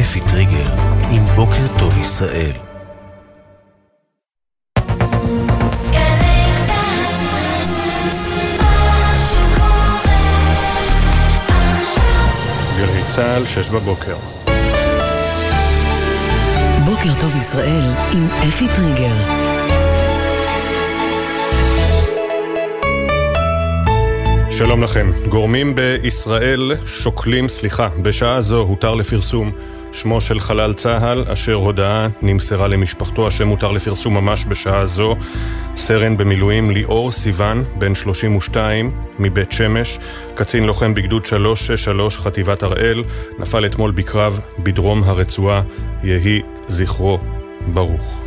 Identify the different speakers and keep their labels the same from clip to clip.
Speaker 1: אפי טריגר, עם בוקר טוב ישראל.
Speaker 2: גלי צה"ל, שש בבוקר.
Speaker 3: בוקר טוב ישראל עם אפי טריגר.
Speaker 2: שלום לכם. גורמים בישראל שוקלים, סליחה, בשעה זו הותר לפרסום שמו של חלל צה"ל, אשר הודעה נמסרה למשפחתו, השם הותר לפרסום ממש בשעה זו. סרן במילואים ליאור סיוון, בן 32, מבית שמש, קצין לוחם בגדוד 363, חטיבת הראל, נפל אתמול בקרב בדרום הרצועה, יהי זכרו ברוך.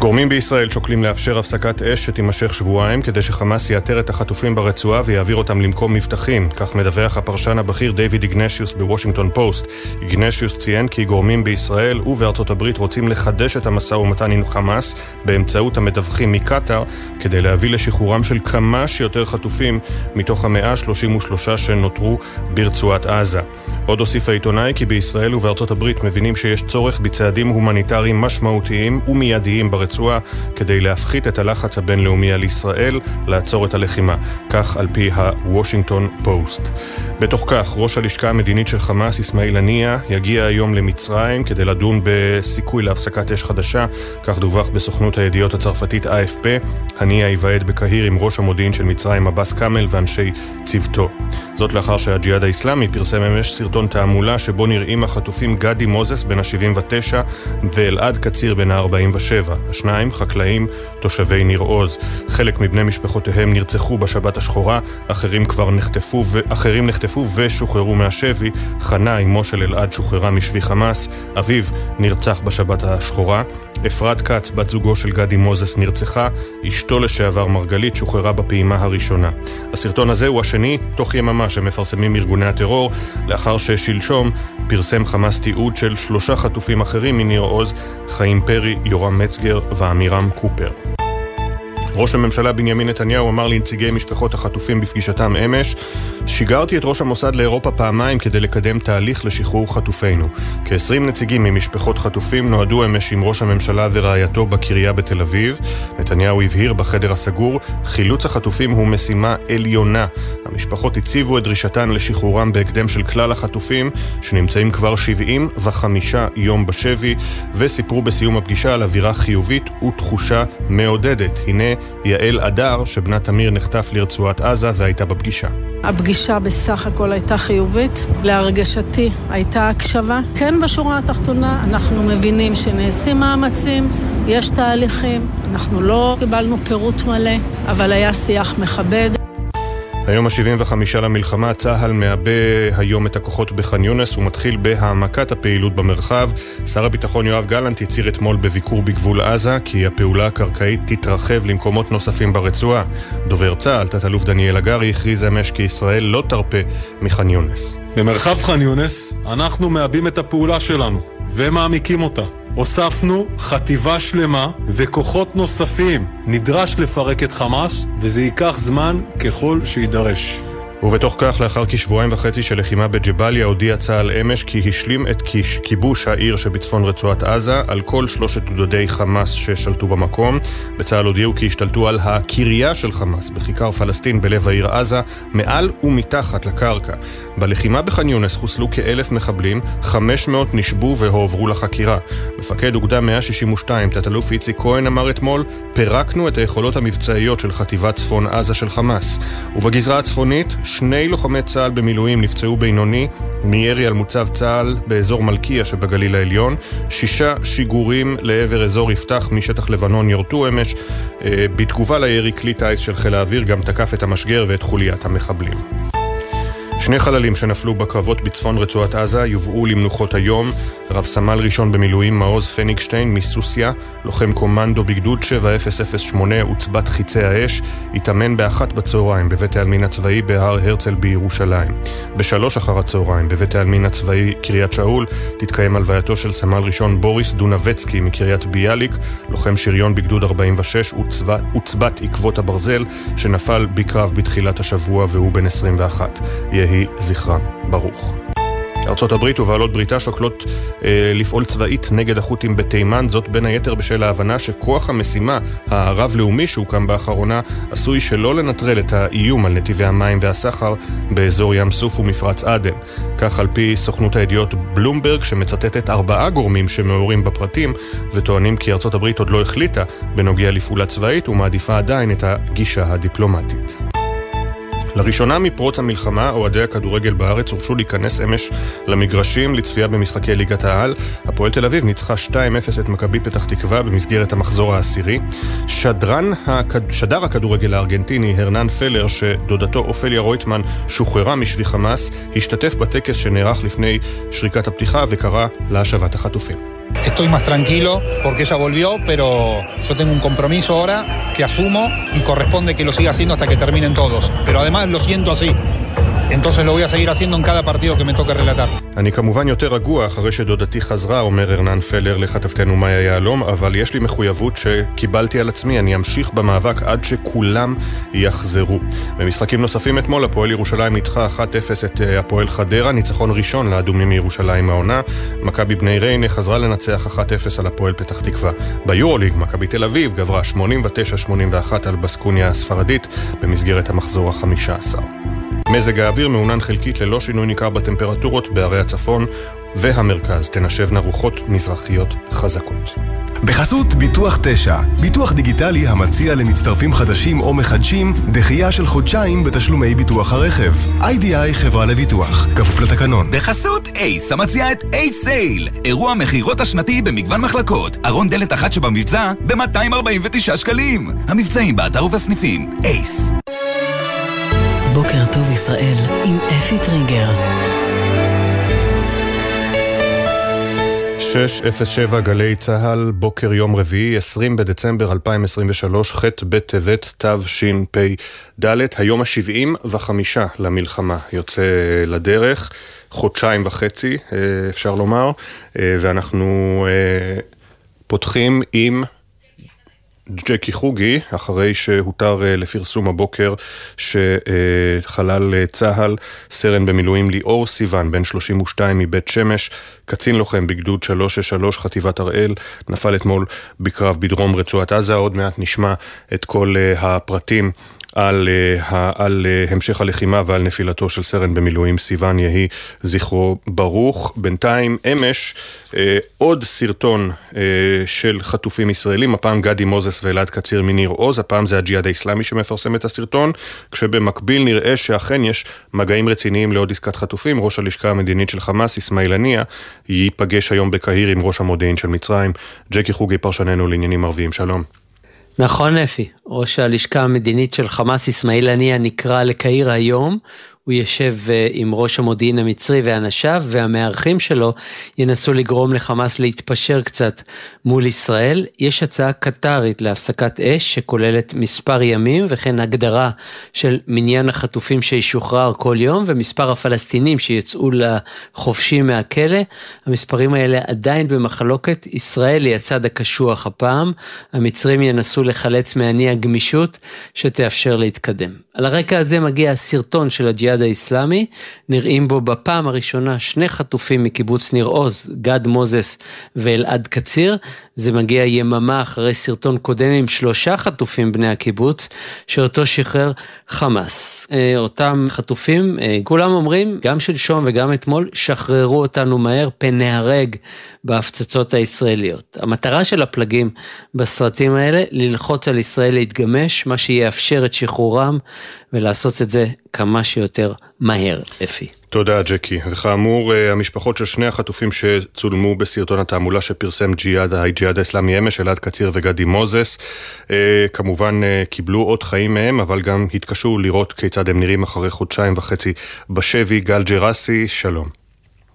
Speaker 2: גורמים בישראל שוקלים לאפשר הפסקת אש שתימשך שבועיים כדי שחמאס יאתר את החטופים ברצועה ויעביר אותם למקום מבטחים, כך מדווח הפרשן הבכיר דיוויד איגנשיוס בוושינגטון פוסט. איגנשיוס ציין כי גורמים בישראל ובארצות הברית רוצים לחדש את המשא ומתן עם חמאס באמצעות המדווחים מקטאר כדי להביא לשחרורם של כמה שיותר חטופים מתוך המאה ה-33 שנותרו ברצועת עזה. עוד הוסיף העיתונאי כי בישראל ובארצות הברית מבינים שיש צורך בצעדים הומניטריים משמעותיים ומיידיים ברצועה הרצועה כדי להפחית את הלחץ הבינלאומי על ישראל לעצור את הלחימה, כך על פי הוושינגטון פוסט. בתוך כך, ראש הלשכה המדינית של חמאס, אסמאעיל הנייה, יגיע היום למצרים כדי לדון בסיכוי להפסקת אש חדשה, כך דווח בסוכנות הידיעות הצרפתית AFP. הנייה ייוועד בקהיר עם ראש המודיעין של מצרים, עבאס כאמל, ואנשי צוותו. זאת לאחר שהג'יהאד האיסלאמי פרסם אמש סרטון תעמולה שבו נראים החטופים גדי מוזס בן ה-79 ואלעד קציר בן ה-47. השניים חקלאים תושבי ניר עוז. חלק מבני משפחותיהם נרצחו בשבת השחורה, אחרים כבר נחטפו, ו... אחרים נחטפו ושוחררו מהשבי. חנה, אמו של אלעד, שוחררה משבי חמאס. אביו נרצח בשבת השחורה. אפרת כץ, בת זוגו של גדי מוזס, נרצחה, אשתו לשעבר מרגלית שוחררה בפעימה הראשונה. הסרטון הזה הוא השני, תוך יממה שמפרסמים ארגוני הטרור, לאחר ששלשום פרסם חמאס תיעוד של שלושה חטופים אחרים מניר עוז, חיים פרי, יורם מצגר ועמירם קופר. ראש הממשלה בנימין נתניהו אמר לנציגי משפחות החטופים בפגישתם אמש שיגרתי את ראש המוסד לאירופה פעמיים כדי לקדם תהליך לשחרור חטופינו. כ-20 נציגים ממשפחות חטופים נועדו אמש עם ראש הממשלה ורעייתו בקריה בתל אביב. נתניהו הבהיר בחדר הסגור, חילוץ החטופים הוא משימה עליונה. המשפחות הציבו את דרישתן לשחרורם בהקדם של כלל החטופים, שנמצאים כבר 75 יום בשבי, וסיפרו בסיום הפגישה על אווירה חיובית ותחושה מעודדת. הנה יעל אדר, שבנה תמיר נחטף לרצועת עזה והייתה בפגישה.
Speaker 4: הפגישה בסך הכל הייתה חיובית, להרגשתי הייתה הקשבה. כן, בשורה התחתונה אנחנו מבינים שנעשים מאמצים, יש תהליכים, אנחנו לא קיבלנו פירוט מלא, אבל היה שיח מכבד.
Speaker 2: היום ה-75 למלחמה, צה"ל מעבה היום את הכוחות בח'אן יונס ומתחיל בהעמקת הפעילות במרחב. שר הביטחון יואב גלנט הצהיר אתמול בביקור בגבול עזה כי הפעולה הקרקעית תתרחב למקומות נוספים ברצועה. דובר צה"ל, תת-אלוף דניאל הגרי, הכריז אמש כי ישראל לא תרפה מח'אן יונס.
Speaker 5: במרחב ח'אן יונס אנחנו מעבים את הפעולה שלנו ומעמיקים אותה. הוספנו חטיבה שלמה וכוחות נוספים. נדרש לפרק את חמאס, וזה ייקח זמן ככל שיידרש.
Speaker 2: ובתוך כך, לאחר כשבועיים וחצי של לחימה בג'באליה, הודיע צה"ל אמש כי השלים את כיבוש העיר שבצפון רצועת עזה על כל שלושת גדודי חמאס ששלטו במקום. בצה"ל הודיעו כי השתלטו על הקריה של חמאס בכיכר פלסטין בלב העיר עזה, מעל ומתחת לקרקע. בלחימה בח'אן יונס חוסלו כאלף מחבלים, 500 נשבו והועברו לחקירה. מפקד אוגדה 162, תת-אלוף איציק כהן, אמר אתמול, פירקנו את היכולות המבצעיות של חטיבת צפון עזה של חמאס. ובגזרה הצפונית, שני לוחמי צה"ל במילואים נפצעו בינוני מירי על מוצב צה"ל באזור מלכיה שבגליל העליון. שישה שיגורים לעבר אזור יפתח משטח לבנון יורטו אמש. אה, בתגובה לירי כלי טיס של חיל האוויר גם תקף את המשגר ואת חוליית המחבלים. שני חללים שנפלו בקרבות בצפון רצועת עזה יובאו למנוחות היום. רב סמל ראשון במילואים מעוז פניגשטיין מסוסיא, לוחם קומנדו בגדוד 7008 עוצבת חיצי האש, התאמן באחת בצהריים בבית העלמין הצבאי בהר הרצל בירושלים. בשלוש אחר הצהריים בבית העלמין הצבאי קריית שאול תתקיים הלווייתו של סמל ראשון בוריס דונבצקי מקריית ביאליק, לוחם שריון בגדוד 46 עוצבת, עקבות הברזל, שנפל בקרב בתחילת השבוע והוא בן 21. יהי זכרם ברוך. ארצות הברית ובעלות בריתה שוקלות אה, לפעול צבאית נגד החות'ים בתימן, זאת בין היתר בשל ההבנה שכוח המשימה הרב-לאומי שהוקם באחרונה עשוי שלא לנטרל את האיום על נתיבי המים והסחר באזור ים סוף ומפרץ עדן. כך על פי סוכנות הידיעות בלומברג שמצטטת ארבעה גורמים שמעורים בפרטים וטוענים כי ארצות הברית עוד לא החליטה בנוגע לפעולה צבאית ומעדיפה עדיין את הגישה הדיפלומטית. לראשונה מפרוץ המלחמה, אוהדי הכדורגל בארץ הורשו להיכנס אמש למגרשים לצפייה במשחקי ליגת העל. הפועל תל אביב ניצחה 2-0 את מכבי פתח תקווה במסגרת המחזור העשירי. שדרן, הכד... שדר הכדורגל הארגנטיני הרנן פלר, שדודתו אופליה רויטמן שוחררה משבי חמאס, השתתף בטקס שנערך לפני שריקת הפתיחה וקרא להשבת החטופים.
Speaker 6: Estoy más tranquilo porque ella volvió, pero yo tengo un compromiso ahora que asumo y corresponde que lo siga haciendo hasta que terminen todos. Pero además lo siendo así.
Speaker 2: אני כמובן יותר רגוע אחרי שדודתי חזרה, אומר ארנן פלר לכתבתנו מאיה יהלום, אבל יש לי מחויבות שקיבלתי על עצמי, אני אמשיך במאבק עד שכולם יחזרו. במשחקים נוספים אתמול, הפועל ירושלים ניצחה 1-0 את אה, הפועל חדרה, ניצחון ראשון לאדומים מירושלים העונה. מכבי בני ריינה חזרה לנצח 1-0 על הפועל פתח תקווה. ביורוליג, מכבי תל אביב גברה 89-81 על בסקוניה הספרדית במסגרת המחזור החמישה עשר. מזג האוויר מעונן חלקית ללא שינוי ניכר בטמפרטורות בערי הצפון והמרכז. תנשבנה רוחות מזרחיות חזקות.
Speaker 1: בחסות ביטוח 9, ביטוח דיגיטלי המציע למצטרפים חדשים או מחדשים דחייה של חודשיים בתשלומי ביטוח הרכב. איי-די-איי חברה לביטוח, כפוף לתקנון.
Speaker 7: בחסות אייס, המציע את אייס סייל, אירוע מכירות השנתי במגוון מחלקות. ארון דלת אחת שבמבצע ב-249 שקלים. המבצעים באתר ובסניפים. אייס.
Speaker 8: בוקר טוב ישראל עם אפי טריגר.
Speaker 2: 607 גלי צה"ל, בוקר יום רביעי, 20 בדצמבר 2023, ח' בטבת תשפ"ד, היום ה-75 למלחמה יוצא לדרך, חודשיים וחצי אפשר לומר, ואנחנו פותחים עם ג'קי חוגי, אחרי שהותר אה, לפרסום הבוקר שחלל אה, צה"ל, סרן במילואים ליאור סיוון, בן 32 מבית שמש, קצין לוחם בגדוד 363 חטיבת הראל, נפל אתמול בקרב בדרום רצועת עזה, עוד מעט נשמע את כל אה, הפרטים. על, על המשך הלחימה ועל נפילתו של סרן במילואים סיוון יהי זכרו ברוך. בינתיים אמש עוד סרטון של חטופים ישראלים, הפעם גדי מוזס ואלעד קציר מניר עוז, הפעם זה הג'יהאד האיסלאמי שמפרסם את הסרטון, כשבמקביל נראה שאכן יש מגעים רציניים לעוד עסקת חטופים. ראש הלשכה המדינית של חמאס, אסמאעיל הנייה, ייפגש היום בקהיר עם ראש המודיעין של מצרים. ג'קי חוגי, פרשננו לעניינים ערביים, שלום.
Speaker 9: נכון אפי, ראש הלשכה המדינית של חמאס אסמאעיל הנייה נקרא לקהיר היום, הוא יושב עם ראש המודיעין המצרי ואנשיו, והמארחים שלו ינסו לגרום לחמאס להתפשר קצת מול ישראל. יש הצעה קטרית להפסקת אש שכוללת מספר ימים וכן הגדרה של מניין החטופים שישוחרר כל יום ומספר הפלסטינים שיצאו לחופשי מהכלא. המספרים האלה עדיין במחלוקת, ישראל היא הצד הקשוח הפעם, המצרים ינסו לחלץ מהניע גמישות שתאפשר להתקדם. על הרקע הזה מגיע הסרטון של הג'יהאד האיסלאמי, נראים בו בפעם הראשונה שני חטופים מקיבוץ ניר עוז, גד מוזס ואלעד קציר. זה מגיע יממה אחרי סרטון קודם עם שלושה חטופים בני הקיבוץ, שאותו שחרר חמאס. אותם חטופים, כולם אומרים, גם שלשום וגם אתמול, שחררו אותנו מהר, פן נהרג בהפצצות הישראליות. המטרה של הפלגים בסרטים האלה, ללחוץ על ישראל להתגמש, מה שיאפשר את שחרורם, ולעשות את זה כמה שיותר מהר, אפי.
Speaker 2: תודה, ג'קי. וכאמור, המשפחות של שני החטופים שצולמו בסרטון התעמולה שפרסם ג'יהאד, הג'יהאד האסלאמי אמש, אלעד קציר וגדי מוזס, כמובן קיבלו עוד חיים מהם, אבל גם התקשו לראות כיצד הם נראים אחרי חודשיים וחצי בשבי. גל ג'רסי, שלום.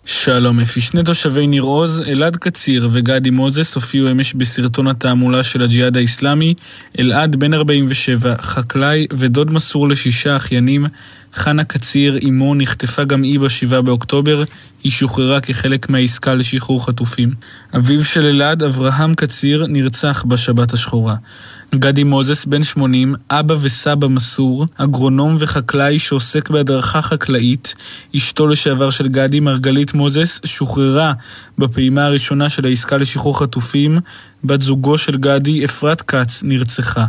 Speaker 10: שלום אפי, שני תושבי ניר עוז, אלעד קציר וגדי מוזס הופיעו אמש בסרטון התעמולה של הג'יהאד האיסלאמי. אלעד בן 47, חקלאי ודוד מסור לשישה אחיינים. חנה קציר, אמו, נחטפה גם היא בשבעה באוקטובר. היא שוחררה כחלק מהעסקה לשחרור חטופים. אביו של אלעד, אברהם קציר, נרצח בשבת השחורה. גדי מוזס, בן 80, אבא וסבא מסור, אגרונום וחקלאי שעוסק בהדרכה חקלאית. אשתו לשעבר של גדי, מרגלית מוזס, שוחררה בפעימה הראשונה של העסקה לשחרור חטופים. בת זוגו של גדי, אפרת כץ, נרצחה.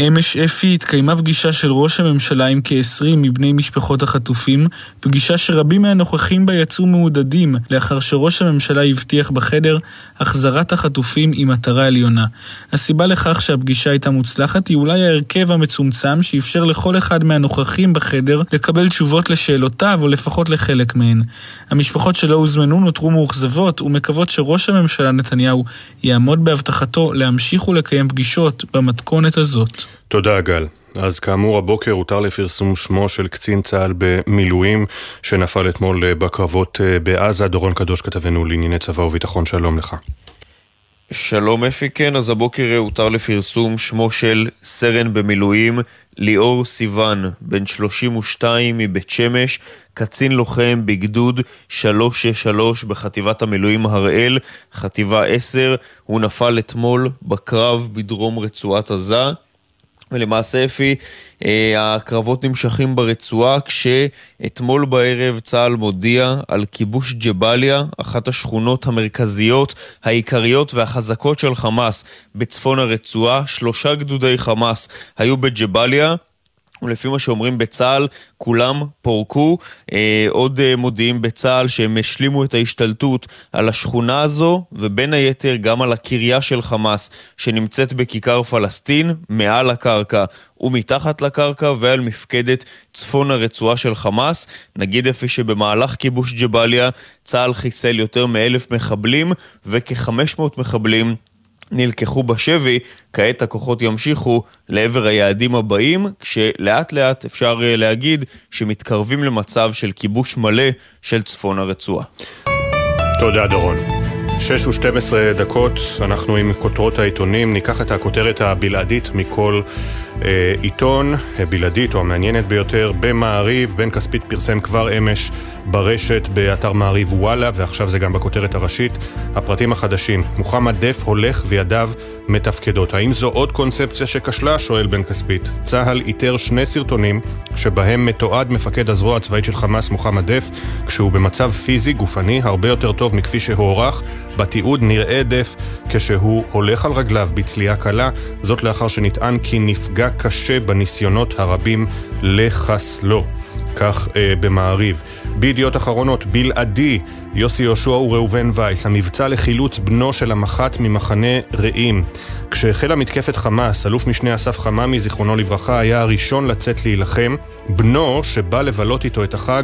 Speaker 10: אמש אפי התקיימה פגישה של ראש הממשלה עם כ-20 מבני משפחות החטופים, פגישה שרבים מהנוכחים בה יצאו מעודדים, לאחר שראש הממשלה הבטיח בחדר החזרת החטופים עם מטרה עליונה. הסיבה לכך שהפגישה הייתה מוצלחת היא אולי ההרכב המצומצם שאפשר לכל אחד מהנוכחים בחדר לקבל תשובות לשאלותיו, או לפחות לחלק מהן. המשפחות שלא הוזמנו נותרו מאוכזבות ומקוות שראש הממשלה נתניהו יעמוד בהבטחתו להמשיך ולקיים פגישות במתכונת הזאת.
Speaker 2: תודה, גל. אז כאמור, הבוקר הותר לפרסום שמו של קצין צה"ל במילואים שנפל אתמול בקרבות אה, בעזה. דורון קדוש כתבנו לענייני צבא וביטחון, שלום לך.
Speaker 11: שלום אפי, כן, אז הבוקר הותר לפרסום שמו של סרן במילואים ליאור סיוון, בן 32 מבית שמש, קצין לוחם בגדוד 363 בחטיבת המילואים הראל, חטיבה 10, הוא נפל אתמול בקרב בדרום רצועת עזה. ולמעשה אפי, אה, הקרבות נמשכים ברצועה כשאתמול בערב צה"ל מודיע על כיבוש ג'באליה, אחת השכונות המרכזיות, העיקריות והחזקות של חמאס בצפון הרצועה. שלושה גדודי חמאס היו בג'באליה. ולפי מה שאומרים בצה"ל, כולם פורקו. אה, עוד אה, מודיעים בצה"ל שהם השלימו את ההשתלטות על השכונה הזו, ובין היתר גם על הקריה של חמאס, שנמצאת בכיכר פלסטין, מעל הקרקע ומתחת לקרקע, ועל מפקדת צפון הרצועה של חמאס. נגיד אפי שבמהלך כיבוש ג'באליה, צה"ל חיסל יותר מאלף מחבלים, וכ-500 מחבלים נלקחו בשבי, כעת הכוחות ימשיכו לעבר היעדים הבאים, כשלאט לאט אפשר אה, להגיד שמתקרבים למצב של כיבוש מלא של צפון הרצועה.
Speaker 2: תודה דורון. 6 ו-12 דקות, אנחנו עם כותרות העיתונים, ניקח את הכותרת הבלעדית מכל אה, עיתון, אה, בלעדית או המעניינת ביותר, במעריב, בן כספית פרסם כבר אמש ברשת באתר מעריב וואלה, ועכשיו זה גם בכותרת הראשית. הפרטים החדשים, מוחמד דף הולך וידיו מתפקדות. האם זו עוד קונספציה שכשלה? שואל בן כספית. צה"ל איתר שני סרטונים שבהם מתועד מפקד הזרוע הצבאית של חמאס מוחמד דף, כשהוא במצב פיזי גופני הרבה יותר טוב מכפי שהוערך. בתיעוד נראה דף כשהוא הולך על רגליו בצלייה קלה, זאת לאחר שנטען כי נפגע קשה בניסיונות הרבים לחסלו. כך אה, במעריב. בידיעות אחרונות, בלעדי, יוסי יהושע וראובן וייס, המבצע לחילוץ בנו של המח"ט ממחנה רעים. כשהחלה מתקפת חמאס, אלוף משנה אסף חממי, זיכרונו לברכה, היה הראשון לצאת להילחם. בנו, שבא לבלות איתו את החג,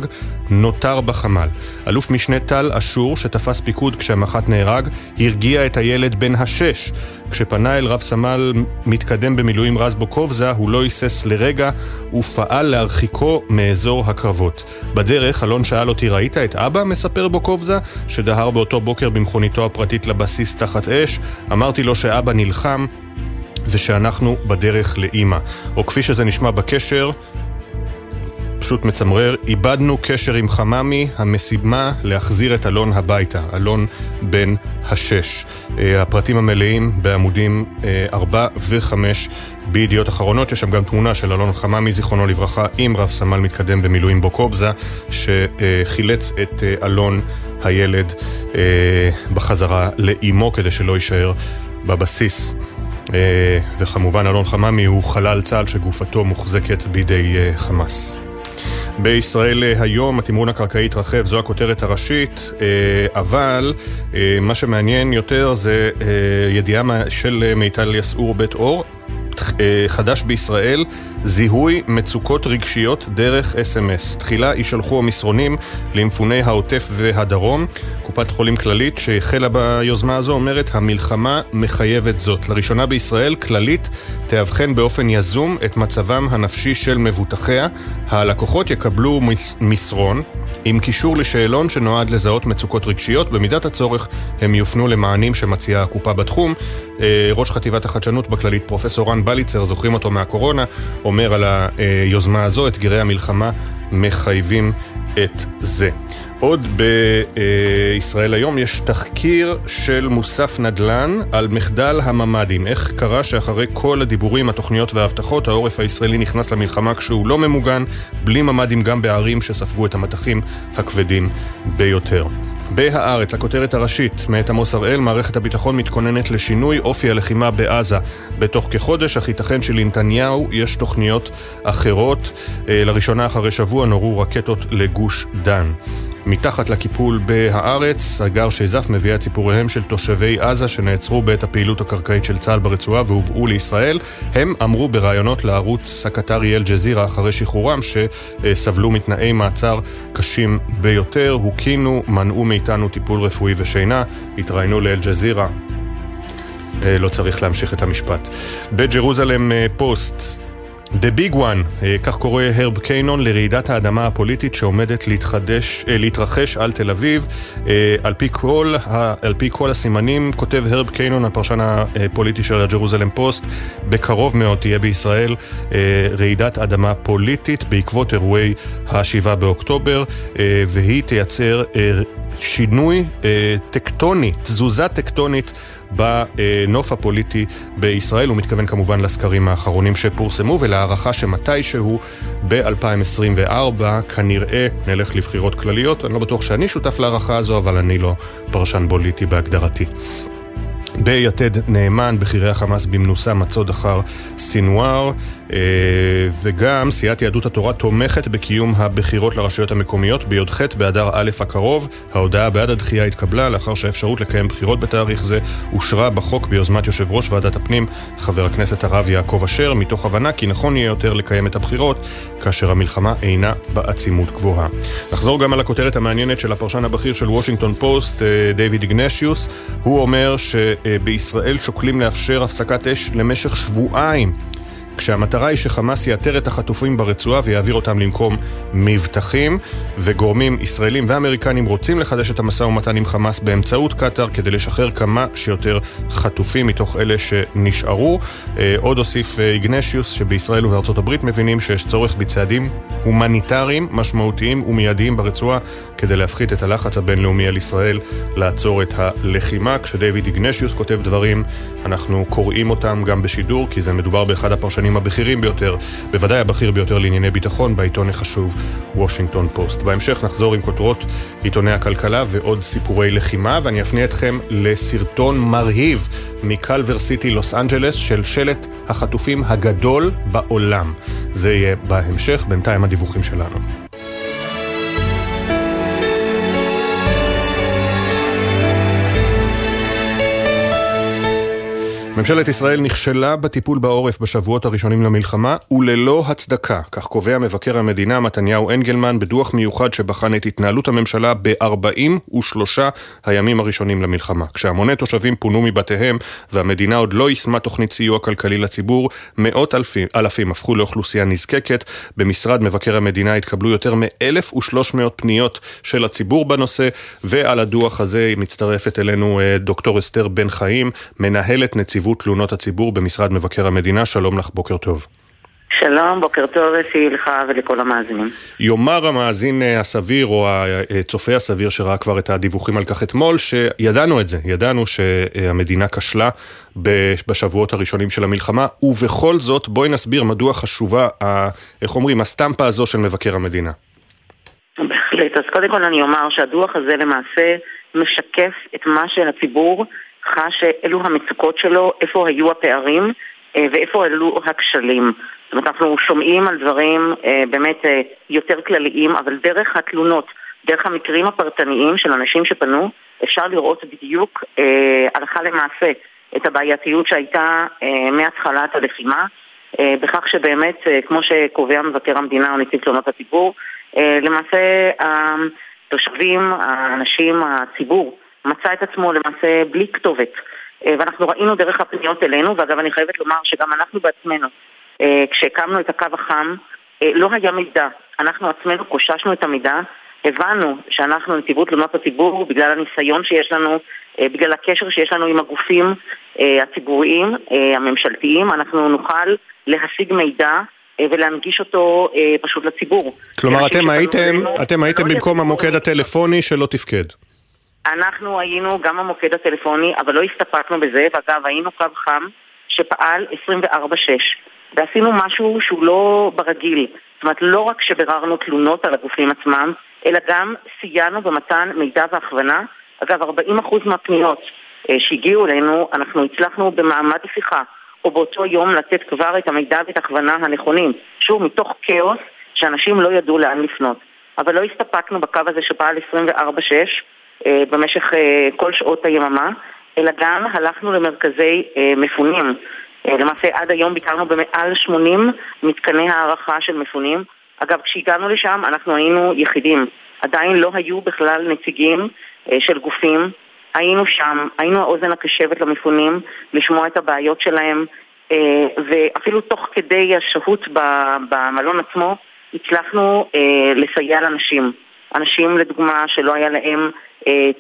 Speaker 2: נותר בחמ"ל. אלוף משנה טל אשור, שתפס פיקוד כשהמח"ט נהרג, הרגיע את הילד בן השש. כשפנה אל רב סמל מתקדם במילואים רז בוקובזה, הוא לא היסס לרגע ופעל להרחיקו מאזור הקרבות. בדרך, אלון שאל אותי, ראית את אבא? מספר בוקובזה, שדהר באותו בוקר במכוניתו הפרטית לבסיס תחת אש. אמרתי לו שאבא נלחם ושאנחנו בדרך לאימא. או כפי שזה נשמע בקשר, פשוט מצמרר, איבדנו קשר עם חממי, המשימה להחזיר את אלון הביתה, אלון בן השש. אה, הפרטים המלאים בעמודים 4 אה, ו-5 בידיעות אחרונות, יש שם גם תמונה של אלון חממי, זיכרונו לברכה, עם רב סמל מתקדם במילואים בוקובזה, שחילץ את אה, אלון הילד בחזרה לאימו כדי שלא יישאר בבסיס. וכמובן אלון חממי הוא חלל צה"ל שגופתו מוחזקת בידי חמאס. בישראל אה, היום התמרון הקרקעי התרחב, זו הכותרת הראשית, אה, אבל אה, מה שמעניין יותר זה ידיעה של מיטל יסעור בית אור. חדש בישראל, זיהוי מצוקות רגשיות דרך אס.אם.אס. תחילה יישלחו המסרונים למפוני העוטף והדרום. קופת חולים כללית שהחלה ביוזמה הזו אומרת המלחמה מחייבת זאת. לראשונה בישראל כללית תאבחן באופן יזום את מצבם הנפשי של מבוטחיה. הלקוחות יקבלו מסרון עם קישור לשאלון שנועד לזהות מצוקות רגשיות. במידת הצורך הם יופנו למענים שמציעה הקופה בתחום. אה, ראש חטיבת החדשנות בכללית, פרופסור רן בליצר, זוכרים אותו מהקורונה, אומר על היוזמה הזו, אתגרי המלחמה מחייבים את זה. עוד בישראל היום יש תחקיר של מוסף נדל"ן על מחדל הממ"דים. איך קרה שאחרי כל הדיבורים, התוכניות וההבטחות, העורף הישראלי נכנס למלחמה כשהוא לא ממוגן, בלי ממ"דים גם בערים שספגו את המטחים הכבדים ביותר. בהארץ, הכותרת הראשית, מאת עמוס הראל, מערכת הביטחון מתכוננת לשינוי אופי הלחימה בעזה. בתוך כחודש, אך ייתכן שלנתניהו יש תוכניות אחרות. אה, לראשונה אחרי שבוע נורו רקטות לגוש דן. מתחת לקיפול בהארץ, הגר שזף מביאה את סיפוריהם של תושבי עזה שנעצרו בעת הפעילות הקרקעית של צה"ל ברצועה והובאו לישראל. הם אמרו בראיונות לערוץ הקטרי אל-ג'זירה אחרי שחרורם שסבלו מתנאי מעצר קשים ביותר, הוכינו, מנעו מאיתנו טיפול רפואי ושינה, התראיינו לאל-ג'זירה. אה, לא צריך להמשיך את המשפט. בג'רוזלם אה, פוסט The Big One, אה, כך קורא הרב קיינון לרעידת האדמה הפוליטית שעומדת להתחדש, אה, להתרחש על תל אביב. אה, על פי, כל, על פי כל הסימנים, כותב הרב קיינון, הפרשן הפוליטי של הג'רוזלם פוסט, בקרוב מאוד תהיה בישראל רעידת אדמה פוליטית בעקבות אירועי ה-7 באוקטובר, והיא תייצר שינוי טקטוני, תזוזה טקטונית. בנוף הפוליטי בישראל. הוא מתכוון כמובן לסקרים האחרונים שפורסמו ולהערכה שמתישהו ב-2024 כנראה נלך לבחירות כלליות. אני לא בטוח שאני שותף להערכה הזו, אבל אני לא פרשן פוליטי בהגדרתי. ביתד נאמן, בכירי החמאס במנוסה מצוד אחר סינואר, וגם סיעת יהדות התורה תומכת בקיום הבחירות לרשויות המקומיות בי"ח באדר א' הקרוב. ההודעה בעד הדחייה התקבלה לאחר שהאפשרות לקיים בחירות בתאריך זה אושרה בחוק ביוזמת יושב ראש ועדת הפנים, חבר הכנסת הרב יעקב אשר, מתוך הבנה כי נכון יהיה יותר לקיים את הבחירות כאשר המלחמה אינה בעצימות גבוהה. נחזור גם על הכותרת המעניינת של הפרשן הבכיר של וושינגטון פוסט, אה, דיוויד איגנשיוס. הוא אומר ש... בישראל שוקלים לאפשר הפסקת אש למשך שבועיים כשהמטרה היא שחמאס יאתר את החטופים ברצועה ויעביר אותם למקום מבטחים, וגורמים ישראלים ואמריקנים רוצים לחדש את המשא ומתן עם חמאס באמצעות קטאר כדי לשחרר כמה שיותר חטופים מתוך אלה שנשארו. אה, עוד הוסיף אה, איגנשיוס שבישראל ובארצות הברית מבינים שיש צורך בצעדים הומניטריים משמעותיים ומיידיים ברצועה כדי להפחית את הלחץ הבינלאומי על ישראל לעצור את הלחימה. כשדייוויד איגנשיוס כותב דברים, אנחנו קוראים אותם גם בשידור, כי זה מדובר באחד הפרשנים העיתונים הבכירים ביותר, בוודאי הבכיר ביותר לענייני ביטחון, בעיתון החשוב וושינגטון פוסט. בהמשך נחזור עם כותרות עיתוני הכלכלה ועוד סיפורי לחימה, ואני אפנה אתכם לסרטון מרהיב מקלבר סיטי, לוס אנג'לס, של שלט החטופים הגדול בעולם. זה יהיה בהמשך, בינתיים הדיווחים שלנו. ממשלת ישראל נכשלה בטיפול בעורף בשבועות הראשונים למלחמה וללא הצדקה, כך קובע מבקר המדינה מתניהו אנגלמן בדוח מיוחד שבחן את התנהלות הממשלה ב-43 הימים הראשונים למלחמה. כשהמוני תושבים פונו מבתיהם והמדינה עוד לא יישמה תוכנית סיוע כלכלי לציבור, מאות אלפים, אלפים הפכו לאוכלוסייה נזקקת. במשרד מבקר המדינה התקבלו יותר מ-1,300 פניות של הציבור בנושא, ועל הדוח הזה מצטרפת אלינו אה, דוקטור אסתר בן חיים, מנהלת נציבות נציבות תלונות הציבור במשרד מבקר המדינה. שלום לך, בוקר טוב.
Speaker 12: שלום, בוקר טוב אפי לך ולכל המאזינים.
Speaker 2: יאמר המאזין אה, הסביר או הצופה הסביר שראה כבר את הדיווחים על כך אתמול, שידענו את זה, ידענו שהמדינה כשלה בשבועות הראשונים של המלחמה, ובכל זאת בואי נסביר מדוע חשובה, איך אומרים, הסטמפה הזו של מבקר המדינה.
Speaker 12: בהחלט, אז קודם כל אני אומר שהדוח הזה למעשה משקף את מה שלציבור חש אלו המצוקות שלו, איפה היו הפערים אה, ואיפה עלו הכשלים. זאת אומרת, אנחנו שומעים על דברים אה, באמת אה, יותר כלליים, אבל דרך התלונות, דרך המקרים הפרטניים של אנשים שפנו, אפשר לראות בדיוק הלכה למעשה את הבעייתיות שהייתה מהתחלת הלחימה, בכך שבאמת, כמו שקובע מבקר המדינה או נציב תלונות הציבור, למעשה התושבים, האנשים, הציבור, מצא את עצמו למעשה בלי כתובת. אה, ואנחנו ראינו דרך הפניות אלינו, ואגב אני חייבת לומר שגם אנחנו בעצמנו, אה, כשהקמנו את הקו החם, אה, לא היה מידע. אנחנו עצמנו קוששנו את המידע, הבנו שאנחנו נציבות תלונות הציבור, בגלל הניסיון שיש לנו, בגלל הקשר שיש לנו עם הגופים הציבוריים, הממשלתיים, אנחנו נוכל להשיג מידע ולהנגיש אותו פשוט לציבור.
Speaker 2: כלומר, אתם הייתם, אתם הייתם לא במקום המוקד הטלפוני שלא תפקד.
Speaker 12: אנחנו היינו גם המוקד הטלפוני, אבל לא הסתפקנו בזה, ואגב, היינו קו חם שפעל 24-6, ועשינו משהו שהוא לא ברגיל. זאת אומרת, לא רק שביררנו תלונות על הגופים עצמם, אלא גם סייענו במתן מידע והכוונה. אגב, 40% מהפניות אה, שהגיעו אלינו, אנחנו הצלחנו במעמד השיחה, או באותו יום לתת כבר את המידע ואת ההכוונה הנכונים. שוב, מתוך כאוס שאנשים לא ידעו לאן לפנות. אבל לא הסתפקנו בקו הזה שפעל 24-6 אה, במשך אה, כל שעות היממה, אלא גם הלכנו למרכזי מפונים. למעשה עד היום ביקרנו במעל 80 מתקני הערכה של מפונים. אגב, כשהגענו לשם אנחנו היינו יחידים. עדיין לא היו בכלל נציגים של גופים היינו שם, היינו האוזן הקשבת למפונים, לשמוע את הבעיות שלהם, אה, ואפילו תוך כדי השהות במלון עצמו, הצלחנו אה, לסייע לאנשים. אנשים, לדוגמה, שלא היה להם אה,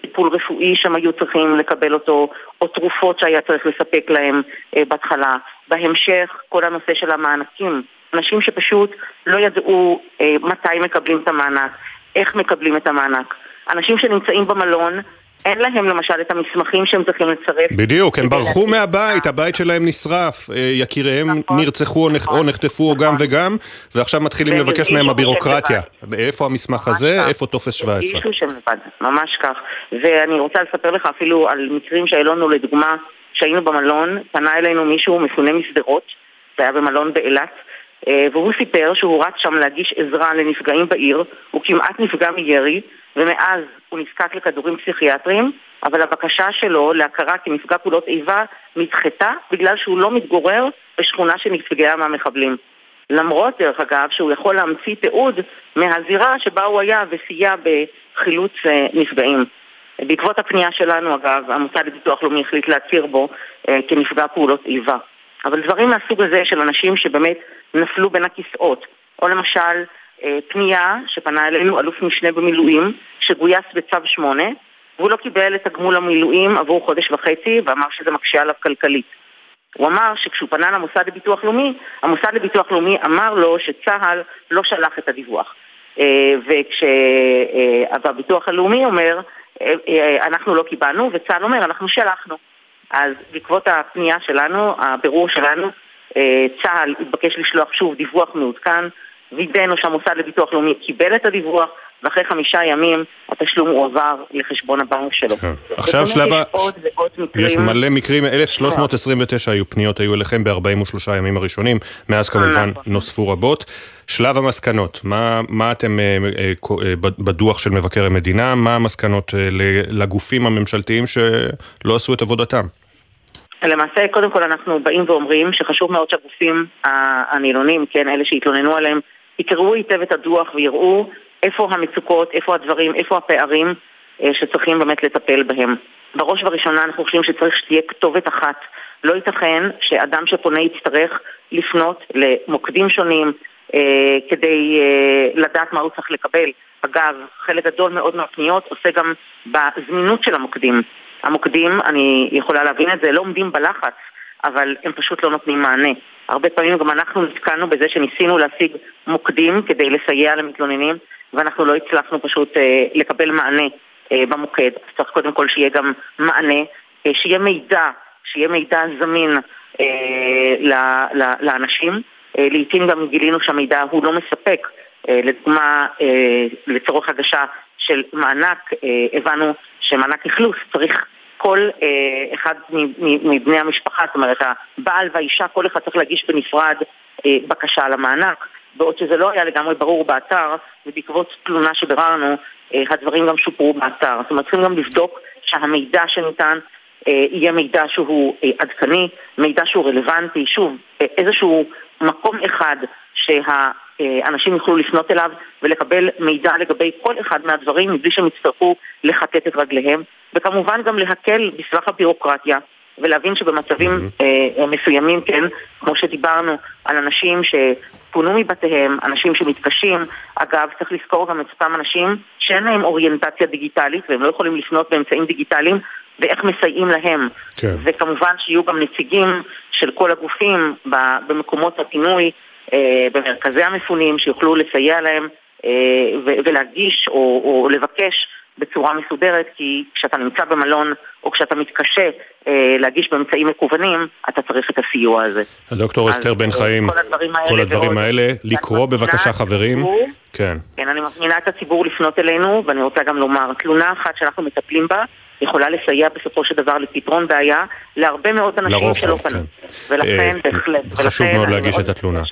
Speaker 12: טיפול רפואי שהם היו צריכים לקבל אותו, או תרופות שהיה צריך לספק להם בהתחלה. בהמשך, כל הנושא של המענקים. אנשים שפשוט לא ידעו מתי מקבלים את המענק, איך מקבלים את המענק. אנשים שנמצאים במלון אין להם למשל את המסמכים שהם צריכים לצרף.
Speaker 2: בדיוק, הם ברחו מהבית, הבית שלהם נשרף, אה, יקיריהם נכון, נרצחו נכון, או נחטפו או גם נכון. וגם, ועכשיו מתחילים לבקש מהם הבירוקרטיה. איפה המסמך הזה, איפה טופס 17?
Speaker 12: אישו שהם לבד, ממש כך. ואני רוצה לספר לך אפילו על מקרים שהיו לנו, לדוגמה, שהיינו במלון, פנה אלינו מישהו מפונה משדרות, זה היה במלון באילת, והוא סיפר שהוא רץ שם להגיש עזרה לנפגעים בעיר, הוא כמעט נפגע מירי, ומאז הוא נזקק לכדורים פסיכיאטריים, אבל הבקשה שלו להכרה כנפגע פעולות איבה נדחתה בגלל שהוא לא מתגורר בשכונה שנפגעה מהמחבלים. למרות, דרך אגב, שהוא יכול להמציא תיעוד מהזירה שבה הוא היה וסייע בחילוץ אה, נפגעים. בעקבות הפנייה שלנו, אגב, המוסד לביטוח לאומי החליט להכיר בו אה, כנפגע פעולות איבה. אבל דברים מהסוג הזה של אנשים שבאמת נפלו בין הכיסאות, או למשל אה, פנייה שפנה אלינו אלוף משנה במילואים, שגויס בצו 8, והוא לא קיבל את הגמול המילואים עבור חודש וחצי, ואמר שזה מקשה עליו כלכלית. הוא אמר שכשהוא פנה למוסד לביטוח לאומי, המוסד לביטוח לאומי אמר לו שצה"ל לא שלח את הדיווח. אה, וכשהביטוח הלאומי אומר, אה, אנחנו לא קיבלנו, וצה"ל אומר, אנחנו שלחנו. אז בעקבות הפנייה שלנו, הבירור שלנו, צה"ל התבקש לשלוח שוב דיווח מעודכן. וידאנו שהמוסד לביטוח לאומי קיבל את הדיווח, ואחרי חמישה ימים התשלום הועבר לחשבון הבנק שלו. כן.
Speaker 2: עכשיו שלב ה... יש מלא מקרים, 1329 היו פניות היו אליכם ב-43 הימים הראשונים, מאז כמובן נכון. נוספו רבות. שלב המסקנות, מה, מה אתם אה, אה, אה, בדוח של מבקר המדינה, מה המסקנות לגופים הממשלתיים שלא עשו את עבודתם?
Speaker 12: למעשה, קודם כל אנחנו באים ואומרים שחשוב מאוד שהגופים הנילונים, כן, אלה שהתלוננו עליהם, יקראו היטב את הדוח ויראו איפה המצוקות, איפה הדברים, איפה הפערים אה, שצריכים באמת לטפל בהם. בראש ובראשונה אנחנו חושבים שצריך שתהיה כתובת אחת. לא ייתכן שאדם שפונה יצטרך לפנות למוקדים שונים אה, כדי אה, לדעת מה הוא צריך לקבל. אגב, חלק גדול מאוד מהפניות עושה גם בזמינות של המוקדים. המוקדים, אני יכולה להבין את זה, לא עומדים בלחץ, אבל הם פשוט לא נותנים מענה. הרבה פעמים גם אנחנו נתקלנו בזה שניסינו להשיג מוקדים כדי לסייע למתלוננים, ואנחנו לא הצלחנו פשוט אה, לקבל מענה אה, במוקד. אז צריך קודם כל שיהיה גם מענה, אה, שיהיה מידע, שיהיה מידע זמין אה, ל, ל, לאנשים. אה, לעיתים גם גילינו שהמידע הוא לא מספק. אה, לדוגמה, אה, לצורך הגשה של מענק, אה, הבנו שמענק אכלוס צריך כל אחד מבני המשפחה, זאת אומרת הבעל והאישה, כל אחד צריך להגיש בנפרד בקשה למענק, בעוד שזה לא היה לגמרי ברור באתר, ובעקבות תלונה שביררנו, הדברים גם שופרו באתר. זאת אומרת, צריכים גם לבדוק שהמידע שניתן יהיה מידע שהוא עדכני, מידע שהוא רלוונטי, שוב, איזשהו מקום אחד שהאנשים יוכלו לפנות אליו ולקבל מידע לגבי כל אחד מהדברים מבלי שהם יצטרכו לכתת את רגליהם, וכמובן גם להקל בסבך הבירוקרטיה ולהבין שבמצבים mm-hmm. אה, מסוימים, כן, כמו שדיברנו על אנשים שפונו מבתיהם, אנשים שמתקשים, אגב, צריך לזכור גם את אותם אנשים שאין להם אוריינטציה דיגיטלית והם לא יכולים לפנות באמצעים דיגיטליים ואיך מסייעים להם. כן. וכמובן שיהיו גם נציגים של כל הגופים במקומות הפינוי במרכזי המפונים, שיוכלו לסייע להם ולהגיש או, או לבקש בצורה מסודרת, כי כשאתה נמצא במלון או כשאתה מתקשה אה, להגיש באמצעים מקוונים, אתה צריך את הסיוע הזה.
Speaker 2: הדוקטור אסתר בן חיים,
Speaker 12: כל הדברים האלה,
Speaker 2: כל הדברים האלה לקרוא בבקשה חברים.
Speaker 12: כן. כן, אני מזמינה את הציבור לפנות אלינו, ואני רוצה גם לומר, תלונה אחת שאנחנו מטפלים בה, יכולה לסייע בסופו של דבר לפתרון בעיה להרבה מאוד אנשים שלא פנו. כן. ולכן, אה, בהחלט.
Speaker 2: חשוב מאוד להגיש את התלונה.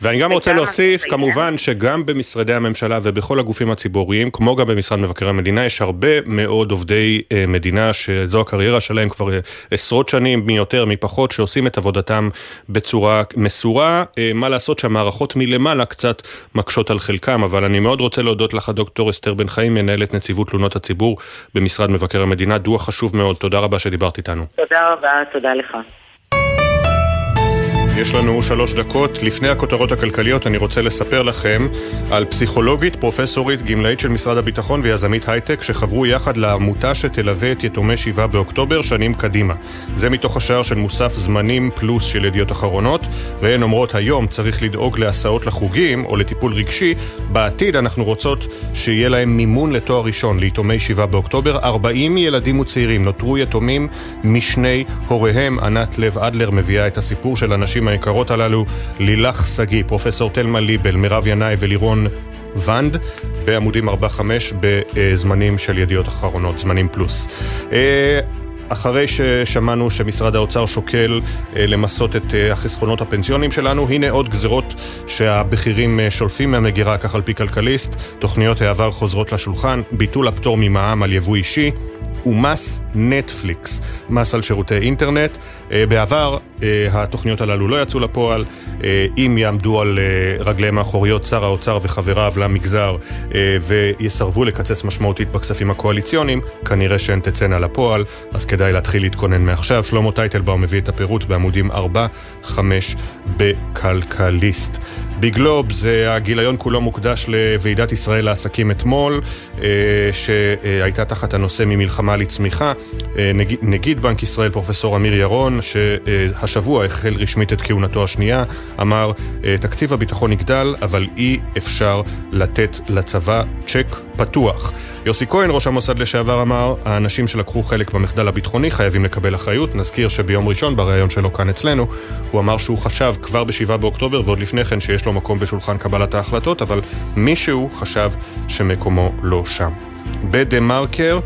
Speaker 2: ואני גם רוצה להוסיף, כמובן שגם במשרדי הממשלה ובכל הגופים הציבוריים, כמו גם במשרד מבקר המדינה, יש הרבה מאוד עובדי אה, מדינה שזו הקריירה שלהם כבר אה, עשרות שנים, מי יותר, מי פחות, שעושים את עבודתם בצורה מסורה. מה לעשות שהמערכות מלמעלה קצת מקשות על חלקם, אבל אני מאוד רוצה להודות לך, דוקטור אסתר בן חיים, מנהלת נציבות תלונות הציבור במשרד מבקר המדינה. דוח חשוב מאוד, תודה רבה שדיברת איתנו.
Speaker 12: תודה רבה, תודה לך.
Speaker 2: יש לנו שלוש דקות. לפני הכותרות הכלכליות אני רוצה לספר לכם על פסיכולוגית, פרופסורית, גמלאית של משרד הביטחון ויזמית הייטק שחברו יחד לעמותה שתלווה את יתומי שבעה באוקטובר שנים קדימה. זה מתוך השער של מוסף זמנים פלוס של ידיעות אחרונות, והן אומרות היום צריך לדאוג להסעות לחוגים או לטיפול רגשי, בעתיד אנחנו רוצות שיהיה להם מימון לתואר ראשון ליתומי שבעה באוקטובר. 40 ילדים וצעירים נותרו יתומים משני הוריהם. ענת לב אדלר מביאה את הסיפור של אנשים היקרות הללו, לילך שגיא, פרופסור תלמה ליבל, מירב ינאי ולירון ונד, בעמודים 4-5 בזמנים של ידיעות אחרונות, זמנים פלוס. אה, אחרי ששמענו שמשרד האוצר שוקל אה, למסות את אה, החסכונות הפנסיוניים שלנו, הנה עוד גזרות שהבכירים שולפים מהמגירה, כך על פי כלכליסט. תוכניות העבר חוזרות לשולחן, ביטול הפטור ממע"מ על יבוא אישי. ומס נטפליקס, מס על שירותי אינטרנט. אה, בעבר אה, התוכניות הללו לא יצאו לפועל. אה, אם יעמדו על רגליהם האחוריות שר האוצר וחבריו למגזר ויסרבו לקצץ משמעותית בכספים הקואליציוניים, כנראה שהן תצאנה לפועל, אז כדאי להתחיל להתכונן מעכשיו. שלמה טייטלבאום מביא את הפירוט בעמודים 4-5 בכלכליסט. בגלובס, הגיליון כולו מוקדש לוועידת ישראל לעסקים אתמול, שהייתה תחת הנושא ממלחמה לצמיחה. נגיד בנק ישראל, פרופסור אמיר ירון, שהשבוע החל רשמית את כהונתו השנייה, אמר, תקציב הביטחון יגדל, אבל אי אפשר לתת לצבא צ'ק פתוח. יוסי כהן, ראש המוסד לשעבר, אמר, האנשים שלקחו חלק במחדל הביטחוני חייבים לקבל אחריות. נזכיר שביום ראשון, בריאיון שלו כאן אצלנו, הוא אמר שהוא חשב כבר ב-7 באוקטובר ועוד לפני כן שיש לו מקום בשולחן קבלת ההחלטות, אבל מישהו חשב שמקומו לא שם. בדה מרקר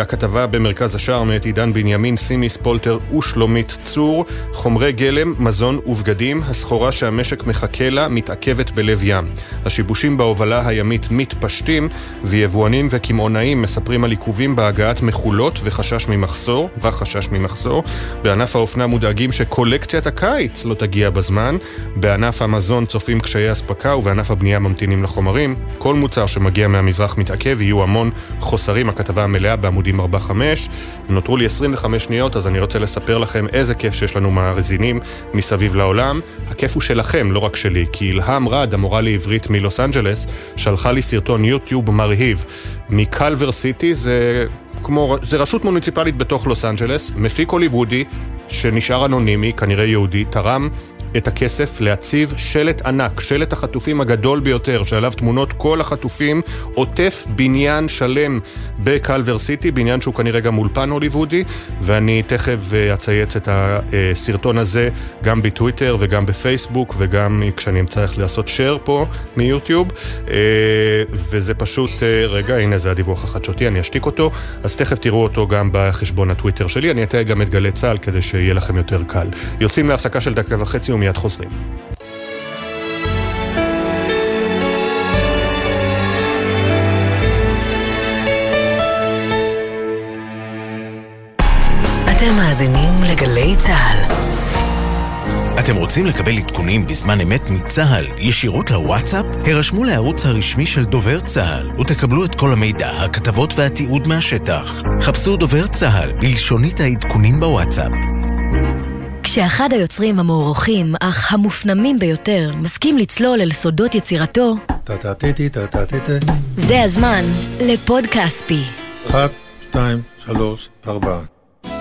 Speaker 2: הכתבה במרכז השער מאת עידן בנימין, סימי ספולטר ושלומית צור, חומרי גלם, מזון ובגדים, הסחורה שהמשק מחכה לה מתעכבת בלב ים. השיבושים בהובלה הימית מתפשטים, ויבואנים וקמעונאים מספרים על עיכובים בהגעת מכולות וחשש ממחסור, וחשש ממחסור. בענף האופנה מודאגים שקולקציית הקיץ לא תגיע בזמן. בענף המזון צופים קשיי אספקה, ובענף הבנייה ממתינים לחומרים. כל מוצר שמגיע מהמזרח מתעכב, יהיו המון חוסרים. הכתבה המלאה בעמודים 4-5, ונותרו לי 25 שניות, אז אני רוצה לספר לכם איזה כיף שיש לנו מאזינים מסביב לעולם. הכיף הוא שלכם, לא רק שלי, כי אילהם רד, המורה לעברית מלוס אנג'לס, שלחה לי סרטון יוטיוב מרהיב מקלבר סיטי, זה כמו, זה רשות מוניציפלית בתוך לוס אנג'לס, מפיק הוליוודי, שנשאר אנונימי, כנראה יהודי, תרם את הכסף להציב שלט ענק, שלט החטופים הגדול ביותר, שעליו תמונות כל החטופים, עוטף בניין שלם בקלבר סיטי, בניין שהוא כנראה גם אולפן הוליוודי, ואני תכף אה, אצייץ את הסרטון הזה גם בטוויטר וגם בפייסבוק, וגם כשאני אמצא איך לעשות share פה מיוטיוב, אה, וזה פשוט, אה, רגע, הנה זה הדיווח החדשותי, אני אשתיק אותו, אז תכף תראו אותו גם בחשבון הטוויטר שלי, אני אתן גם את גלי צה"ל כדי שיהיה לכם יותר קל. יוצאים להפסקה של דקה וחצי ומיד חוזרים.
Speaker 3: אתם מאזינים לגלי צה"ל.
Speaker 1: אתם רוצים לקבל עדכונים בזמן אמת מצה"ל ישירות לוואטסאפ? הרשמו לערוץ הרשמי של דובר צה"ל ותקבלו את כל המידע, הכתבות והתיעוד מהשטח. חפשו דובר צה"ל בלשונית העדכונים בוואטסאפ.
Speaker 13: כשאחד היוצרים המוערוכים, אך המופנמים ביותר, מסכים לצלול אל סודות יצירתו, זה הזמן לפוד כספי.
Speaker 14: אחת, שתיים, שלוש, ארבע.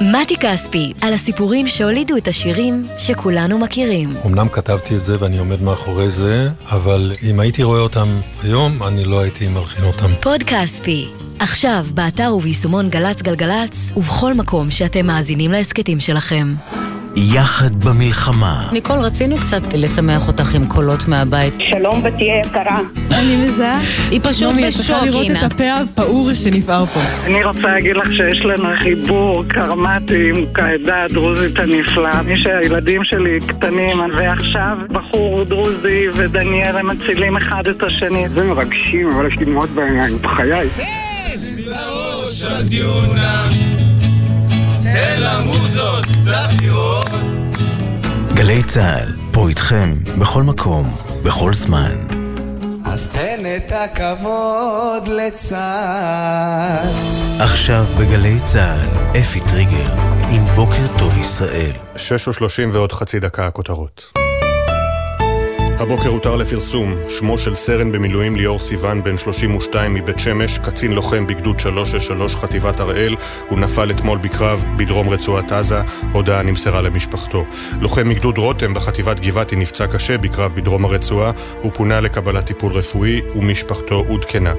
Speaker 13: מתי כספי, על הסיפורים שהולידו את השירים שכולנו מכירים.
Speaker 5: אמנם כתבתי את זה ואני עומד מאחורי זה, אבל אם הייתי רואה אותם היום, אני לא הייתי מלחין אותם.
Speaker 13: פוד כספי, עכשיו, באתר וביישומון גל"צ גלגלצ, ובכל מקום שאתם מאזינים להסכתים שלכם.
Speaker 1: יחד במלחמה.
Speaker 14: ניקול, רצינו קצת לשמח אותך עם קולות מהבית.
Speaker 15: שלום בתיה יקרה.
Speaker 14: אני מזהה. היא פשוט בשוק,
Speaker 16: אינה. את צריכה לראות את הפה הפעור שנפער פה.
Speaker 15: אני רוצה להגיד לך שיש לנו חיבור קרמטי עם העדה הדרוזית הנפלאה. מי שהילדים שלי קטנים, ועכשיו בחור דרוזי ודניאל הם מצילים אחד את השני.
Speaker 17: זה מרגשים, אבל יש לי מאוד בעיניים, בחיי.
Speaker 1: תן למוזות קצת לראות. גלי צה"ל, פה איתכם, בכל מקום, בכל זמן.
Speaker 18: אז תן את הכבוד לצה"ל.
Speaker 1: עכשיו בגלי צה"ל, אפי טריגר, עם בוקר טוב ישראל.
Speaker 2: שש ושלושים ועוד חצי דקה הכותרות. הבוקר הותר לפרסום. שמו של סרן במילואים ליאור סיוון, בן 32 מבית שמש, קצין לוחם בגדוד 363 חטיבת הראל, הוא נפל אתמול בקרב בדרום רצועת עזה, הודעה נמסרה למשפחתו. לוחם מגדוד רותם בחטיבת גבעתי נפצע קשה בקרב בדרום הרצועה, הוא פונה לקבלת טיפול רפואי ומשפחתו עודכנה.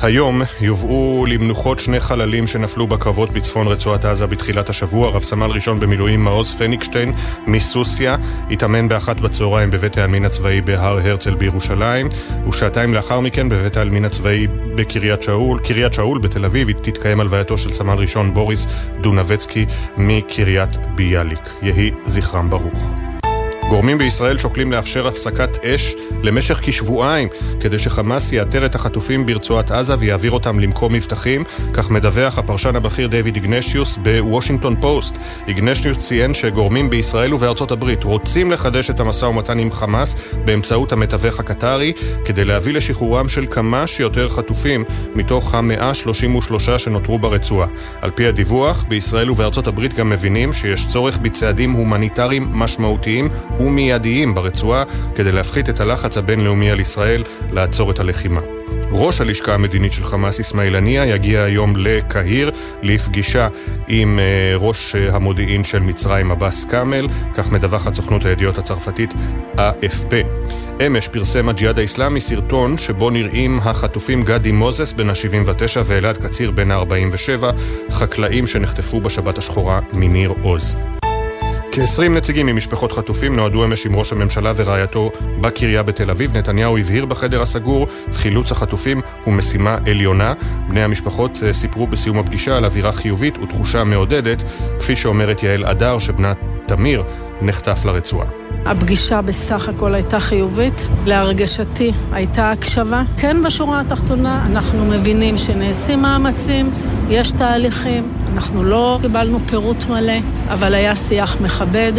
Speaker 2: היום יובאו למנוחות שני חללים שנפלו בקרבות בצפון רצועת עזה בתחילת השבוע, רב סמל ראשון במילואים מעוז פניקשטיין מסוסיא, התאמן באחת בצהריים בבית העלמין הצבאי הצבאי בהר הרצל בירושלים, ושעתיים לאחר מכן בבית העלמין הצבאי בקריית שאול, קריית שאול בתל אביב, תתקיים הלווייתו של סמל ראשון בוריס דונבצקי מקריית ביאליק. יהי זכרם ברוך. גורמים בישראל שוקלים לאפשר הפסקת אש למשך כשבועיים כדי שחמאס יאתר את החטופים ברצועת עזה ויעביר אותם למקום מבטחים, כך מדווח הפרשן הבכיר דיוויד איגנשיוס בוושינגטון פוסט. איגנשיוס ציין שגורמים בישראל ובארצות הברית רוצים לחדש את המשא ומתן עם חמאס באמצעות המתווך הקטרי כדי להביא לשחרורם של כמה שיותר חטופים מתוך המאה ה-33 שנותרו ברצועה. על פי הדיווח, בישראל ובארצות הברית גם מבינים שיש צורך בצעדים הומניטריים משמעותיים ומיידיים ברצועה כדי להפחית את הלחץ הבינלאומי על ישראל לעצור את הלחימה. ראש הלשכה המדינית של חמאס, אסמאעיל הנייה, יגיע היום לקהיר לפגישה עם uh, ראש המודיעין של מצרים, עבאס כאמל, כך מדווחת סוכנות הידיעות הצרפתית AFP. אמש פרסם הג'יהאד האיסלאמי סרטון שבו נראים החטופים גדי מוזס בן ה-79 ואלעד קציר בן ה-47, חקלאים שנחטפו בשבת השחורה מניר עוז. כ-20 נציגים ממשפחות חטופים נועדו אמש עם ראש הממשלה ורעייתו בקריה בתל אביב. נתניהו הבהיר בחדר הסגור, חילוץ החטופים הוא משימה עליונה. בני המשפחות אה, סיפרו בסיום הפגישה על אווירה חיובית ותחושה מעודדת, כפי שאומרת יעל אדר, שבנה תמיר נחטף לרצועה.
Speaker 4: הפגישה בסך הכל הייתה חיובית, להרגשתי הייתה הקשבה. כן, בשורה התחתונה אנחנו מבינים שנעשים מאמצים, יש תהליכים, אנחנו לא קיבלנו פירוט מלא, אבל היה שיח מכבד.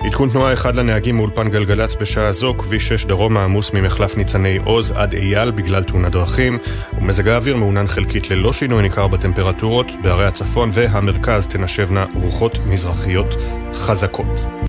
Speaker 2: עדכון תנועה אחד לנהגים מאולפן גלגלצ בשעה זו, כביש 6 דרום העמוס ממחלף ניצני עוז עד אייל בגלל תאונת דרכים, ומזג האוויר מעונן חלקית ללא שינוי ניכר בטמפרטורות, בערי הצפון והמרכז תנשבנה רוחות מזרחיות חזקות.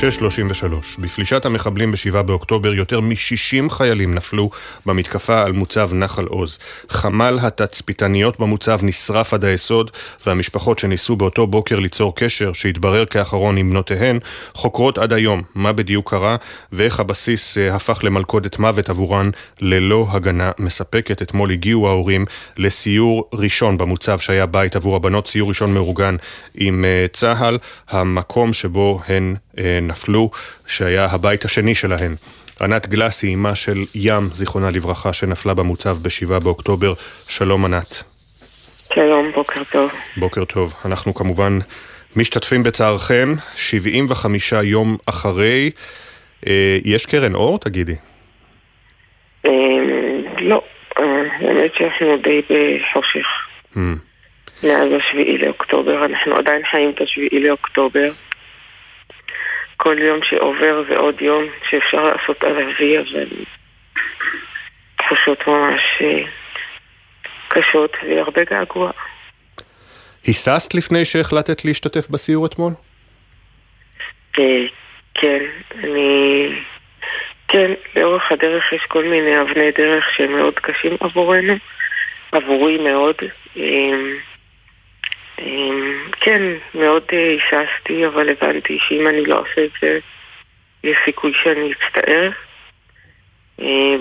Speaker 2: 633. בפלישת המחבלים ב-7 באוקטובר יותר מ-60 חיילים נפלו במתקפה על מוצב נחל עוז. חמ"ל התצפיתניות במוצב נשרף עד היסוד, והמשפחות שניסו באותו בוקר ליצור קשר, שהתברר כאחרון עם בנותיהן, חוקרות עד היום מה בדיוק קרה ואיך הבסיס אה, הפך למלכודת מוות עבורן ללא הגנה מספקת. אתמול הגיעו ההורים לסיור ראשון במוצב שהיה בית עבור הבנות, סיור ראשון מאורגן עם אה, צה"ל, המקום שבו הן נפלו, שהיה הבית השני שלהן. ענת גלסי, אמה של ים, זיכרונה לברכה, שנפלה במוצב ב-7 באוקטובר. שלום ענת.
Speaker 19: שלום, בוקר טוב.
Speaker 2: בוקר טוב. אנחנו כמובן משתתפים בצערכם, 75 יום אחרי. אה, יש קרן אור, תגידי?
Speaker 19: אה, לא, האמת שאנחנו די בחושך. Hmm. מאז השביעי לאוקטובר, אנחנו עדיין חיים את השביעי לאוקטובר. כל יום שעובר זה עוד יום שאפשר לעשות על אבי, אבל תחושות ממש אה, קשות והרבה געגוע.
Speaker 2: היססת לפני שהחלטת להשתתף בסיור אתמול?
Speaker 19: אה, כן, אני... כן, לאורך הדרך יש כל מיני אבני דרך שהם מאוד קשים עבורנו, עבורי מאוד. כן, מאוד היססתי, אבל הבנתי שאם אני לא עושה את זה, יש סיכוי שאני אצטער.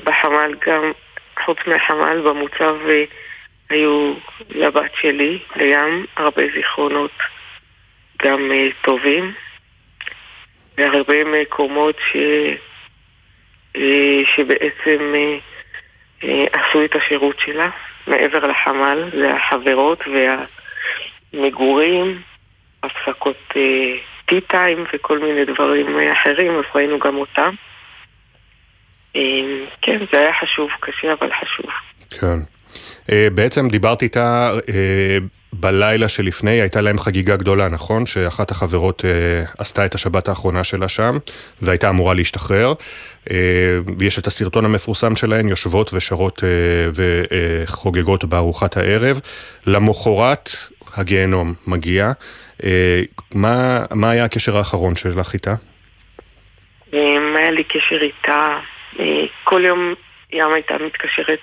Speaker 19: בחמ"ל גם, חוץ מהחמ"ל, במוצב היו לבת שלי, לים, הרבה זיכרונות גם טובים. והרבה מקומות ש... שבעצם עשו את השירות שלה מעבר לחמ"ל, זה החברות והמגורים, הפסקות טי טיים וכל מיני דברים אחרים, אז ראינו גם אותם. כן, זה היה חשוב, קשה אבל חשוב.
Speaker 2: כן. בעצם דיברתי איתה בלילה שלפני הייתה להם חגיגה גדולה, נכון? שאחת החברות אה, עשתה את השבת האחרונה שלה שם, והייתה אמורה להשתחרר. אה, ויש את הסרטון המפורסם שלהן, יושבות ושרות אה, וחוגגות בארוחת הערב. למחרת הגיהנום מגיע. אה, מה, מה היה הקשר האחרון שלך איתה?
Speaker 19: היה לי קשר איתה, אה, כל יום ים הייתה מתקשרת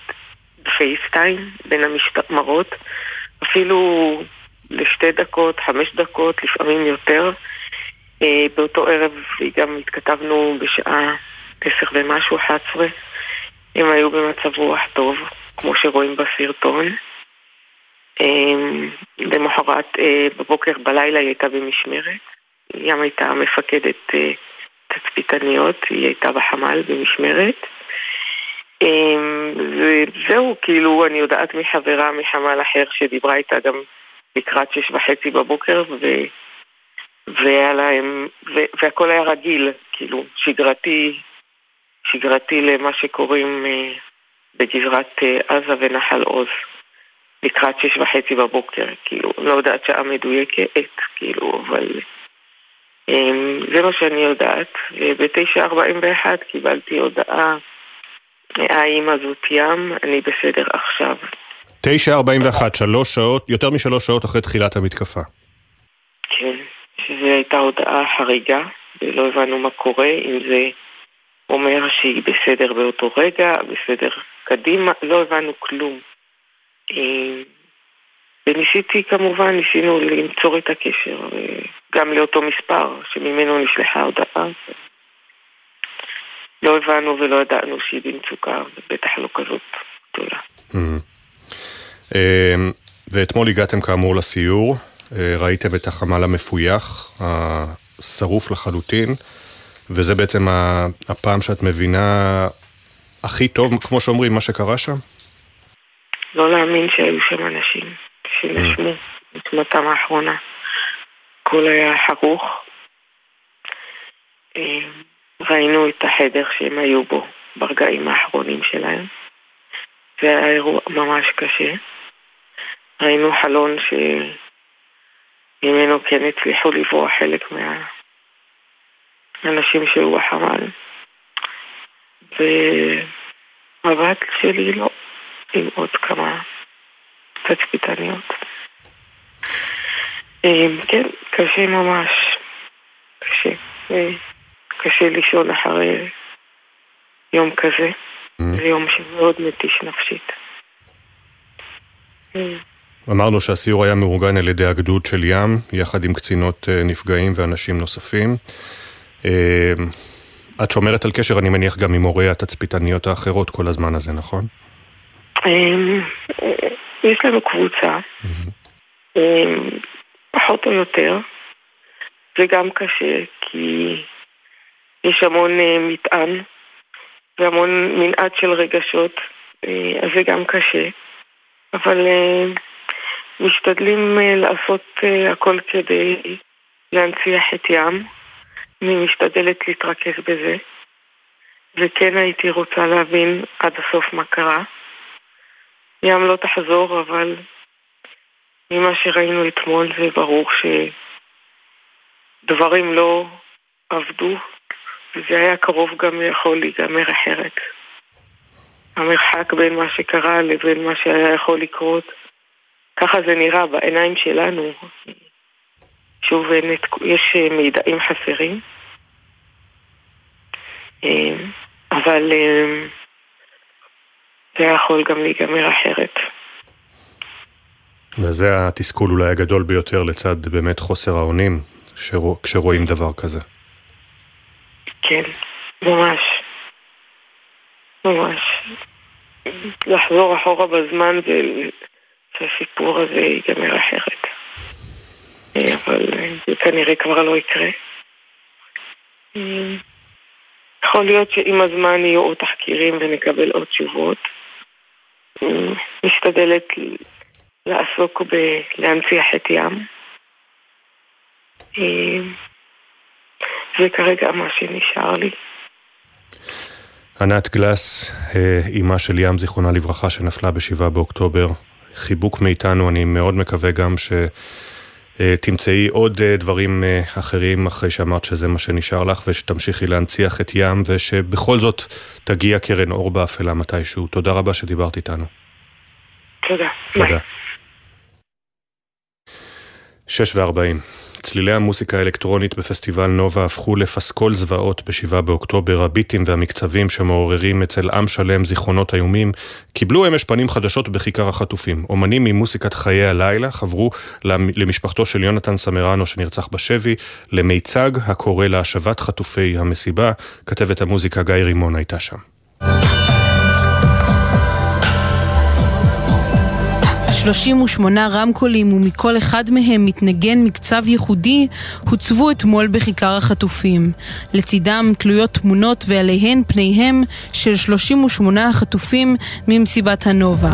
Speaker 19: בפייסטיים בין המשמרות. אפילו לשתי דקות, חמש דקות, לפעמים יותר. אה, באותו ערב גם התכתבנו בשעה עשר ומשהו, אחת עשרה. הם היו במצב רוח טוב, כמו שרואים בסרטון. למחרת, אה, בבוקר, בלילה היא הייתה במשמרת. היא גם הייתה מפקדת אה, תצפיתניות, היא הייתה בחמ"ל במשמרת. וזהו, כאילו, אני יודעת מחברה מחמ"ל אחר שדיברה איתה גם לקראת שש וחצי בבוקר, ו... והיה להם, ו... והכל היה רגיל, כאילו, שגרתי, שגרתי למה שקוראים אה, בגזרת עזה ונחל עוז, לקראת שש וחצי בבוקר, כאילו, לא יודעת שעה מדויקת, כאילו, אבל... אה, זה מה שאני יודעת, וב-9.41 קיבלתי הודעה האם הזאת ים, אני בסדר עכשיו.
Speaker 2: 9.41, שלוש שעות, יותר משלוש שעות אחרי תחילת המתקפה.
Speaker 19: כן, שזו הייתה הודעה חריגה, ולא הבנו מה קורה, אם זה אומר שהיא בסדר באותו רגע, בסדר קדימה, לא הבנו כלום. אה, וניסיתי כמובן, ניסינו למצוא את הקשר, גם לאותו מספר שממנו נשלחה ההודעה. לא הבנו ולא ידענו שהיא במצוקה, ובטח לא כזאת גדולה.
Speaker 2: אמ, ואתמול הגעתם כאמור לסיור, אה, ראיתם את החמ"ל המפויח, השרוף לחלוטין, וזה בעצם הפעם שאת מבינה הכי טוב, כמו שאומרים, מה שקרה שם?
Speaker 19: לא להאמין שהיו שם אנשים שנשמו את נשמתם האחרונה. הכל היה חרוך. אמ, ראינו את החדר שהם היו בו ברגעים האחרונים שלהם. זה היה אירוע ממש קשה. ראינו חלון שממנו כן הצליחו לברוח חלק מהאנשים שהיו בחמ"ל. והבת שלי לא, עם עוד כמה תצפיתניות. אה, כן, קשה ממש. קשה. אה, קשה לישון אחרי יום כזה. Mm. זה יום שמאוד מתיש נפשית.
Speaker 2: Mm. אמרנו שהסיור היה מאורגן על ידי הגדוד של ים, יחד עם קצינות אה, נפגעים ואנשים נוספים. אה, את שומרת על קשר, אני מניח, גם עם הורי התצפיתניות האחרות כל הזמן הזה, נכון?
Speaker 19: אמ, יש לנו קבוצה. אמ, פחות או יותר. זה גם קשה, כי יש המון אה, מטען והמון מנעד של רגשות, אה, אז זה גם קשה. אבל אה, משתדלים לעשות הכל כדי להנציח את ים. אני משתדלת להתרכז בזה. וכן הייתי רוצה להבין עד הסוף מה קרה. ים לא תחזור, אבל ממה שראינו אתמול זה ברור שדברים לא עבדו וזה היה קרוב גם יכול להיגמר אחרת. המרחק בין מה שקרה לבין מה שהיה יכול לקרות, ככה זה נראה בעיניים שלנו. שוב, יש מידעים חסרים, אבל זה יכול גם להיגמר אחרת.
Speaker 2: וזה התסכול אולי הגדול ביותר לצד באמת חוסר האונים, כשרואים דבר כזה.
Speaker 19: כן, ממש. ממש. לחזור אחורה בזמן שהסיפור הזה ייגמר אחרת. אבל זה כנראה כבר לא יקרה. יכול להיות שעם הזמן יהיו עוד תחקירים ונקבל עוד תשובות. משתדלת לעסוק בלהנציח את ים. זה כרגע מה שנשאר לי.
Speaker 2: ענת גלס, אימה של ים, זיכרונה לברכה, שנפלה בשבעה באוקטובר. חיבוק מאיתנו, אני מאוד מקווה גם שתמצאי עוד דברים אחרים אחרי שאמרת שזה מה שנשאר לך, ושתמשיכי להנציח את ים, ושבכל זאת תגיע קרן אור באפלה מתישהו. תודה רבה שדיברת איתנו.
Speaker 19: תודה.
Speaker 2: תודה. שש וארבעים. צלילי המוסיקה האלקטרונית בפסטיבל נובה הפכו לפסקול זוועות ב-7 באוקטובר. הביטים והמקצבים שמעוררים אצל עם שלם זיכרונות איומים קיבלו אמש פנים חדשות בכיכר החטופים. אומנים ממוסיקת חיי הלילה חברו למשפחתו של יונתן סמרנו שנרצח בשבי, למיצג הקורא להשבת חטופי המסיבה. כתבת המוזיקה גיא רימון הייתה שם.
Speaker 20: 38 רמקולים ומכל אחד מהם מתנגן מקצב ייחודי הוצבו אתמול בכיכר החטופים. לצידם תלויות תמונות ועליהן פניהם של 38 החטופים ממסיבת הנובה.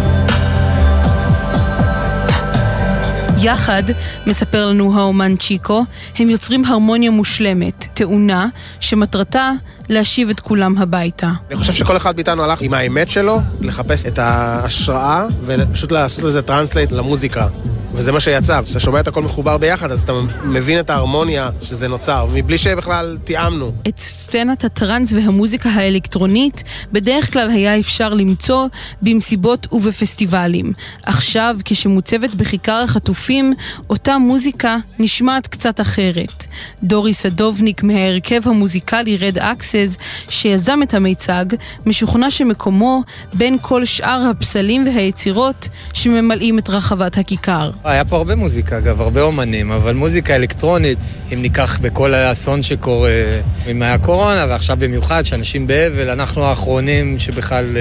Speaker 20: יחד, מספר לנו האומן צ'יקו, הם יוצרים הרמוניה מושלמת, תאונה, שמטרתה להשיב את כולם הביתה.
Speaker 21: אני חושב שכל אחד מאיתנו הלך עם האמת שלו, לחפש את ההשראה ופשוט לעשות לזה translate למוזיקה. וזה מה שיצא, כשאתה שומע את הכל מחובר ביחד, אז אתה מבין את ההרמוניה שזה נוצר, מבלי שבכלל תיאמנו.
Speaker 20: את סצנת הטראנס והמוזיקה האלקטרונית בדרך כלל היה אפשר למצוא במסיבות ובפסטיבלים. עכשיו, כשמוצבת בכיכר החטופים, אותה מוזיקה נשמעת קצת אחרת. דורי סדובניק מההרכב המוזיקלי רד אקסס, שיזם את המיצג, משוכנע שמקומו בין כל שאר הפסלים והיצירות שממלאים את רחבת הכיכר.
Speaker 22: היה פה הרבה מוזיקה, אגב, הרבה אומנים, אבל מוזיקה אלקטרונית, אם ניקח בכל האסון שקורה עם הקורונה, ועכשיו במיוחד, שאנשים באבל, אנחנו האחרונים שבכלל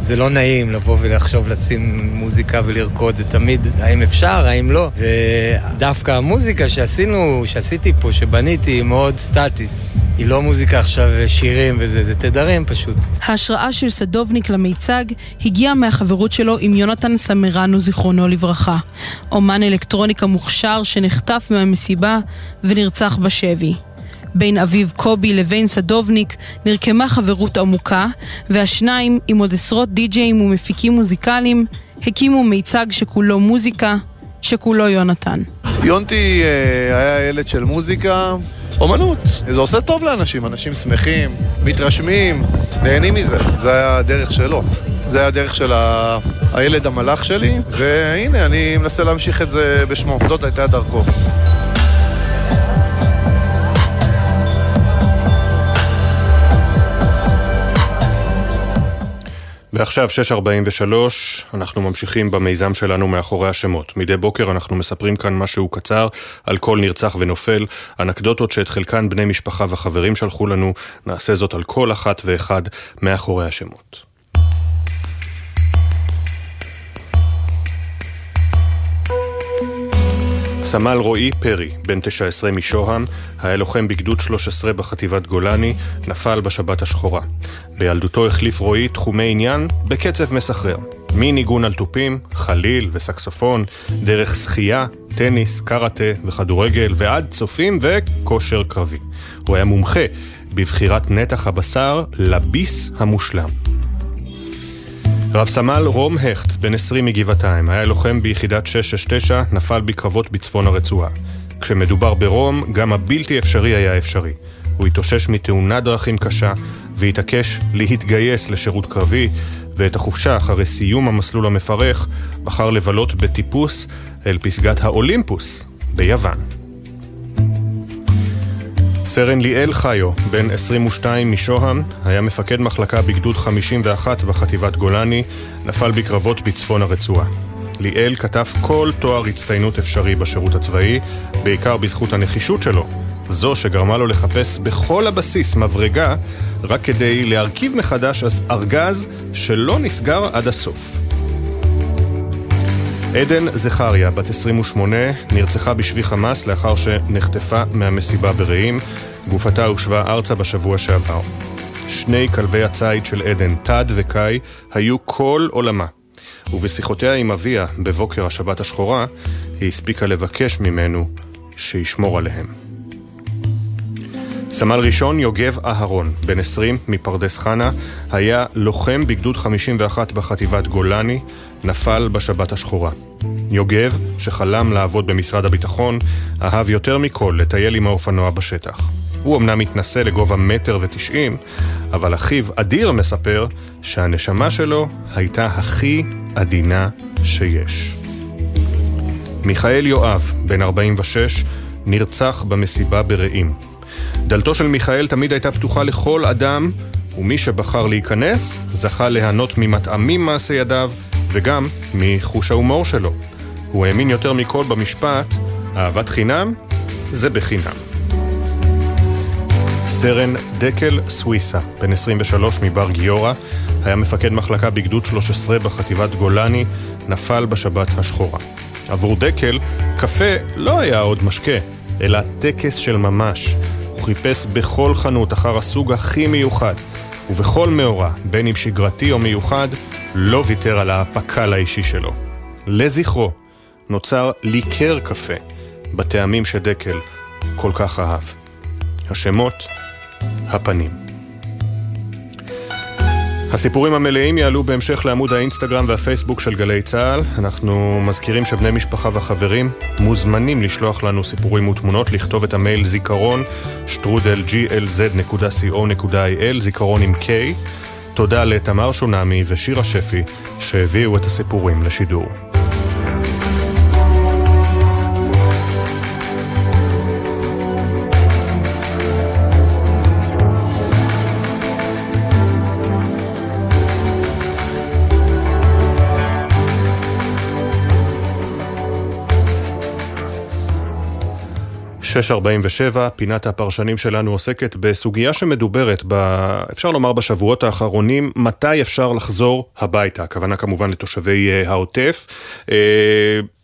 Speaker 22: זה לא נעים לבוא ולחשוב לשים מוזיקה ולרקוד, זה תמיד, האם אפשר, האם לא. ודווקא המוזיקה שעשינו, שעשיתי פה, שבניתי, היא מאוד סטטית. היא לא מוזיקה עכשיו שירים וזה, זה תדרים פשוט.
Speaker 20: ההשראה של סדובניק למיצג הגיעה מהחברות שלו עם יונתן סמרנו, זיכרונו לברכה. אומן אלקטרוניקה מוכשר שנחטף מהמסיבה ונרצח בשבי. בין אביו קובי לבין סדובניק נרקמה חברות עמוקה, והשניים, עם עוד עשרות די-ג'אים ומפיקים מוזיקליים, הקימו מיצג שכולו מוזיקה, שכולו יונתן.
Speaker 23: יונתי אה, היה ילד של מוזיקה, אומנות. זה עושה טוב לאנשים, אנשים שמחים, מתרשמים, נהנים מזה. זה היה הדרך שלו. זה היה הדרך של ה... הילד המלאך שלי, והנה, אני מנסה להמשיך את זה בשמו. זאת הייתה דרכו.
Speaker 2: ועכשיו 6.43, אנחנו ממשיכים במיזם שלנו מאחורי השמות. מדי בוקר אנחנו מספרים כאן משהו קצר על כל נרצח ונופל, אנקדוטות שאת חלקן בני משפחה וחברים שלחו לנו, נעשה זאת על כל אחת ואחד מאחורי השמות. סמל רועי פרי, בן 19 משוהם, היה לוחם בגדוד 13 בחטיבת גולני, נפל בשבת השחורה. בילדותו החליף רועי תחומי עניין בקצב מסחרר. מניגון על תופים, חליל וסקסופון, דרך שחייה, טניס, קראטה וכדורגל, ועד צופים וכושר קרבי. הוא היה מומחה בבחירת נתח הבשר לביס המושלם. רב סמל רום הכט, בן 20 מגבעתיים, היה לוחם ביחידת 669, נפל בקרבות בצפון הרצועה. כשמדובר ברום, גם הבלתי אפשרי היה אפשרי. הוא התאושש מתאונת דרכים קשה, והתעקש להתגייס לשירות קרבי, ואת החופשה אחרי סיום המסלול המפרך, בחר לבלות בטיפוס אל פסגת האולימפוס ביוון. סרן ליאל חיו, בן 22 משוהם, היה מפקד מחלקה בגדוד 51 בחטיבת גולני, נפל בקרבות בצפון הרצועה. ליאל כתב כל תואר הצטיינות אפשרי בשירות הצבאי, בעיקר בזכות הנחישות שלו, זו שגרמה לו לחפש בכל הבסיס מברגה רק כדי להרכיב מחדש ארגז שלא נסגר עד הסוף. עדן זכריה, בת 28, נרצחה בשבי חמאס לאחר שנחטפה מהמסיבה ברעים. גופתה הושבה ארצה בשבוע שעבר. שני כלבי הציד של עדן, טד וקאי, היו כל עולמה. ובשיחותיה עם אביה בבוקר השבת השחורה, היא הספיקה לבקש ממנו שישמור עליהם. סמל ראשון יוגב אהרון, בן 20 מפרדס חנה, היה לוחם בגדוד 51 בחטיבת גולני, נפל בשבת השחורה. יוגב, שחלם לעבוד במשרד הביטחון, אהב יותר מכל לטייל עם האופנוע בשטח. הוא אמנם מתנשא לגובה מטר ותשעים, אבל אחיו אדיר מספר שהנשמה שלו הייתה הכי עדינה שיש. מיכאל יואב, בן 46, נרצח במסיבה ברעים. דלתו של מיכאל תמיד הייתה פתוחה לכל אדם, ומי שבחר להיכנס, זכה ליהנות ממטעמים מעשי ידיו, וגם מחוש ההומור שלו. הוא האמין יותר מכל במשפט, אהבת חינם זה בחינם. סרן דקל סוויסה, בן 23 מבר גיורא, היה מפקד מחלקה בגדוד 13 בחטיבת גולני, נפל בשבת השחורה. עבור דקל, קפה לא היה עוד משקה, אלא טקס של ממש. הוא חיפש בכל חנות אחר הסוג הכי מיוחד, ובכל מאורע, בין אם שגרתי או מיוחד, לא ויתר על הפק"ל האישי שלו. לזכרו, נוצר ליקר קפה, בטעמים שדקל כל כך אהב. השמות, הפנים. הסיפורים המלאים יעלו בהמשך לעמוד האינסטגרם והפייסבוק של גלי צה"ל. אנחנו מזכירים שבני משפחה וחברים מוזמנים לשלוח לנו סיפורים ותמונות, לכתוב את המייל זיכרון שטרודל glz.co.il, זיכרון עם K. תודה לתמר שונמי ושירה שפי שהביאו את הסיפורים לשידור. שש פינת הפרשנים שלנו עוסקת בסוגיה שמדוברת, ב, אפשר לומר בשבועות האחרונים, מתי אפשר לחזור הביתה. הכוונה כמובן לתושבי uh, העוטף. Uh,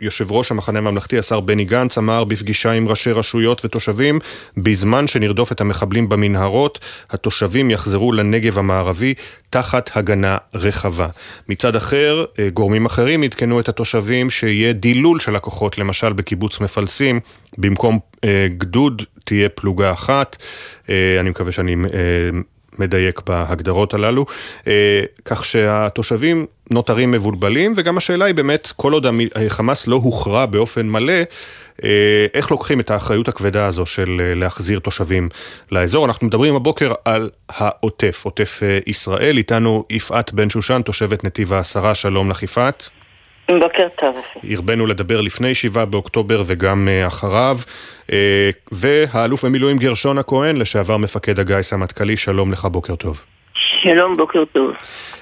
Speaker 2: יושב ראש המחנה הממלכתי, השר בני גנץ, אמר בפגישה עם ראשי רשויות ותושבים, בזמן שנרדוף את המחבלים במנהרות, התושבים יחזרו לנגב המערבי תחת הגנה רחבה. מצד אחר, uh, גורמים אחרים עדכנו את התושבים שיהיה דילול של הכוחות, למשל בקיבוץ מפלסים, במקום אה, גדוד תהיה פלוגה אחת, אה, אני מקווה שאני אה, מדייק בהגדרות הללו, כך שהתושבים נותרים מבולבלים, וגם השאלה היא באמת, כל עוד חמאס לא הוכרע באופן מלא, איך לוקחים את האחריות הכבדה הזו של להחזיר תושבים לאזור. אנחנו מדברים הבוקר על העוטף, עוטף ישראל, איתנו יפעת בן שושן, תושבת נתיב העשרה, שלום לך יפעת.
Speaker 24: בוקר טוב.
Speaker 2: הרבנו לדבר לפני 7 באוקטובר וגם uh, אחריו. Uh, והאלוף במילואים גרשון הכהן, לשעבר מפקד הגיס המטכ"לי, שלום לך, בוקר טוב.
Speaker 24: שלום, בוקר טוב.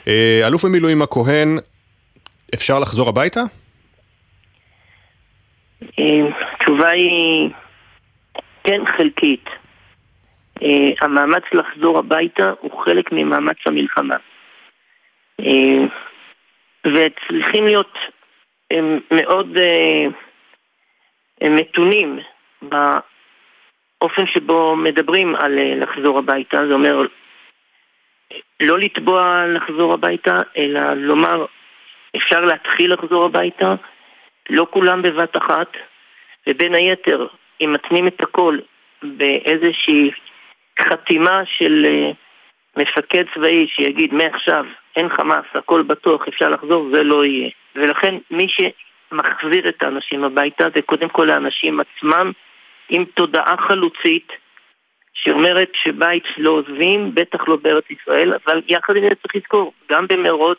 Speaker 2: Uh, אלוף במילואים הכהן, אפשר לחזור הביתה?
Speaker 24: התשובה היא כן חלקית. המאמץ לחזור הביתה הוא חלק ממאמץ המלחמה. וצריכים להיות הם מאוד אה, הם מתונים באופן שבו מדברים על אה, לחזור הביתה, זה אומר לא לתבוע לחזור הביתה, אלא לומר אפשר להתחיל לחזור הביתה, לא כולם בבת אחת, ובין היתר, אם מתנים את הכל באיזושהי חתימה של אה, מפקד צבאי שיגיד מעכשיו אין חמאס, הכל בטוח, אפשר לחזור, זה לא יהיה. ולכן מי שמחזיר את האנשים הביתה זה קודם כל האנשים עצמם עם תודעה חלוצית שאומרת שבית לא עוזבים, בטח לא בארץ ישראל, אבל יחד עם זה צריך לזכור, גם במאורות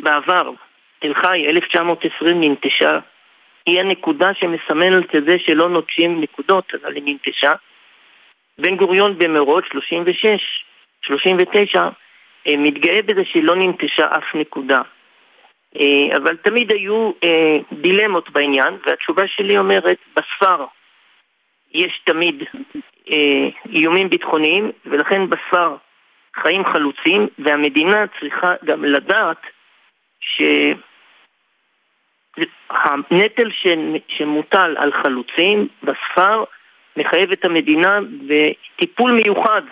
Speaker 24: בעבר, תל חי 1920 ננטשה, היא הנקודה שמסמנת את זה שלא נוטשים נקודות, אבל היא ננטשה. בן גוריון במאורות 36, 39, מתגאה בזה שהיא לא ננטשה אף נקודה. אה, אבל תמיד היו אה, דילמות בעניין, והתשובה שלי אומרת, בספר יש תמיד אה, איומים ביטחוניים, ולכן בספר חיים חלוצים, והמדינה צריכה גם לדעת שהנטל שמוטל על חלוצים בספר מחייב את המדינה בטיפול מיוחד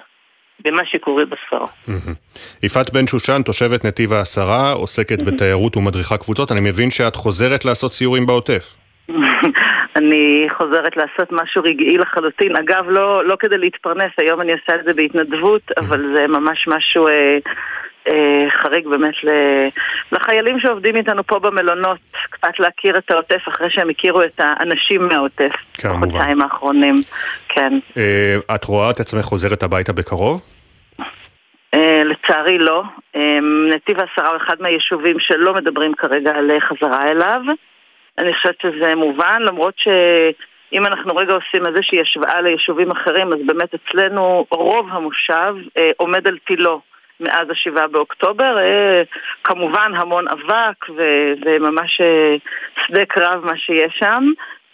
Speaker 24: במה שקורה בספר.
Speaker 2: יפעת בן שושן, תושבת נתיב העשרה, עוסקת בתיירות ומדריכה קבוצות. אני מבין שאת חוזרת לעשות סיורים בעוטף.
Speaker 25: אני חוזרת לעשות משהו רגעי לחלוטין. אגב, לא, לא כדי להתפרנס, היום אני עושה את זה בהתנדבות, אבל זה ממש משהו אה, אה, חריג באמת ל... לחיילים שעובדים איתנו פה במלונות, קצת להכיר את העוטף אחרי שהם הכירו את האנשים מהעוטף.
Speaker 2: כמובן.
Speaker 25: בחודשיים האחרונים, כן.
Speaker 2: אה, את רואה את עצמך חוזרת הביתה בקרוב?
Speaker 25: אה, לצערי לא. אה, נתיב העשרה הוא אחד מהיישובים שלא מדברים כרגע על חזרה אליו. אני חושבת שזה מובן, למרות שאם אנחנו רגע עושים איזושהי השוואה ליישובים אחרים, אז באמת אצלנו רוב המושב אה, עומד על תילו מאז השבעה באוקטובר. אה, כמובן המון אבק וממש אה, שדה קרב מה שיש שם.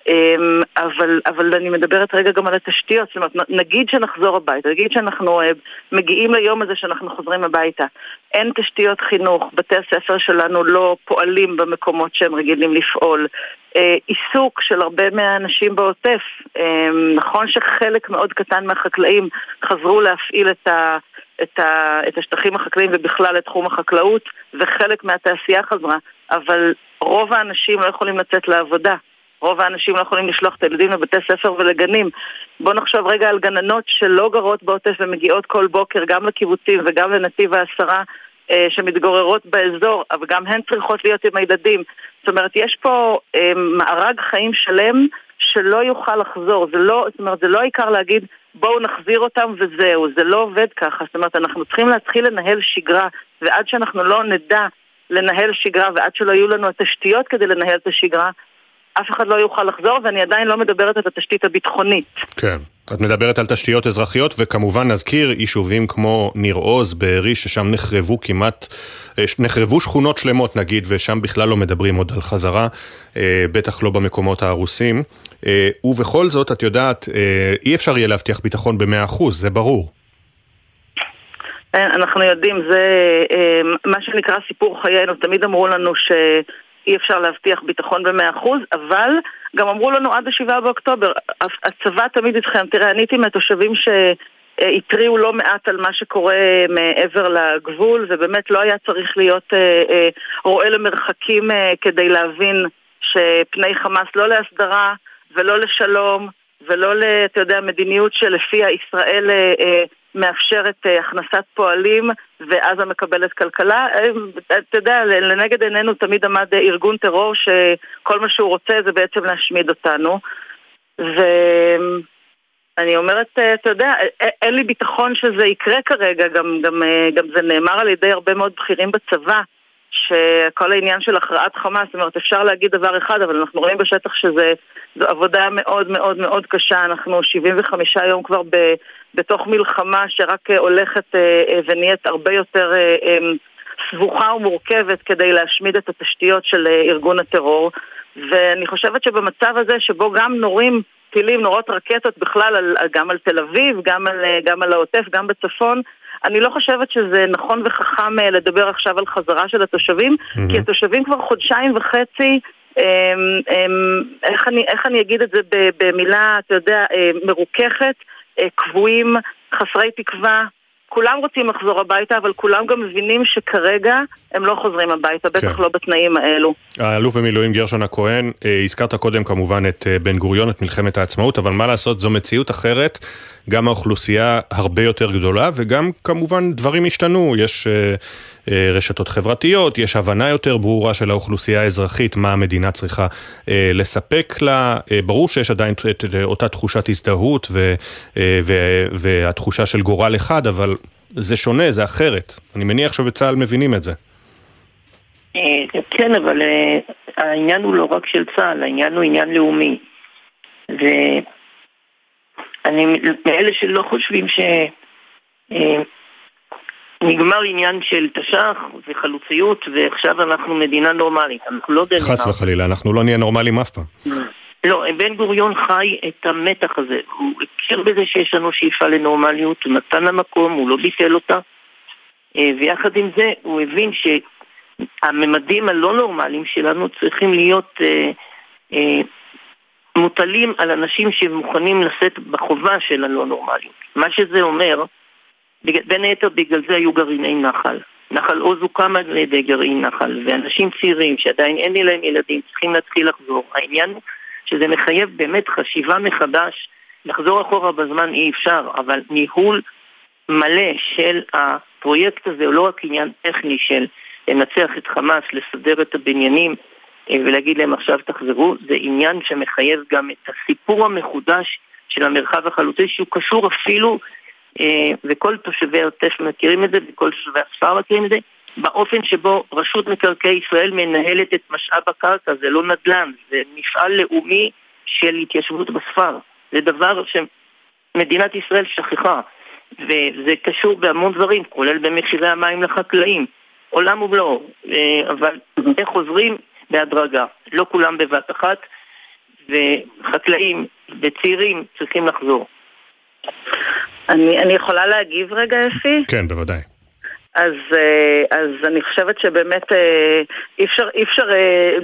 Speaker 25: אמ, אבל, אבל אני מדברת רגע גם על התשתיות, זאת אומרת, נגיד שנחזור הביתה, נגיד שאנחנו אה, מגיעים ליום הזה שאנחנו חוזרים הביתה, אין תשתיות חינוך, בתי הספר שלנו לא פועלים במקומות שהם רגילים לפעול, אה, עיסוק של הרבה מהאנשים בעוטף, אמ, נכון שחלק מאוד קטן מהחקלאים חזרו להפעיל את ה... את, ה, את השטחים החקלאיים ובכלל את תחום החקלאות וחלק מהתעשייה חזרה, אבל רוב האנשים לא יכולים לצאת לעבודה. רוב האנשים לא יכולים לשלוח את הילדים לבתי ספר ולגנים. בואו נחשוב רגע על גננות שלא גרות בעוטף ומגיעות כל בוקר גם לקיבוצים וגם לנתיב העשרה אה, שמתגוררות באזור, אבל גם הן צריכות להיות עם הילדים. זאת אומרת, יש פה אה, מארג חיים שלם שלא יוכל לחזור. זה לא, זאת אומרת, זה לא העיקר להגיד בואו נחזיר אותם וזהו, זה לא עובד ככה. זאת אומרת, אנחנו צריכים להתחיל לנהל שגרה, ועד שאנחנו לא נדע לנהל שגרה ועד שלא יהיו לנו התשתיות כדי לנהל את השגרה, אף אחד לא יוכל לחזור, ואני עדיין לא מדברת על התשתית הביטחונית.
Speaker 2: כן. את מדברת על תשתיות אזרחיות, וכמובן נזכיר יישובים כמו ניר עוז, בארי, ששם נחרבו כמעט, אה, נחרבו שכונות שלמות נגיד, ושם בכלל לא מדברים עוד על חזרה, אה, בטח לא במקומות ההרוסים. אה, ובכל זאת, את יודעת, אי אפשר יהיה להבטיח ביטחון ב-100%, זה ברור.
Speaker 25: אנחנו יודעים, זה מה שנקרא סיפור חיינו, תמיד אמרו לנו ש... אי אפשר להבטיח ביטחון במאה אחוז, אבל גם אמרו לנו עד השבעה באוקטובר, הצבא תמיד איתכם. תראה, אני הייתי מהתושבים שהתריעו לא מעט על מה שקורה מעבר לגבול, ובאמת לא היה צריך להיות אה, אה, רואה למרחקים אה, כדי להבין שפני חמאס לא להסדרה ולא לשלום ולא, אתה יודע, מדיניות שלפיה ישראל מאפשרת אה, הכנסת פועלים ועזה מקבלת כלכלה. אה, אתה יודע, לנגד עינינו תמיד עמד ארגון טרור שכל מה שהוא רוצה זה בעצם להשמיד אותנו. ואני אומרת, אה, אתה יודע, אין לי ביטחון שזה יקרה כרגע, גם, גם, גם זה נאמר על ידי הרבה מאוד בכירים בצבא. שכל העניין של הכרעת חמאס, זאת אומרת, אפשר להגיד דבר אחד, אבל אנחנו רואים בשטח שזו עבודה מאוד מאוד מאוד קשה. אנחנו 75 יום כבר ב, בתוך מלחמה שרק הולכת אה, אה, ונהיית הרבה יותר אה, סבוכה ומורכבת כדי להשמיד את התשתיות של ארגון הטרור. ואני חושבת שבמצב הזה, שבו גם נורים טילים, נורות רקטות בכלל, גם על תל אביב, גם על, גם על העוטף, גם בצפון, אני לא חושבת שזה נכון וחכם אה, לדבר עכשיו על חזרה של התושבים, mm-hmm. כי התושבים כבר חודשיים וחצי, הם, הם, איך, אני, איך אני אגיד את זה במילה, אתה יודע, אה, מרוככת, אה, קבועים, חסרי תקווה, כולם רוצים לחזור הביתה, אבל כולם גם מבינים שכרגע הם לא חוזרים הביתה, בטח כן. לא בתנאים האלו.
Speaker 2: האלוף במילואים גרשון הכהן, אה, הזכרת קודם כמובן את אה, בן גוריון, את מלחמת העצמאות, אבל מה לעשות, זו מציאות אחרת, גם האוכלוסייה הרבה יותר גדולה, וגם כמובן דברים השתנו, יש אה, רשתות חברתיות, יש הבנה יותר ברורה של האוכלוסייה האזרחית, מה המדינה צריכה לספק לה, ברור שיש עדיין את אותה תחושת הזדהות ו, ו, והתחושה של גורל אחד, אבל זה שונה, זה אחרת. אני מניח שבצה"ל מבינים את זה.
Speaker 24: אה, כן, אבל אה, העניין הוא לא רק של צה"ל, העניין הוא עניין לאומי. ואני מאלה שלא חושבים ש... נגמר עניין של תש"ח וחלוציות, ועכשיו אנחנו מדינה נורמלית. אנחנו לא דנמרק.
Speaker 2: חס וחלילה, אנחנו לא נהיה נורמליים אף פעם.
Speaker 24: לא, בן גוריון חי את המתח הזה. הוא הכיר בזה שיש לנו שאיפה לנורמליות, הוא נתן לה מקום, הוא לא ביטל אותה. אה, ויחד עם זה, הוא הבין שהממדים הלא נורמליים שלנו צריכים להיות אה, אה, מוטלים על אנשים שמוכנים לשאת בחובה של הלא נורמליות. מה שזה אומר, בין היתר בגלל זה היו גרעיני נחל. נחל עוז הוקם על ידי גרעין נחל, ואנשים צעירים שעדיין אין להם ילדים צריכים להתחיל לחזור. העניין הוא שזה מחייב באמת חשיבה מחדש, לחזור אחורה בזמן אי אפשר, אבל ניהול מלא של הפרויקט הזה הוא לא רק עניין טכני של לנצח את חמאס, לסדר את הבניינים אה, ולהגיד להם עכשיו תחזרו, זה עניין שמחייב גם את הסיפור המחודש של המרחב החלוצי שהוא קשור אפילו, וכל תושבי העוטף מכירים את זה וכל תושבי הכפר מכירים את זה, באופן שבו רשות מקרקעי ישראל מנהלת את משאב הקרקע, זה לא נדל"ן, זה מפעל לאומי של התיישבות בספר. זה דבר שמדינת ישראל שכחה, וזה קשור בהמון דברים, כולל במחירי המים לחקלאים. עולם ומלואו, אה, אבל הם חוזרים בהדרגה, לא כולם בבת אחת, וחקלאים וצעירים צריכים לחזור.
Speaker 25: אני, אני יכולה להגיב רגע, אפי?
Speaker 2: כן, בוודאי.
Speaker 25: אז, אה, אז אני חושבת שבאמת אה, אי אפשר, אי אפשר אה,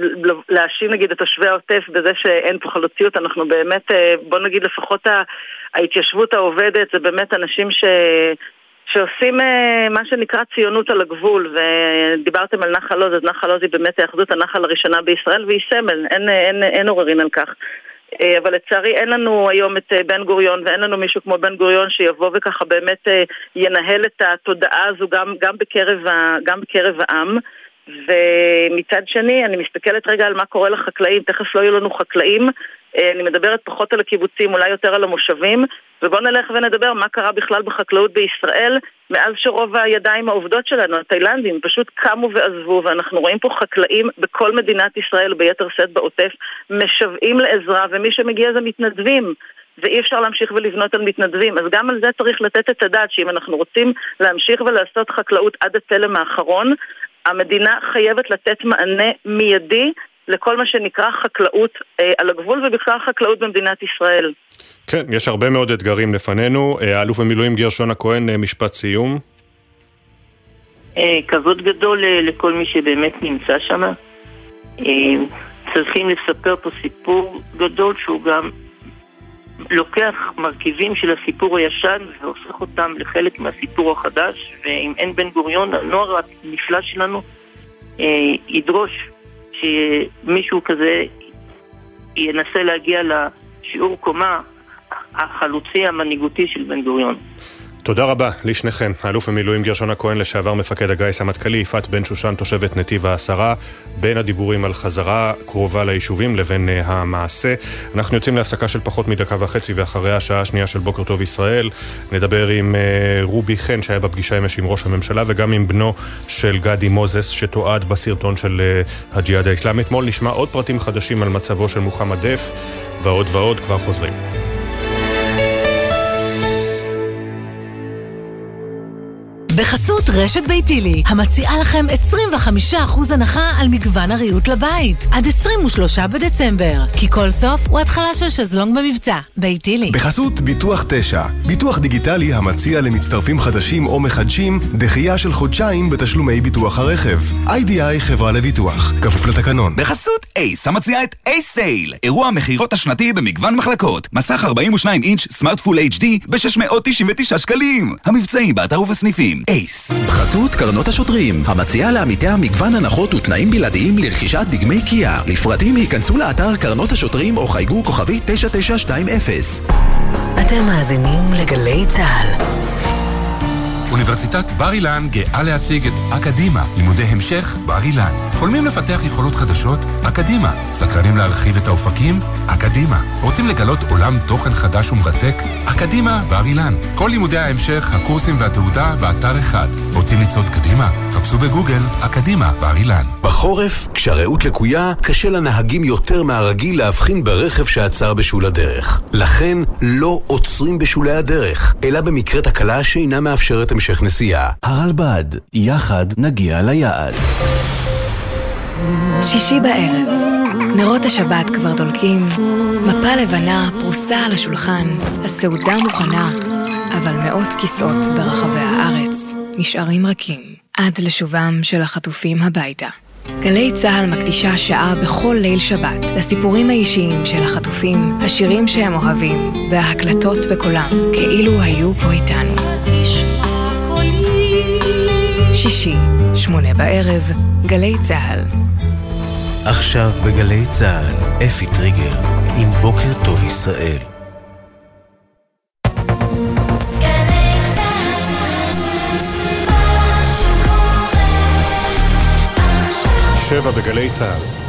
Speaker 25: להאשים נגיד את תושבי העוטף בזה שאין פה חלוציות, אנחנו באמת, בוא נגיד לפחות ההתיישבות העובדת זה באמת אנשים ש... שעושים מה שנקרא ציונות על הגבול, ודיברתם על נחל עוז, אז נחל עוז היא באמת היאחדות הנחל הראשונה בישראל והיא סמל, אין, אין, אין עוררין על כך. אה, אבל לצערי אין לנו היום את אה, בן גוריון ואין לנו מישהו כמו בן גוריון שיבוא וככה באמת אה, ינהל את התודעה הזו גם, גם, בקרב, גם בקרב העם. ומצד שני, אני מסתכלת רגע על מה קורה לחקלאים, תכף לא יהיו לנו חקלאים, אני מדברת פחות על הקיבוצים, אולי יותר על המושבים, ובואו נלך ונדבר מה קרה בכלל בחקלאות בישראל מאז שרוב הידיים העובדות שלנו, התאילנדים, פשוט קמו ועזבו, ואנחנו רואים פה חקלאים בכל מדינת ישראל, ביתר שאת בעוטף, משוועים לעזרה, ומי שמגיע זה מתנדבים. ואי אפשר להמשיך ולבנות על מתנדבים. אז גם על זה צריך לתת את הדעת, שאם אנחנו רוצים להמשיך ולעשות חקלאות עד התלם האחרון, המדינה חייבת לתת מענה מיידי לכל מה שנקרא חקלאות אה, על הגבול ובכלל חקלאות במדינת ישראל.
Speaker 2: כן, יש הרבה מאוד אתגרים לפנינו. אה, האלוף במילואים גרשון הכהן, אה, משפט סיום.
Speaker 24: אה, כבוד גדול לכל מי שבאמת נמצא שם. צריכים לספר פה סיפור גדול שהוא גם לוקח מרכיבים של הסיפור הישן והופך אותם לחלק מהסיפור החדש, ואם אין בן גוריון, הנוער הנפלא שלנו אה, ידרוש שמישהו כזה ינסה להגיע לשיעור קומה החלוצי המנהיגותי של בן גוריון.
Speaker 2: תודה רבה לשניכם, האלוף במילואים גרשון הכהן, לשעבר מפקד הגיס המטכ"לי, יפעת בן שושן, תושבת נתיב העשרה, בין הדיבורים על חזרה קרובה ליישובים לבין uh, המעשה. אנחנו יוצאים להפסקה של פחות מדקה וחצי, ואחרי השעה השנייה של בוקר טוב ישראל, נדבר עם uh, רובי חן, שהיה בפגישה אמש עם ראש הממשלה, וגם עם בנו של גדי מוזס, שתועד בסרטון של uh, הג'יהאד האסלאמי. אתמול נשמע עוד פרטים חדשים על מצבו של מוחמד דף, ועוד ועוד, כבר חוזרים.
Speaker 3: בחסות רשת ביתילי, המציעה לכם 25% הנחה על מגוון הריהוט לבית. עד 23 בדצמבר. כי כל סוף הוא התחלה של שזלונג במבצע. ביתילי.
Speaker 26: בחסות ביטוח 9, ביטוח דיגיטלי המציע למצטרפים חדשים או מחדשים דחייה של חודשיים בתשלומי ביטוח הרכב. איי-די-איי חברה לביטוח, כפוף לתקנון.
Speaker 27: בחסות אייס, המציעה את אייס sale, אירוע המכירות השנתי במגוון מחלקות. מסך 42 אינץ' smart full HD ב-699 שקלים. המבצעים באתר ובסניפים.
Speaker 28: אייס. בחסות קרנות השוטרים, המציעה לעמיתיה מגוון הנחות ותנאים בלעדיים לרכישת דגמי קיה. לפרטים היכנסו לאתר קרנות השוטרים או חייגו כוכבית 9920.
Speaker 3: אתם מאזינים לגלי צה"ל.
Speaker 29: אוניברסיטת בר אילן גאה להציג את אקדימה, לימודי המשך בר אילן.
Speaker 30: חולמים לפתח יכולות חדשות? אקדימה. סקרנים להרחיב את האופקים? אקדימה. רוצים לגלות עולם תוכן חדש ומרתק? אקדימה בר אילן. כל לימודי ההמשך, הקורסים והתעודה באתר אחד. רוצים לצעוד קדימה? חפשו בגוגל אקדימה בר אילן.
Speaker 31: בחורף, כשהרעות לקויה, קשה לנהגים יותר מהרגיל להבחין ברכב שעצר בשול הדרך. לכן, לא עוצרים בשולי הדרך, אלא במקרה תקלה שאינה מאפשרת המשך נסיעה. הרלב"ד, יחד נגיע ליעד.
Speaker 32: שישי בערב, נרות השבת כבר דולקים, מפה לבנה פרוסה על השולחן, הסעודה מוכנה, אבל מאות כיסאות ברחבי הארץ נשארים רכים עד לשובם של החטופים הביתה. גלי צה"ל מקדישה שעה בכל ליל שבת לסיפורים האישיים של החטופים, השירים שהם אוהבים וההקלטות בקולם, כאילו היו פה איתנו. שישי, שמונה בערב, גלי צה"ל.
Speaker 1: עכשיו בגלי צה"ל, אפי טריגר, עם בוקר טוב ישראל.
Speaker 2: שבע בגלי צה"ל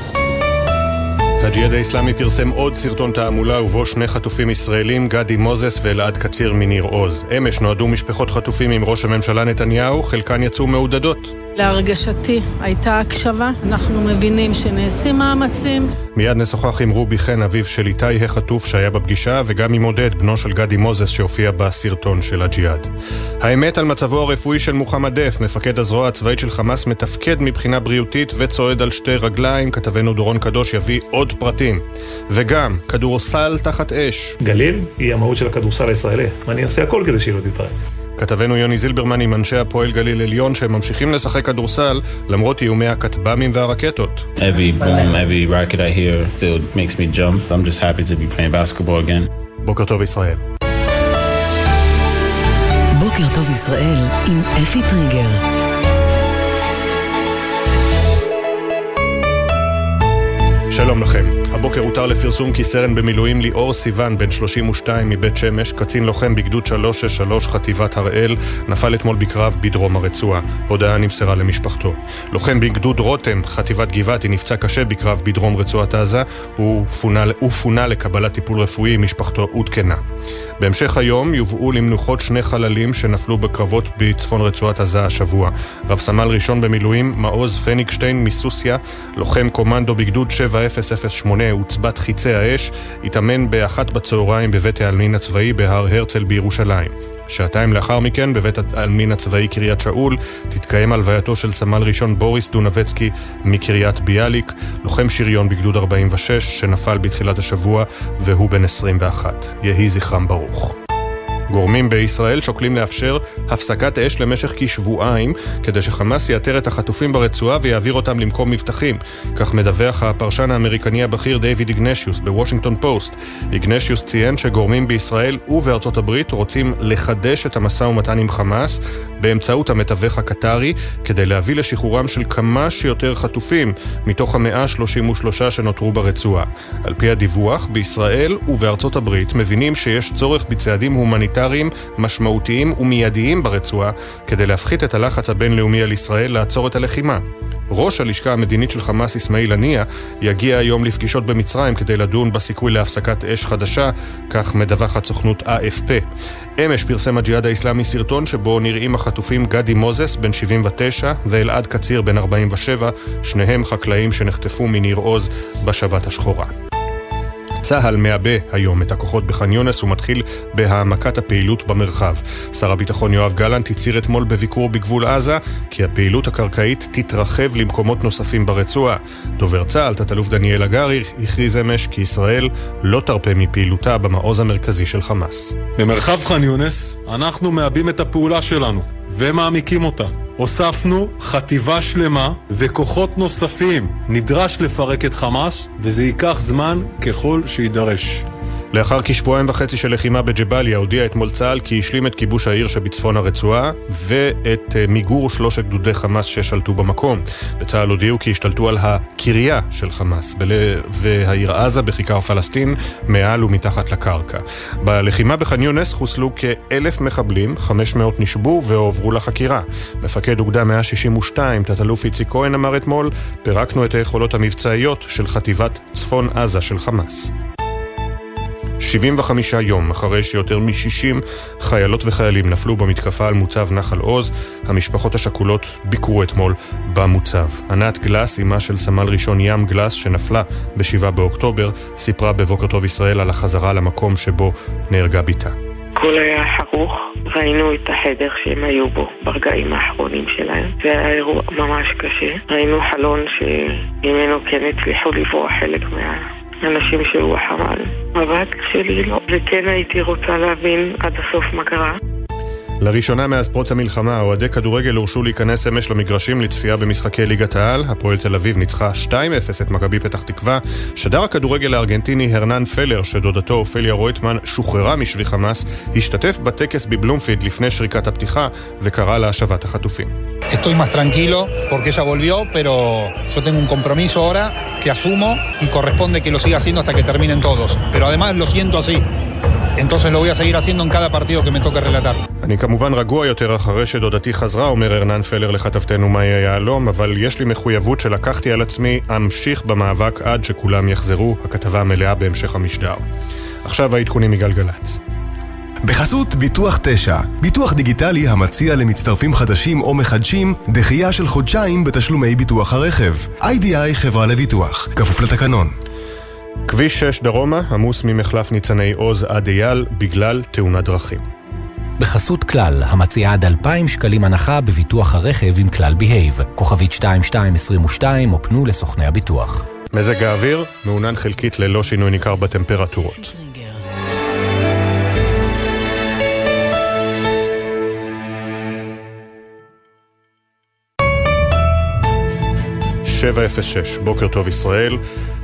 Speaker 2: הג'יהאד האיסלאמי פרסם עוד סרטון תעמולה ובו שני חטופים ישראלים, גדי מוזס ואלעד קציר מניר עוז. אמש נועדו משפחות חטופים עם ראש הממשלה נתניהו, חלקן יצאו מעודדות.
Speaker 4: להרגשתי הייתה הקשבה, אנחנו מבינים שנעשים מאמצים.
Speaker 2: מיד נשוחח עם רובי חן, אביו של איתי החטוף שהיה בפגישה, וגם עם עודד, בנו של גדי מוזס שהופיע בסרטון של הג'יהאד. האמת על מצבו הרפואי של מוחמד דף, מפקד הזרוע הצבאית של חמאס, מתפקד מבחינה בריאותית וצועד על שתי רגליים, כתבנו דורון קדוש יביא עוד פרטים. וגם, כדורסל תחת אש.
Speaker 33: גליל היא המהות של הכדורסל הישראלי, ואני אעשה הכל כדי שהיא לא תתפרק.
Speaker 2: כתבנו יוני זילברמן עם אנשי הפועל גליל עליון שהם ממשיכים לשחק כדורסל למרות איומי הכטב"מים והרקטות.
Speaker 29: Every boom, every racket I hear still makes me jump. I'm just happy to be playing basketball again.
Speaker 2: בוקר טוב ישראל.
Speaker 3: בוקר טוב ישראל עם אפי טריגר.
Speaker 2: שלום לכם. הבוקר הותר לפרסום כי סרן במילואים ליאור סיוון, בן 32 מבית שמש, קצין לוחם בגדוד 363 חטיבת הראל, נפל אתמול בקרב בדרום הרצועה. הודעה נמסרה למשפחתו. לוחם בגדוד רותם, חטיבת גבעתי, נפצע קשה בקרב בדרום רצועת עזה, הוא פונה, הוא פונה לקבלת טיפול רפואי משפחתו עודכנה. בהמשך היום יובאו למנוחות שני חללים שנפלו בקרבות בצפון רצועת עזה השבוע. רב סמל ראשון במילואים, מעוז פניגשטיין מסוסיא, לוחם קומנדו בגדוד 7008 עוצבת חיצי האש, התאמן באחת בצהריים בבית העלמין הצבאי בהר הרצל בירושלים. שעתיים לאחר מכן, בבית העלמין הצבאי קריית שאול, תתקיים הלווייתו של סמל ראשון בוריס דונבצקי מקריית ביאליק, לוחם שריון בגדוד 46, שנפל בתחילת השבוע, והוא בן 21. יהי זכרם ברוך. גורמים בישראל שוקלים לאפשר הפסקת אש למשך כשבועיים כדי שחמאס יאתר את החטופים ברצועה ויעביר אותם למקום מבטחים. כך מדווח הפרשן האמריקני הבכיר דיוויד איגנשיוס בוושינגטון פוסט. איגנשיוס ציין שגורמים בישראל ובארצות הברית רוצים לחדש את המשא ומתן עם חמאס באמצעות המתווך הקטרי כדי להביא לשחרורם של כמה שיותר חטופים מתוך המאה ה-33 שנותרו ברצועה. על פי הדיווח, בישראל ובארצות הברית מבינים שיש צורך בצעדים הומניטריים משמעותיים ומיידיים ברצועה כדי להפחית את הלחץ הבינלאומי על ישראל לעצור את הלחימה. ראש הלשכה המדינית של חמאס אסמאעיל הנייה יגיע היום לפגישות במצרים כדי לדון בסיכוי להפסקת אש חדשה, כך מדווחת סוכנות AFP. אמש פרסם הג'יהאד האיסלאמי סרטון שבו נראים החטופים גדי מוזס, בן 79, ואלעד קציר, בן 47, שניהם חקלאים שנחטפו מניר עוז בשבת השחורה. צה"ל מעבה היום את הכוחות בח'אן יונס ומתחיל בהעמקת הפעילות במרחב. שר הביטחון יואב גלנט הצהיר אתמול בביקור בגבול עזה כי הפעילות הקרקעית תתרחב למקומות נוספים ברצועה. דובר צה"ל, תת-אלוף דניאל הגרי, הכריז אמש כי ישראל לא תרפה מפעילותה במעוז המרכזי של חמאס.
Speaker 34: במרחב ח'אן יונס אנחנו מעבים את הפעולה שלנו ומעמיקים אותה. הוספנו חטיבה שלמה וכוחות נוספים. נדרש לפרק את חמאס, וזה ייקח זמן ככל שיידרש.
Speaker 2: לאחר כשבועיים וחצי של לחימה בג'באליה הודיע אתמול צה"ל כי השלים את כיבוש העיר שבצפון הרצועה ואת אה, מיגור שלושת גדודי חמאס ששלטו במקום. בצה"ל הודיעו כי השתלטו על הקריה של חמאס בל... והעיר עזה בכיכר פלסטין מעל ומתחת לקרקע. בלחימה בח'אן יונס חוסלו כאלף מחבלים, 500 נשבו והועברו לחקירה. מפקד אוגדה 162, תת-אלוף איציק כהן אמר אתמול, פירקנו את היכולות המבצעיות של חטיבת צפון עזה של חמאס. 75 יום אחרי שיותר מ-60 חיילות וחיילים נפלו במתקפה על מוצב נחל עוז, המשפחות השכולות ביקרו אתמול במוצב. ענת גלס, אמה של סמל ראשון ים גלס שנפלה ב-7 באוקטובר, סיפרה בבוקר טוב ישראל על החזרה למקום שבו נהרגה בתה.
Speaker 19: הכל היה חרוך, ראינו את החדר שהם היו בו ברגעים האחרונים שלהם. זה היה אירוע ממש קשה. ראינו חלון שממנו כן הצליחו לברוח חלק מה... אנשים שהוא החמ"ל. הבת שלי לא, וכן הייתי רוצה להבין עד הסוף מה קרה.
Speaker 2: לראשונה מאז פרוץ המלחמה, אוהדי כדורגל הורשו להיכנס אמש למגרשים לצפייה במשחקי ליגת העל. הפועל תל אביב ניצחה 2-0 את מכבי פתח תקווה. שדר הכדורגל הארגנטיני הרנן פלר, שדודתו אופליה רויטמן שוחררה משבי חמאס, השתתף בטקס בבלומפילד לפני שריקת הפתיחה וקרא להשבת החטופים.
Speaker 35: Estoy más tranquilo porque ella volvió, pero yo tengo un compromiso ahora que asumo y corresponde que lo siga haciendo hasta que terminen todos. Pero además lo siento así. Entonces lo voy a seguir haciendo en cada partido que me toque relatar.
Speaker 2: אני כמובן רגוע יותר אחרי שדודתי חזרה, אומר ארנן פלר לכתבתנו מאי היהלום, אבל יש לי מחויבות שלקחתי על עצמי, אמשיך במאבק עד שכולם יחזרו, הכתבה המלאה בהמשך המשדר. עכשיו העדכונים מגלגלצ.
Speaker 26: בחסות ביטוח 9, ביטוח דיגיטלי המציע למצטרפים חדשים או מחדשים דחייה של חודשיים בתשלומי ביטוח הרכב. איי-די-איי חברה לביטוח, כפוף לתקנון.
Speaker 2: כביש 6 דרומה עמוס ממחלף ניצני עוז עד אייל בגלל תאונת דרכים.
Speaker 36: בחסות כלל, המציעה עד 2,000 שקלים הנחה בביטוח הרכב עם כלל בהייב, כוכבית 2222 או פנו לסוכני הביטוח.
Speaker 2: מזג האוויר מעונן חלקית ללא שינוי ניכר בטמפרטורות. שבע אפס שש, בוקר טוב ישראל.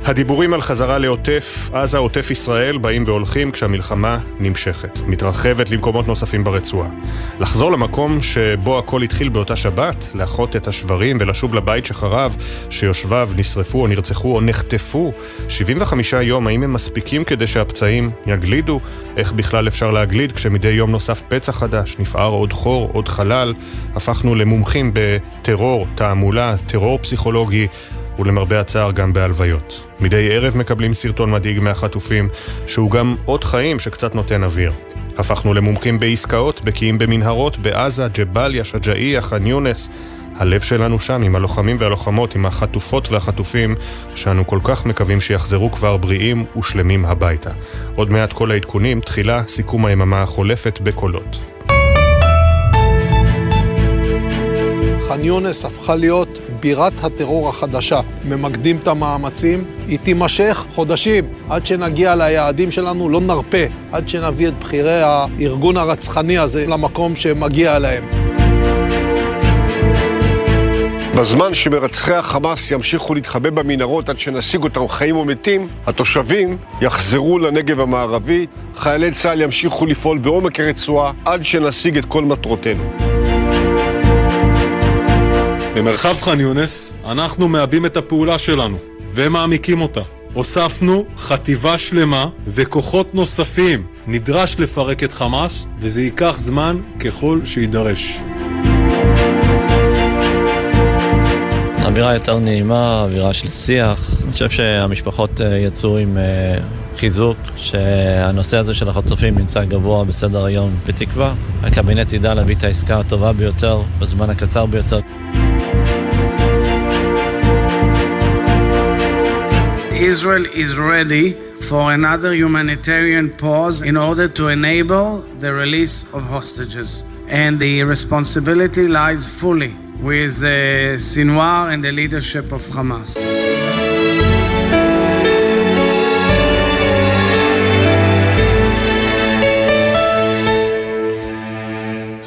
Speaker 2: הדיבורים על חזרה לעוטף עזה, עוטף ישראל, באים והולכים כשהמלחמה נמשכת, מתרחבת למקומות נוספים ברצועה. לחזור למקום שבו הכל התחיל באותה שבת, לאחות את השברים ולשוב לבית שחרב, שיושביו נשרפו או נרצחו או נחטפו. 75 יום, האם הם מספיקים כדי שהפצעים יגלידו? איך בכלל אפשר להגליד כשמדי יום נוסף פצע חדש, נפער עוד חור, עוד חלל? הפכנו למומחים בטרור, תעמולה, טרור פסיכולוגי. ולמרבה הצער גם בהלוויות. מדי ערב מקבלים סרטון מדאיג מהחטופים, שהוא גם אות חיים שקצת נותן אוויר. הפכנו למומחים בעסקאות, בקיאים במנהרות, בעזה, ג'באליה, שג'אעיה, ח'אן יונס. הלב שלנו שם, עם הלוחמים והלוחמות, עם החטופות והחטופים, שאנו כל כך מקווים שיחזרו כבר בריאים ושלמים הביתה. עוד מעט כל העדכונים, תחילה סיכום היממה החולפת בקולות.
Speaker 37: ח'אן יונס הפכה להיות בירת הטרור החדשה. ממקדים את המאמצים, היא תימשך חודשים עד שנגיע ליעדים שלנו, לא נרפה, עד שנביא את בכירי הארגון הרצחני הזה למקום שמגיע להם.
Speaker 38: בזמן שמרצחי החמאס ימשיכו להתחבא במנהרות עד שנשיג אותם חיים או מתים, התושבים יחזרו לנגב המערבי, חיילי צה"ל ימשיכו לפעול בעומק הרצועה עד שנשיג את כל מטרותינו.
Speaker 34: במרחב ח'אן יונס אנחנו מאבים את הפעולה שלנו ומעמיקים אותה. הוספנו חטיבה שלמה וכוחות נוספים. נדרש לפרק את חמאס וזה ייקח זמן ככל שיידרש.
Speaker 39: אווירה יותר נעימה, אווירה של שיח. אני חושב שהמשפחות יצאו עם חיזוק, שהנושא הזה של החטופים נמצא גבוה בסדר היום בתקווה. הקבינט ידע להביא את העסקה הטובה ביותר בזמן הקצר ביותר.
Speaker 40: Israel is ready for another humanitarian pause in order to enable the release of hostages. And the responsibility lies fully with uh, Sinwar and the leadership of Hamas.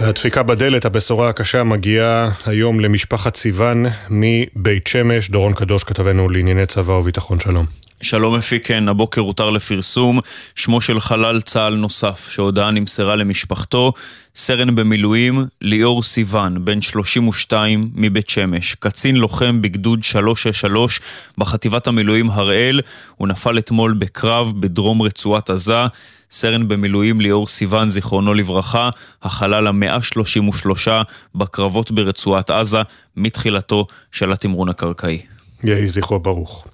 Speaker 2: הדפיקה בדלת, הבשורה הקשה מגיעה היום למשפחת סיוון מבית שמש. דורון קדוש, כתבנו לענייני צבא וביטחון שלום.
Speaker 11: שלום אפיקן, הבוקר הותר לפרסום שמו של חלל צה"ל נוסף, שהודעה נמסרה למשפחתו, סרן במילואים ליאור סיוון, בן 32 מבית שמש, קצין לוחם בגדוד 363 בחטיבת המילואים הראל, הוא נפל אתמול בקרב בדרום רצועת עזה. סרן במילואים ליאור סיוון, זיכרונו לברכה, החלל המאה ה-33 בקרבות ברצועת עזה מתחילתו של התמרון הקרקעי.
Speaker 2: יהי זכרו ברוך.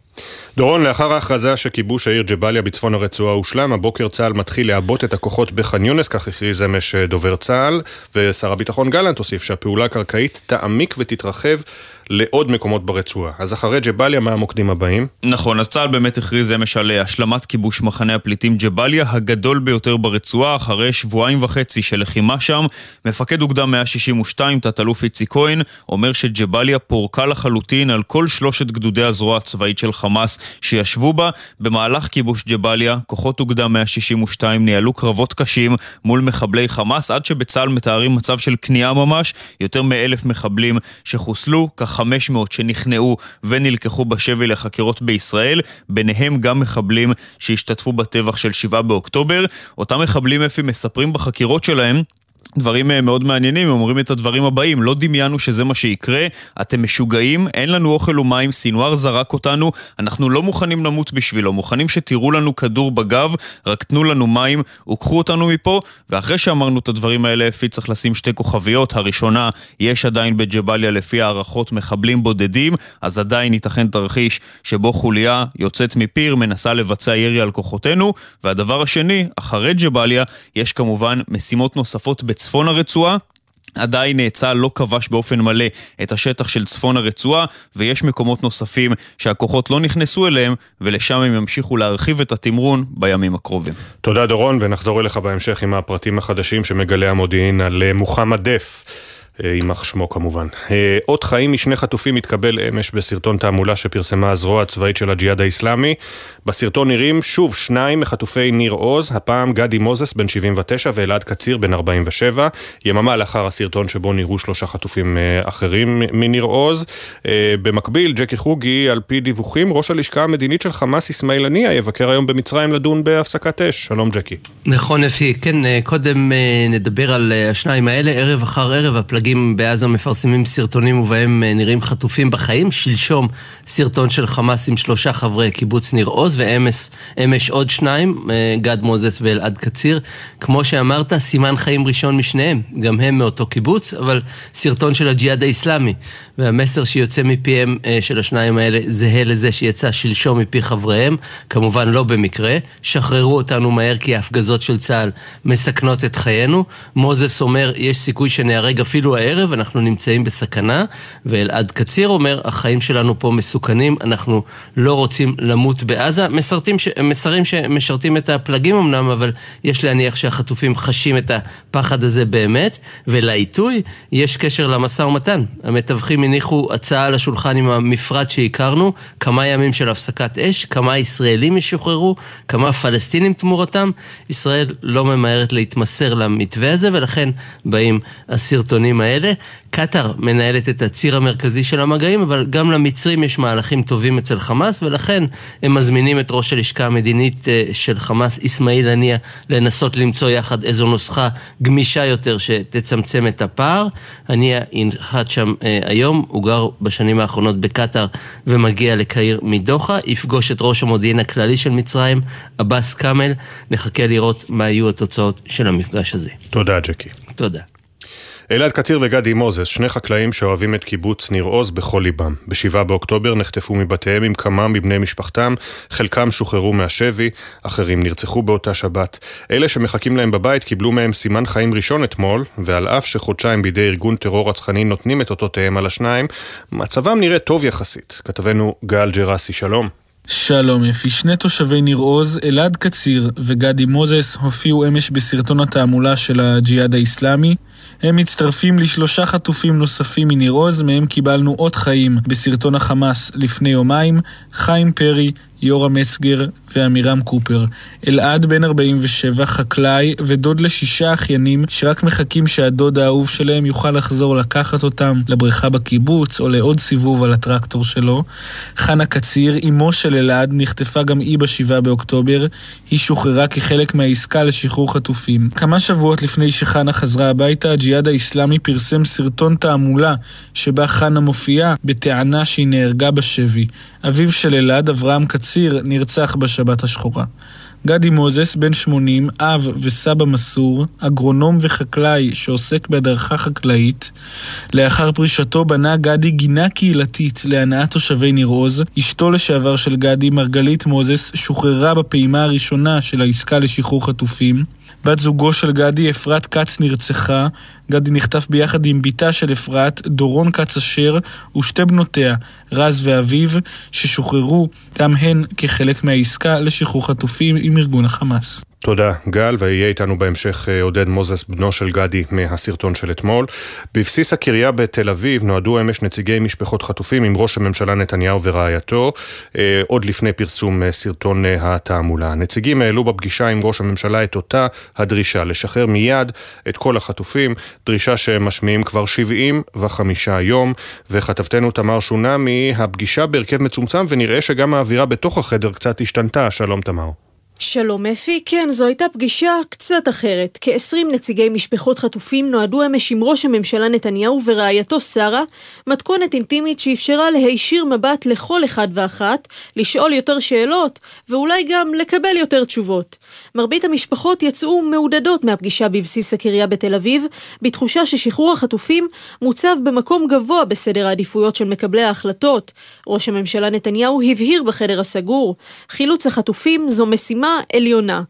Speaker 2: דורון, לאחר ההכרזה שכיבוש העיר ג'באליה בצפון הרצועה הושלם, הבוקר צה"ל מתחיל לעבות את הכוחות בח'אן יונס, כך הכריז אמש דובר צה"ל, ושר הביטחון גלנט הוסיף שהפעולה הקרקעית תעמיק ותתרחב לעוד מקומות ברצועה. אז אחרי ג'באליה, מה המוקדים הבאים?
Speaker 11: נכון, אז צה"ל באמת הכריז אמש על השלמת כיבוש מחנה הפליטים ג'באליה, הגדול ביותר ברצועה, אחרי שבועיים וחצי של לחימה שם. מפקד אוגדה 162, תת-אלוף איציק כהן, אומר שג'באליה פורקה לחלוטין על כל שלושת גדודי הזרוע הצבאית של חמאס שישבו בה. במהלך כיבוש ג'באליה, כוחות אוגדה 162 ניהלו קרבות קשים מול מחבלי חמאס, עד שבצה"ל מתארים מצב של כניעה ממש, יותר מאלף מחבלים שחוסלו, כך 500 שנכנעו ונלקחו בשבי לחקירות בישראל, ביניהם גם מחבלים שהשתתפו בטבח של 7 באוקטובר. אותם מחבלים אפי מספרים בחקירות שלהם דברים אה, מאוד מעניינים, הם אומרים את הדברים הבאים, לא דמיינו שזה מה שיקרה, אתם משוגעים, אין לנו אוכל ומים, סינואר זרק אותנו, אנחנו לא מוכנים למות בשבילו, מוכנים שתראו לנו כדור בגב, רק תנו לנו מים וקחו אותנו מפה, ואחרי שאמרנו את הדברים האלה, אפי צריך לשים שתי כוכביות, הראשונה, יש עדיין בג'באליה לפי הערכות מחבלים בודדים, אז עדיין ייתכן תרחיש שבו חוליה יוצאת מפיר, מנסה לבצע ירי על כוחותינו, והדבר השני, אחרי ג'באליה, יש כמובן משימות נוספות. בצפון הרצועה. עדיין צה"ל לא כבש באופן מלא את השטח של צפון הרצועה ויש מקומות נוספים שהכוחות לא נכנסו אליהם ולשם הם ימשיכו להרחיב את התמרון בימים הקרובים.
Speaker 2: תודה דורון ונחזור אליך בהמשך עם הפרטים החדשים שמגלה המודיעין על אה, מוחמד דף. אה, יימח שמו כמובן. אה, אות חיים משני חטופים התקבל אמש בסרטון תעמולה שפרסמה הזרוע הצבאית של הג'יהאד האיסלאמי. בסרטון נראים שוב שניים מחטופי ניר עוז, הפעם גדי מוזס בן 79 ואלעד קציר בן 47. יממה לאחר הסרטון שבו נראו שלושה חטופים אה, אחרים מניר עוז. במקביל, ג'קי חוגי, על פי דיווחים, ראש הלשכה המדינית של חמאס אסמאעיל הנייה יבקר היום במצרים לדון בהפסקת אש. שלום ג'קי.
Speaker 9: נכון אפי, כן, קודם נדבר על השניים האלה, ערב אחר ערב. הפלגים בעזה מפרסמים סרטונים ובהם אה, נראים חטופים בחיים. שלשום סרטון של חמאס עם שלושה חברי קיבוץ ניר עוז ואמש עוד שניים, אה, גד מוזס ואלעד קציר. כמו שאמרת, סימן חיים ראשון משניהם, גם הם מאותו קיבוץ, אבל סרטון של הג'יהאד האיסלאמי. והמסר שיוצא מפיהם אה, של השניים האלה זהה לזה שיצא שלשום מפי חבריהם, כמובן לא במקרה. שחררו אותנו מהר כי ההפגזות של צה"ל מסכנות את חיינו. מוזס אומר, יש סיכוי שנהרג אפילו הערב, אנחנו נמצאים בסכנה, ואלעד קציר אומר, החיים שלנו פה מסוכנים, אנחנו לא רוצים למות בעזה. מסרטים ש... מסרים שמשרתים את הפלגים אמנם, אבל יש להניח שהחטופים חשים את הפחד הזה באמת, ולעיתוי יש קשר למשא ומתן. המתווכים הניחו הצעה על השולחן עם המפרט שהכרנו, כמה ימים של הפסקת אש, כמה ישראלים ישוחררו, כמה פלסטינים תמורתם. ישראל לא ממהרת להתמסר למתווה הזה, ולכן באים הסרטונים האלה. קטאר מנהלת את הציר המרכזי של המגעים, אבל גם למצרים יש מהלכים טובים אצל חמאס, ולכן הם מזמינים את ראש הלשכה המדינית אה, של חמאס, אסמאעיל הנייה, לנסות למצוא יחד איזו נוסחה גמישה יותר שתצמצם את הפער. הנייה ינחת שם אה, היום, הוא גר בשנים האחרונות בקטאר ומגיע לקהיר מדוחה, יפגוש את ראש המודיעין הכללי של מצרים, עבאס כאמל. נחכה לראות מה יהיו התוצאות של המפגש הזה.
Speaker 2: תודה, ג'קי.
Speaker 9: תודה.
Speaker 2: אלעד קציר וגדי מוזס, שני חקלאים שאוהבים את קיבוץ ניר עוז בכל ליבם. ב-7 באוקטובר נחטפו מבתיהם עם כמה מבני משפחתם, חלקם שוחררו מהשבי, אחרים נרצחו באותה שבת. אלה שמחכים להם בבית קיבלו מהם סימן חיים ראשון אתמול, ועל אף שחודשיים בידי ארגון טרור רצחני נותנים את אותותיהם על השניים, מצבם נראה טוב יחסית. כתבנו גל ג'רסי, שלום.
Speaker 10: שלום אפי, שני תושבי ניר עוז, אלעד קציר וגדי מוזס הופיעו אמש בסרטון התעמולה של הג'יהאד האיסלאמי. הם מצטרפים לשלושה חטופים נוספים מניר עוז, מהם קיבלנו אות חיים בסרטון החמאס לפני יומיים, חיים פרי, יורם מצגר ועמירם קופר. אלעד בן 47, חקלאי ודוד לשישה אחיינים שרק מחכים שהדוד האהוב שלהם יוכל לחזור לקחת אותם לבריכה בקיבוץ או לעוד סיבוב על הטרקטור שלו. חנה קציר, אמו של אלעד, נחטפה גם היא בשבעה באוקטובר. היא שוחררה כחלק מהעסקה לשחרור חטופים. כמה שבועות לפני שחנה חזרה הביתה, הג'יהאד האיסלאמי פרסם סרטון תעמולה שבה חנה מופיעה בטענה שהיא נהרגה בשבי. אביו של אלעד, אברהם קציר, נרצח בשבת השחורה. גדי מוזס, בן 80, אב וסבא מסור, אגרונום וחקלאי שעוסק בהדרכה חקלאית. לאחר פרישתו בנה גדי גינה קהילתית להנאת תושבי ניר עוז. אשתו לשעבר של גדי, מרגלית מוזס, שוחררה בפעימה הראשונה של העסקה לשחרור חטופים. בת זוגו של גדי, אפרת כץ, נרצחה. גדי נחטף ביחד עם בתה של אפרת, דורון כץ אשר, ושתי בנותיה, רז ואביב, ששוחררו גם הן כחלק מהעסקה לשחרור חטופים עם ארגון החמאס.
Speaker 2: תודה, גל, ויהיה איתנו בהמשך אה, עודד מוזס, בנו של גדי, מהסרטון של אתמול. בבסיס הקריה בתל אביב נועדו אמש נציגי משפחות חטופים עם ראש הממשלה נתניהו ורעייתו, אה, עוד לפני פרסום אה, סרטון התעמולה. הנציגים העלו בפגישה עם ראש הממשלה את אותה הדרישה, לשחרר מיד את כל החטופים, דרישה שהם משמיעים כבר 75 יום, וכתבתנו תמר שונמי, הפגישה בהרכב מצומצם, ונראה שגם האווירה בתוך החדר קצת השתנתה. שלום תמר.
Speaker 41: שלום אפי, כן, זו הייתה פגישה קצת אחרת. כ-20 נציגי משפחות חטופים נועדו אמש עם ראש הממשלה נתניהו ורעייתו שרה, מתכונת אינטימית שאפשרה להישיר מבט לכל אחד ואחת, לשאול יותר שאלות, ואולי גם לקבל יותר תשובות. מרבית המשפחות יצאו מעודדות מהפגישה בבסיס הקריה בתל אביב, בתחושה ששחרור החטופים מוצב במקום גבוה בסדר העדיפויות של מקבלי ההחלטות. ראש הממשלה נתניהו הבהיר בחדר הסגור, חילוץ החטופים זו משימה עליונה.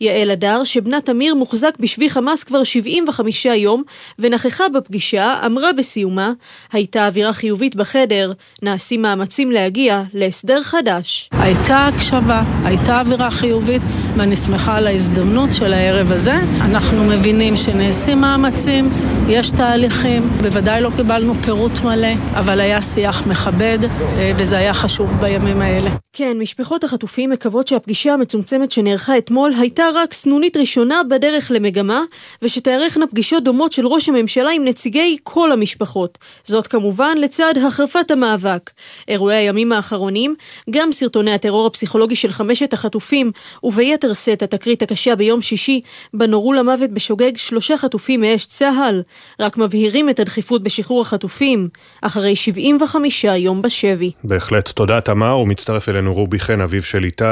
Speaker 41: יעל הדר, שבנה תמיר מוחזק בשבי חמאס כבר 75 יום, ונכחה בפגישה, אמרה בסיומה, הייתה אווירה חיובית בחדר, נעשים מאמצים להגיע להסדר חדש.
Speaker 4: הייתה הקשבה, הייתה אווירה חיובית, ואני שמחה על ההזדמנות של הערב הזה. אנחנו מבינים שנעשים מאמצים, יש תהליכים, בוודאי לא קיבלנו פירוט מלא, אבל היה שיח מכבד, אה, וזה היה חשוב בימים האלה.
Speaker 41: כן, משפחות החטופים מקוות שהפגישה המצומצמת שנערכה אתמול הייתה רק סנונית ראשונה בדרך למגמה, ושתארכנה פגישות דומות של ראש הממשלה עם נציגי כל המשפחות. זאת כמובן לצד החרפת המאבק. אירועי הימים האחרונים, גם סרטוני הטרור הפסיכולוגי של חמשת החטופים, וביתר שאת התקרית הקשה ביום שישי, בה נורו למוות בשוגג שלושה חטופים מאש צה"ל, רק מבהירים את הדחיפות בשחרור החטופים, אחרי 75 יום בשבי.
Speaker 2: בהחלט. תודה תמר, ומצטרף אלינו רובי חן, אביו של איתי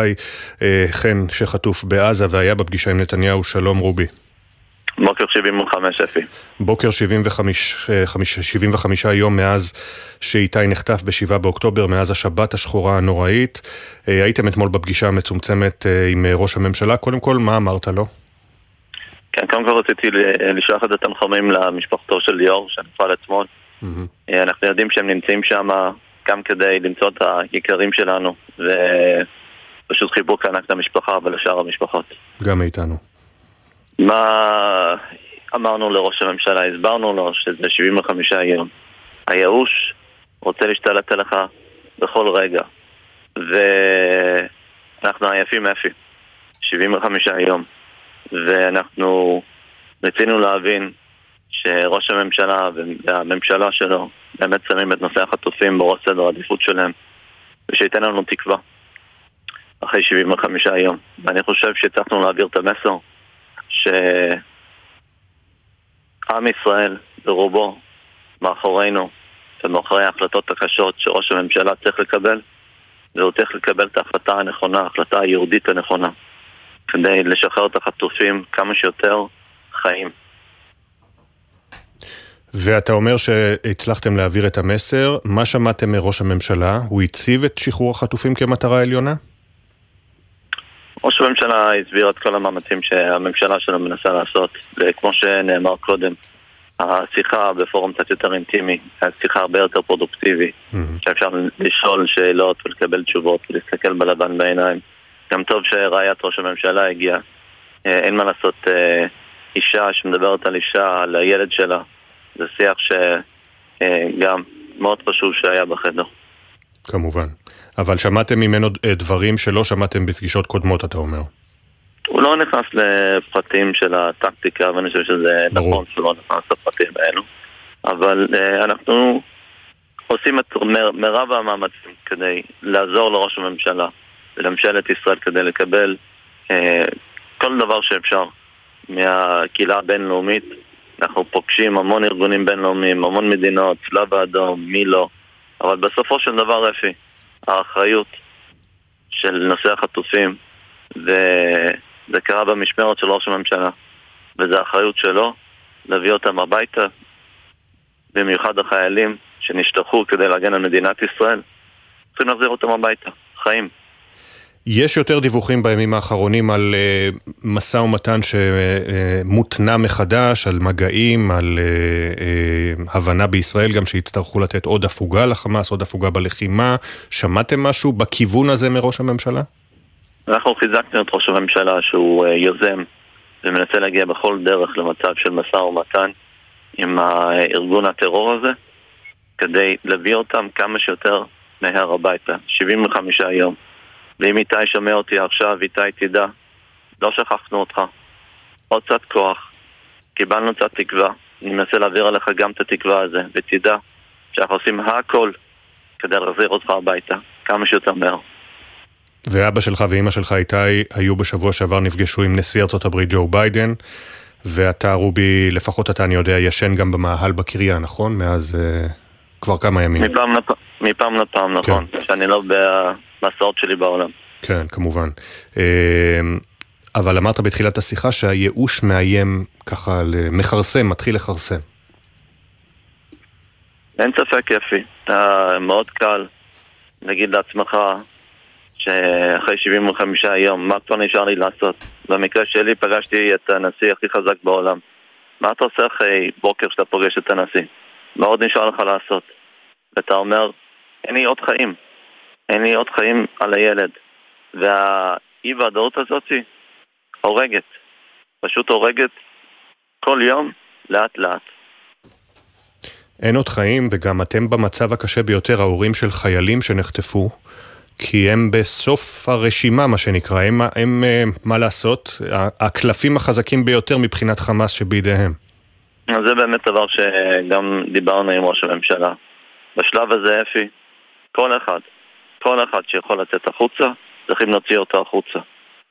Speaker 2: אה, חן, שחטוף בעזה והיה בפגישה עם נתניהו. שלום רובי.
Speaker 42: בוקר 75 אפי.
Speaker 2: בוקר 75, 75 יום מאז שאיתי נחטף ב-7 באוקטובר, מאז השבת השחורה הנוראית. אה, הייתם אתמול בפגישה המצומצמת אה, עם ראש הממשלה. קודם כל, מה אמרת לו?
Speaker 42: כן, קודם כל רציתי לשלוח את התנחומים למשפחתו של ליאור, שנפל אתמול. Mm-hmm. אנחנו יודעים שהם נמצאים שם גם כדי למצוא את היקרים שלנו, ופשוט חיבוק ענק למשפחה ולשאר המשפחות.
Speaker 2: גם איתנו.
Speaker 42: מה אמרנו לראש הממשלה? הסברנו לו שזה 75 יום. הייאוש רוצה להשתלט עליך בכל רגע. ואנחנו עייפים אפי. 75 יום. ואנחנו רצינו להבין שראש הממשלה והממשלה שלו באמת שמים את נושא החטופים בראש סדר העדיפות שלהם ושייתן לנו תקווה אחרי 75 יום. ואני חושב שהצלחנו להעביר את המסר שעם ישראל ברובו מאחורינו ומאחורי ההחלטות הקשות שראש הממשלה צריך לקבל והוא צריך לקבל את ההחלטה הנכונה, ההחלטה היהודית הנכונה כדי לשחרר את החטופים כמה שיותר חיים.
Speaker 2: ואתה אומר שהצלחתם להעביר את המסר, מה שמעתם מראש הממשלה? הוא הציב את שחרור החטופים כמטרה עליונה?
Speaker 42: ראש הממשלה הסביר את כל המאמצים שהממשלה שלו מנסה לעשות, וכמו שנאמר קודם, השיחה בפורום קצת יותר אינטימי, השיחה הרבה יותר פרודוקטיבי, mm-hmm. שאפשר לשאול שאלות ולקבל תשובות ולהסתכל בלבן בעיניים. גם טוב שרעיית ראש הממשלה הגיעה. אה, אין מה לעשות, אה, אישה שמדברת על אישה, על הילד שלה, זה שיח שגם מאוד חשוב שהיה בחדר.
Speaker 2: כמובן. אבל שמעתם ממנו אה, דברים שלא שמעתם בפגישות קודמות, אתה אומר.
Speaker 42: הוא לא נכנס לפרטים של הטקטיקה, ואני חושב שזה ברור. נכון שהוא לא נכנס לפרטים האלו. אבל uh, אנחנו עושים את מר, מרב המאמצים כדי לעזור לראש הממשלה ולממשלת ישראל כדי לקבל uh, כל דבר שאפשר מהקהילה הבינלאומית. אנחנו פוגשים המון ארגונים בינלאומיים, המון מדינות, צלב האדום, מי לא. אבל בסופו של דבר, אפי, האחריות של נושא החטופים, וזה קרה במשמרת של ראש הממשלה, וזו האחריות שלו להביא אותם הביתה, במיוחד החיילים שנשתחו כדי להגן על מדינת ישראל, צריכים להחזיר אותם הביתה, חיים.
Speaker 2: יש יותר דיווחים בימים האחרונים על uh, משא ומתן שמותנע מחדש, על מגעים, על uh, uh, הבנה בישראל גם שיצטרכו לתת עוד הפוגה לחמאס, עוד הפוגה בלחימה. שמעתם משהו בכיוון הזה מראש הממשלה?
Speaker 42: אנחנו חיזקנו את ראש הממשלה שהוא יוזם ומנסה להגיע בכל דרך למצב של משא ומתן עם ארגון הטרור הזה, כדי להביא אותם כמה שיותר מהר הביתה. 75 יום. ואם איתי שומע אותי עכשיו, איתי תדע, לא שכחנו אותך. עוד קצת כוח, קיבלנו קצת תקווה, אני מנסה להעביר עליך גם את התקווה הזו, ותדע שאנחנו עושים הכל כדי להחזיר אותך הביתה, כמה שיותר מהר.
Speaker 2: ואבא שלך ואימא שלך איתי היו בשבוע שעבר נפגשו עם נשיא ארצות הברית ג'ו ביידן, ואתה רובי, לפחות אתה אני יודע, ישן גם במאהל בקריה, נכון? מאז uh, כבר כמה ימים.
Speaker 42: מפעם לפעם, מפעם לפעם, נכון. כן. שאני לא במסעות שלי בעולם.
Speaker 2: כן, כמובן. אה, אבל אמרת בתחילת השיחה שהייאוש מאיים ככה, מכרסם, מתחיל לכרסם.
Speaker 42: אין ספק יפי. מאוד קל להגיד לעצמך שאחרי 75 יום, מה כבר נשאר לי לעשות? במקרה שלי פגשתי את הנשיא הכי חזק בעולם. מה אתה עושה אחרי בוקר שאתה פוגש את הנשיא? מה עוד נשאר לך לעשות? ואתה אומר, אין לי עוד חיים. אין לי עוד חיים על הילד. והאי ודאות הזאת הורגת. פשוט הורגת כל יום, לאט לאט.
Speaker 2: אין עוד חיים, וגם אתם במצב הקשה ביותר, ההורים של חיילים שנחטפו, כי הם בסוף הרשימה, מה שנקרא, הם, הם, אה, מה לעשות, הקלפים החזקים ביותר מבחינת חמאס שבידיהם.
Speaker 42: זה באמת דבר שגם דיברנו עם ראש הממשלה. בשלב הזה, אפי, כל אחד, כל אחד שיכול לצאת החוצה, צריכים להוציא אותו החוצה.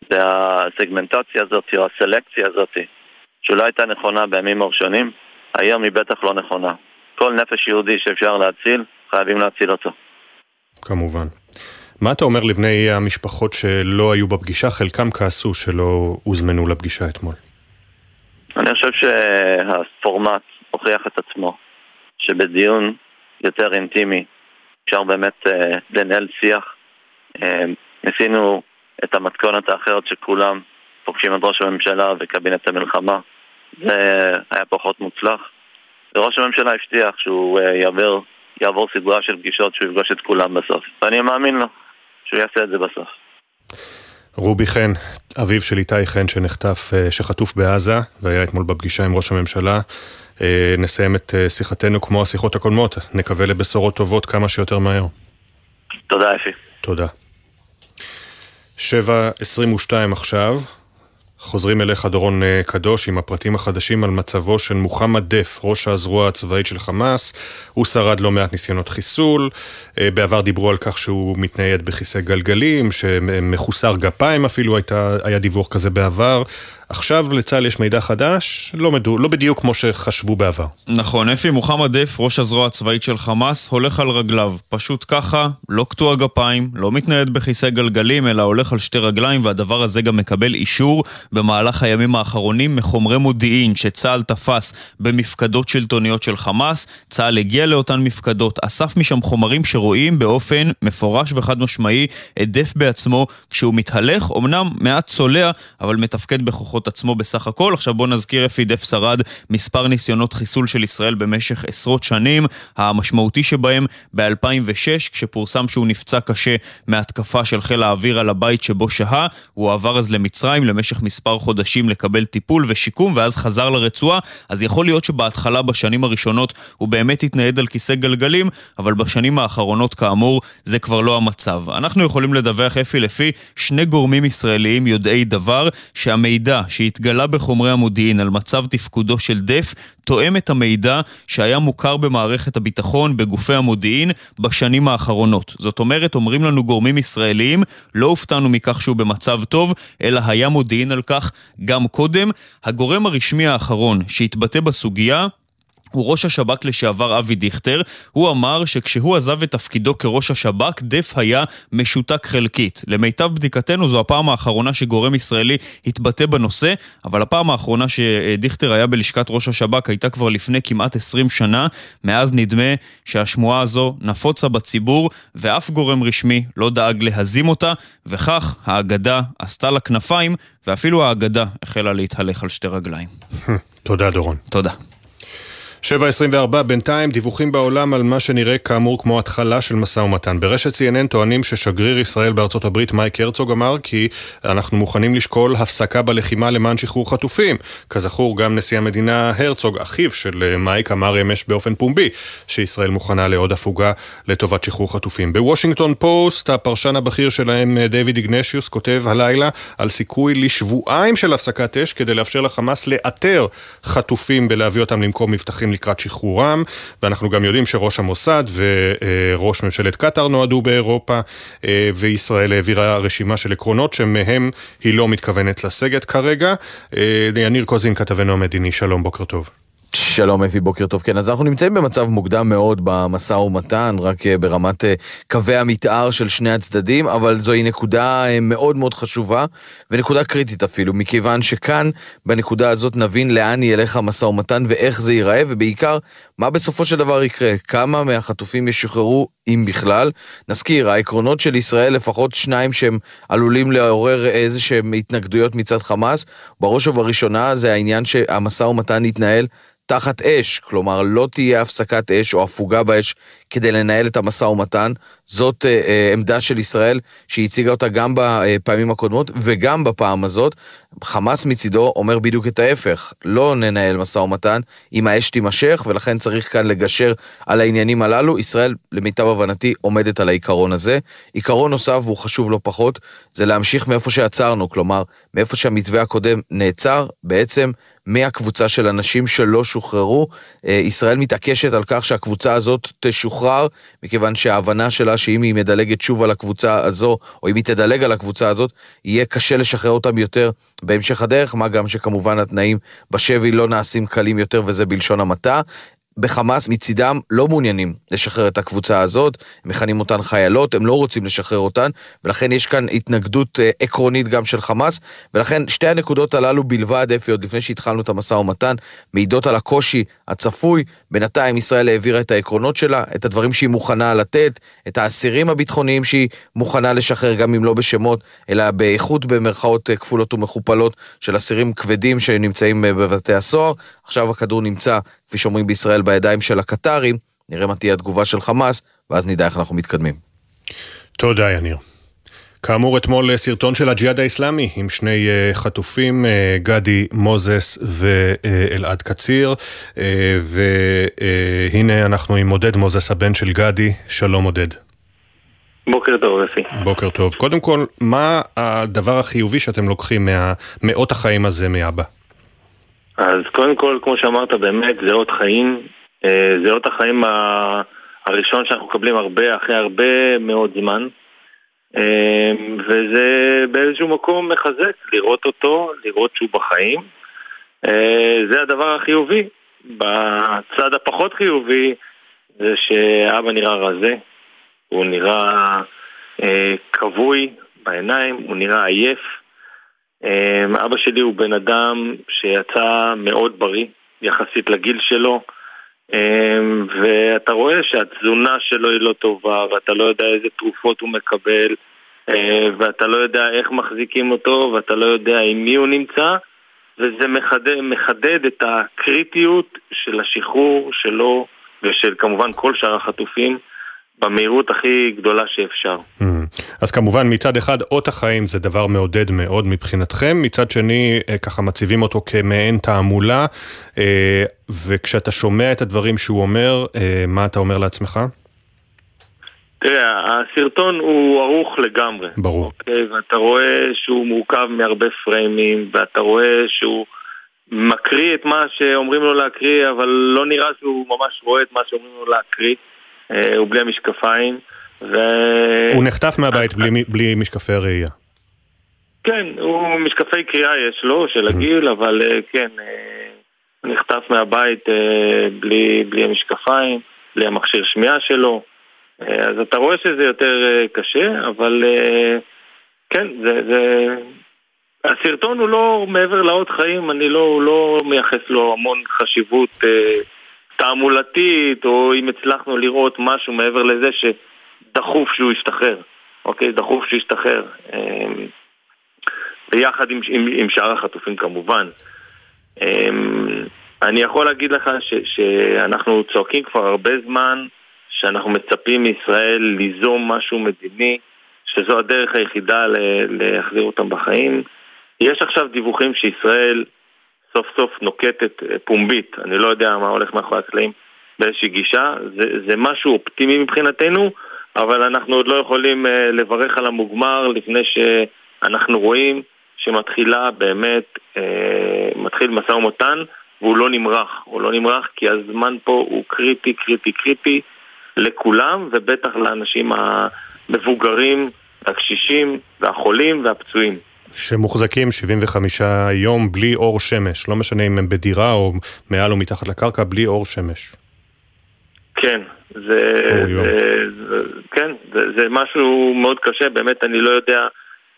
Speaker 42: והסגמנטציה הזאת, או הסלקציה הזאת, שאולי הייתה נכונה בימים הראשונים, היום היא בטח לא נכונה. כל נפש יהודי שאפשר להציל, חייבים להציל אותו.
Speaker 2: כמובן. מה אתה אומר לבני המשפחות שלא היו בפגישה? חלקם כעסו שלא הוזמנו לפגישה אתמול.
Speaker 42: אני חושב שהפורמט הוכיח את עצמו, שבדיון יותר אינטימי אפשר באמת uh, לנהל שיח. Uh, ניסינו את המתכונת האחרת שכולם פוגשים את ראש הממשלה וקבינט המלחמה. זה היה פחות מוצלח. וראש הממשלה הבטיח שהוא uh, יעבור, יעבור סדרה של פגישות שהוא יפגוש את כולם בסוף. ואני מאמין לו שהוא יעשה את זה בסוף.
Speaker 2: רובי חן, אביו של איתי חן שנחטף, אה, שחטוף בעזה, והיה אתמול בפגישה עם ראש הממשלה. אה, נסיים את אה, שיחתנו כמו השיחות הקודמות, נקווה לבשורות טובות כמה שיותר מהר.
Speaker 42: תודה אפי.
Speaker 2: תודה. 7.22 עכשיו, חוזרים אליך דורון אה, קדוש עם הפרטים החדשים על מצבו של מוחמד דף, ראש הזרוע הצבאית של חמאס. הוא שרד לא מעט ניסיונות חיסול. אה, בעבר דיברו על כך שהוא מתנייד בכיסא גלגלים, שמחוסר גפיים אפילו הייתה, היה דיווח כזה בעבר. עכשיו לצה"ל יש מידע חדש, לא, מדו, לא בדיוק כמו שחשבו בעבר.
Speaker 11: נכון, אפי מוחמד דף, ראש הזרוע הצבאית של חמאס, הולך על רגליו. פשוט ככה, לא קטוע גפיים, לא מתנייד בכיסא גלגלים, אלא הולך על שתי רגליים, והדבר הזה גם מקבל אישור במהלך הימים האחרונים מחומרי מודיעין שצה"ל תפס במפקדות שלטוניות של חמאס. צה"ל הגיע לאותן מפקדות, אסף משם חומרים שרואים באופן מפורש וחד משמעי את דף בעצמו כשהוא מתהלך, אמנם מעט צולע, אבל מתפקד בכוחות בכוחות עצמו בסך הכל. עכשיו בוא נזכיר אפי דף שרד מספר ניסיונות חיסול של ישראל במשך עשרות שנים, המשמעותי שבהם ב-2006, כשפורסם שהוא נפצע קשה מהתקפה של חיל האוויר על הבית שבו שהה, הוא עבר אז למצרים למשך מספר חודשים לקבל טיפול ושיקום, ואז חזר לרצועה, אז יכול להיות שבהתחלה, בשנים הראשונות, הוא באמת התנייד על כיסא גלגלים, אבל בשנים האחרונות, כאמור, זה כבר לא המצב. אנחנו יכולים לדווח, אפי, לפי שני גורמים ישראליים יודעי דבר, שהמידע שהתגלה בחומרי המודיעין על מצב תפקודו של דף, תואם את המידע שהיה מוכר במערכת הביטחון, בגופי המודיעין, בשנים האחרונות. זאת אומרת, אומרים לנו גורמים ישראליים, לא הופתענו מכך שהוא במצב טוב, אלא היה מודיעין על כך גם קודם. הגורם הרשמי האחרון שהתבטא בסוגיה הוא ראש השב"כ לשעבר אבי דיכטר, הוא אמר שכשהוא עזב את תפקידו כראש השב"כ, דף היה משותק חלקית. למיטב בדיקתנו זו הפעם האחרונה שגורם ישראלי התבטא בנושא, אבל הפעם האחרונה שדיכטר היה בלשכת ראש השב"כ הייתה כבר לפני כמעט 20 שנה, מאז נדמה שהשמועה הזו נפוצה בציבור, ואף גורם רשמי לא דאג להזים אותה, וכך האגדה עשתה לה כנפיים, ואפילו האגדה החלה להתהלך על שתי רגליים.
Speaker 2: תודה דורון.
Speaker 11: תודה.
Speaker 2: 7.24 בינתיים דיווחים בעולם על מה שנראה כאמור כמו התחלה של משא ומתן. ברשת CNN טוענים ששגריר ישראל בארצות הברית מייק הרצוג אמר כי אנחנו מוכנים לשקול הפסקה בלחימה למען שחרור חטופים. כזכור גם נשיא המדינה הרצוג, אחיו של מייק, אמר אמש באופן פומבי שישראל מוכנה לעוד הפוגה לטובת שחרור חטופים. בוושינגטון פוסט הפרשן הבכיר שלהם דיוויד איגנשיוס כותב הלילה על סיכוי לשבועיים של הפסקת אש כדי לאפשר לחמאס לאתר חטופים ולהביא אותם למקום מבטחים לקראת שחרורם, ואנחנו גם יודעים שראש המוסד וראש ממשלת קטאר נועדו באירופה, אה, וישראל העבירה רשימה של עקרונות שמהם היא לא מתכוונת לסגת כרגע. אה, יניר קוזין, כתבנו המדיני, שלום, בוקר טוב.
Speaker 43: שלום אפי, בוקר טוב. כן, אז אנחנו נמצאים במצב מוקדם מאוד במשא ומתן, רק אה, ברמת אה, קווי המתאר של שני הצדדים, אבל זוהי נקודה אה, מאוד מאוד חשובה, ונקודה קריטית אפילו, מכיוון שכאן, בנקודה הזאת, נבין לאן ילך המשא ומתן ואיך זה ייראה, ובעיקר, מה בסופו של דבר יקרה, כמה מהחטופים ישוחררו, אם בכלל. נזכיר, העקרונות של ישראל, לפחות שניים שהם עלולים לעורר איזה שהם התנגדויות מצד חמאס, בראש ובראשונה זה העניין שהמשא ומתן יתנהל תחת אש, כלומר לא תהיה הפסקת אש או הפוגה באש כדי לנהל את המשא ומתן. זאת אה, אה, עמדה של ישראל שהיא הציגה אותה גם בפעמים הקודמות וגם בפעם הזאת. חמאס מצידו אומר בדיוק את ההפך, לא ננהל משא ומתן אם האש תימשך ולכן צריך כאן לגשר על העניינים הללו. ישראל למיטב הבנתי עומדת על העיקרון הזה. עיקרון נוסף והוא חשוב לא פחות זה להמשיך מאיפה שעצרנו, כלומר מאיפה שהמתווה הקודם נעצר בעצם מהקבוצה של אנשים שלא שוחררו. אה, ישראל מתעקשת על כך שהקבוצה הזאת תשוחרר, מכיוון שההבנה שלה שאם היא מדלגת שוב על הקבוצה הזו, או אם היא תדלג על הקבוצה הזאת, יהיה קשה לשחרר אותם יותר בהמשך הדרך, מה גם שכמובן התנאים בשבי לא נעשים קלים יותר וזה בלשון המעטה. בחמאס מצידם לא מעוניינים לשחרר את הקבוצה הזאת, הם מכנים אותן חיילות, הם לא רוצים לשחרר אותן, ולכן יש כאן התנגדות אה, עקרונית גם של חמאס, ולכן שתי הנקודות הללו בלבד, אפי, עוד לפני שהתחלנו את המשא ומתן, מעידות על הקושי הצפוי. בינתיים ישראל העבירה את העקרונות שלה, את הדברים שהיא מוכנה לתת, את האסירים הביטחוניים שהיא מוכנה לשחרר, גם אם לא בשמות, אלא באיכות במרכאות אה, כפולות ומכופלות של אסירים כבדים שנמצאים אה, בבתי הסוהר. עכשיו הכדור נמצא כפי שאומרים בישראל, בידיים של הקטרים, נראה מה תהיה התגובה של חמאס, ואז נדע איך אנחנו מתקדמים.
Speaker 2: תודה, יניר. כאמור, אתמול סרטון של הג'יהאד האיסלאמי עם שני uh, חטופים, uh, גדי מוזס ואלעד קציר, והנה אנחנו עם עודד מוזס, הבן של גדי. שלום עודד.
Speaker 44: בוקר טוב, אפי.
Speaker 2: בוקר טוב. קודם כל, מה הדבר החיובי שאתם לוקחים מהמאות החיים הזה מאבא?
Speaker 44: אז קודם כל, כמו שאמרת, באמת זה אות חיים. אה, זה אות החיים הראשון שאנחנו מקבלים הרבה, אחרי הרבה מאוד זמן. אה, וזה באיזשהו מקום מחזק, לראות אותו, לראות שהוא בחיים. אה, זה הדבר החיובי. בצד הפחות חיובי זה שאבא נראה רזה, הוא נראה כבוי בעיניים, הוא נראה עייף. אמ, אבא שלי הוא בן אדם שיצא מאוד בריא, יחסית לגיל שלו, אמ, ואתה רואה שהתזונה שלו היא לא טובה, ואתה לא יודע איזה תרופות הוא מקבל, אה, ואתה לא יודע איך מחזיקים אותו, ואתה לא יודע עם מי הוא נמצא, וזה מחדד, מחדד את הקריטיות של השחרור שלו ושל כמובן כל שאר החטופים במהירות הכי גדולה שאפשר.
Speaker 2: Mm. אז כמובן מצד אחד אות החיים זה דבר מעודד מאוד מבחינתכם, מצד שני אה, ככה מציבים אותו כמעין תעמולה, אה, וכשאתה שומע את הדברים שהוא אומר, אה, מה אתה אומר לעצמך?
Speaker 44: תראה, הסרטון הוא ערוך לגמרי.
Speaker 2: ברור.
Speaker 44: אוקיי? ואתה רואה שהוא מורכב מהרבה פריימים, ואתה רואה שהוא מקריא את מה שאומרים לו להקריא, אבל לא נראה שהוא ממש רואה את מה שאומרים לו להקריא. אה, הוא בלי המשקפיים. ו...
Speaker 2: הוא נחטף מהבית בלי, בלי משקפי ראייה.
Speaker 44: כן, הוא משקפי קריאה יש לו, של הגיל, אבל אה, כן, אה, הוא נחטף מהבית בלי, בלי המשקפיים, בלי המכשיר שמיעה שלו. אז אתה רואה שזה יותר קשה, אבל כן, זה, זה... הסרטון הוא לא מעבר לאות חיים, אני לא, לא מייחס לו המון חשיבות תעמולתית, או אם הצלחנו לראות משהו מעבר לזה שדחוף שהוא ישתחרר, אוקיי? דחוף שהוא ישתחרר. אמ, ביחד עם, עם, עם שאר החטופים כמובן. אמ, אני יכול להגיד לך ש, שאנחנו צועקים כבר הרבה זמן שאנחנו מצפים מישראל ליזום משהו מדיני, שזו הדרך היחידה להחזיר אותם בחיים. יש עכשיו דיווחים שישראל סוף סוף נוקטת אה, פומבית, אני לא יודע מה הולך מאחורי הקלעים באיזושהי גישה, זה, זה משהו אופטימי מבחינתנו, אבל אנחנו עוד לא יכולים uh, לברך על המוגמר לפני שאנחנו רואים שמתחילה באמת, uh, מתחיל משא ומתן והוא לא נמרח, הוא לא נמרח כי הזמן פה הוא קריטי, קריטי, קריטי לכולם ובטח לאנשים המבוגרים, הקשישים והחולים והפצועים.
Speaker 2: שמוחזקים 75 יום בלי אור שמש, לא משנה אם הם בדירה או מעל או מתחת לקרקע, בלי אור שמש.
Speaker 44: כן, זה, זה, זה, כן, זה, זה משהו מאוד קשה, באמת אני לא יודע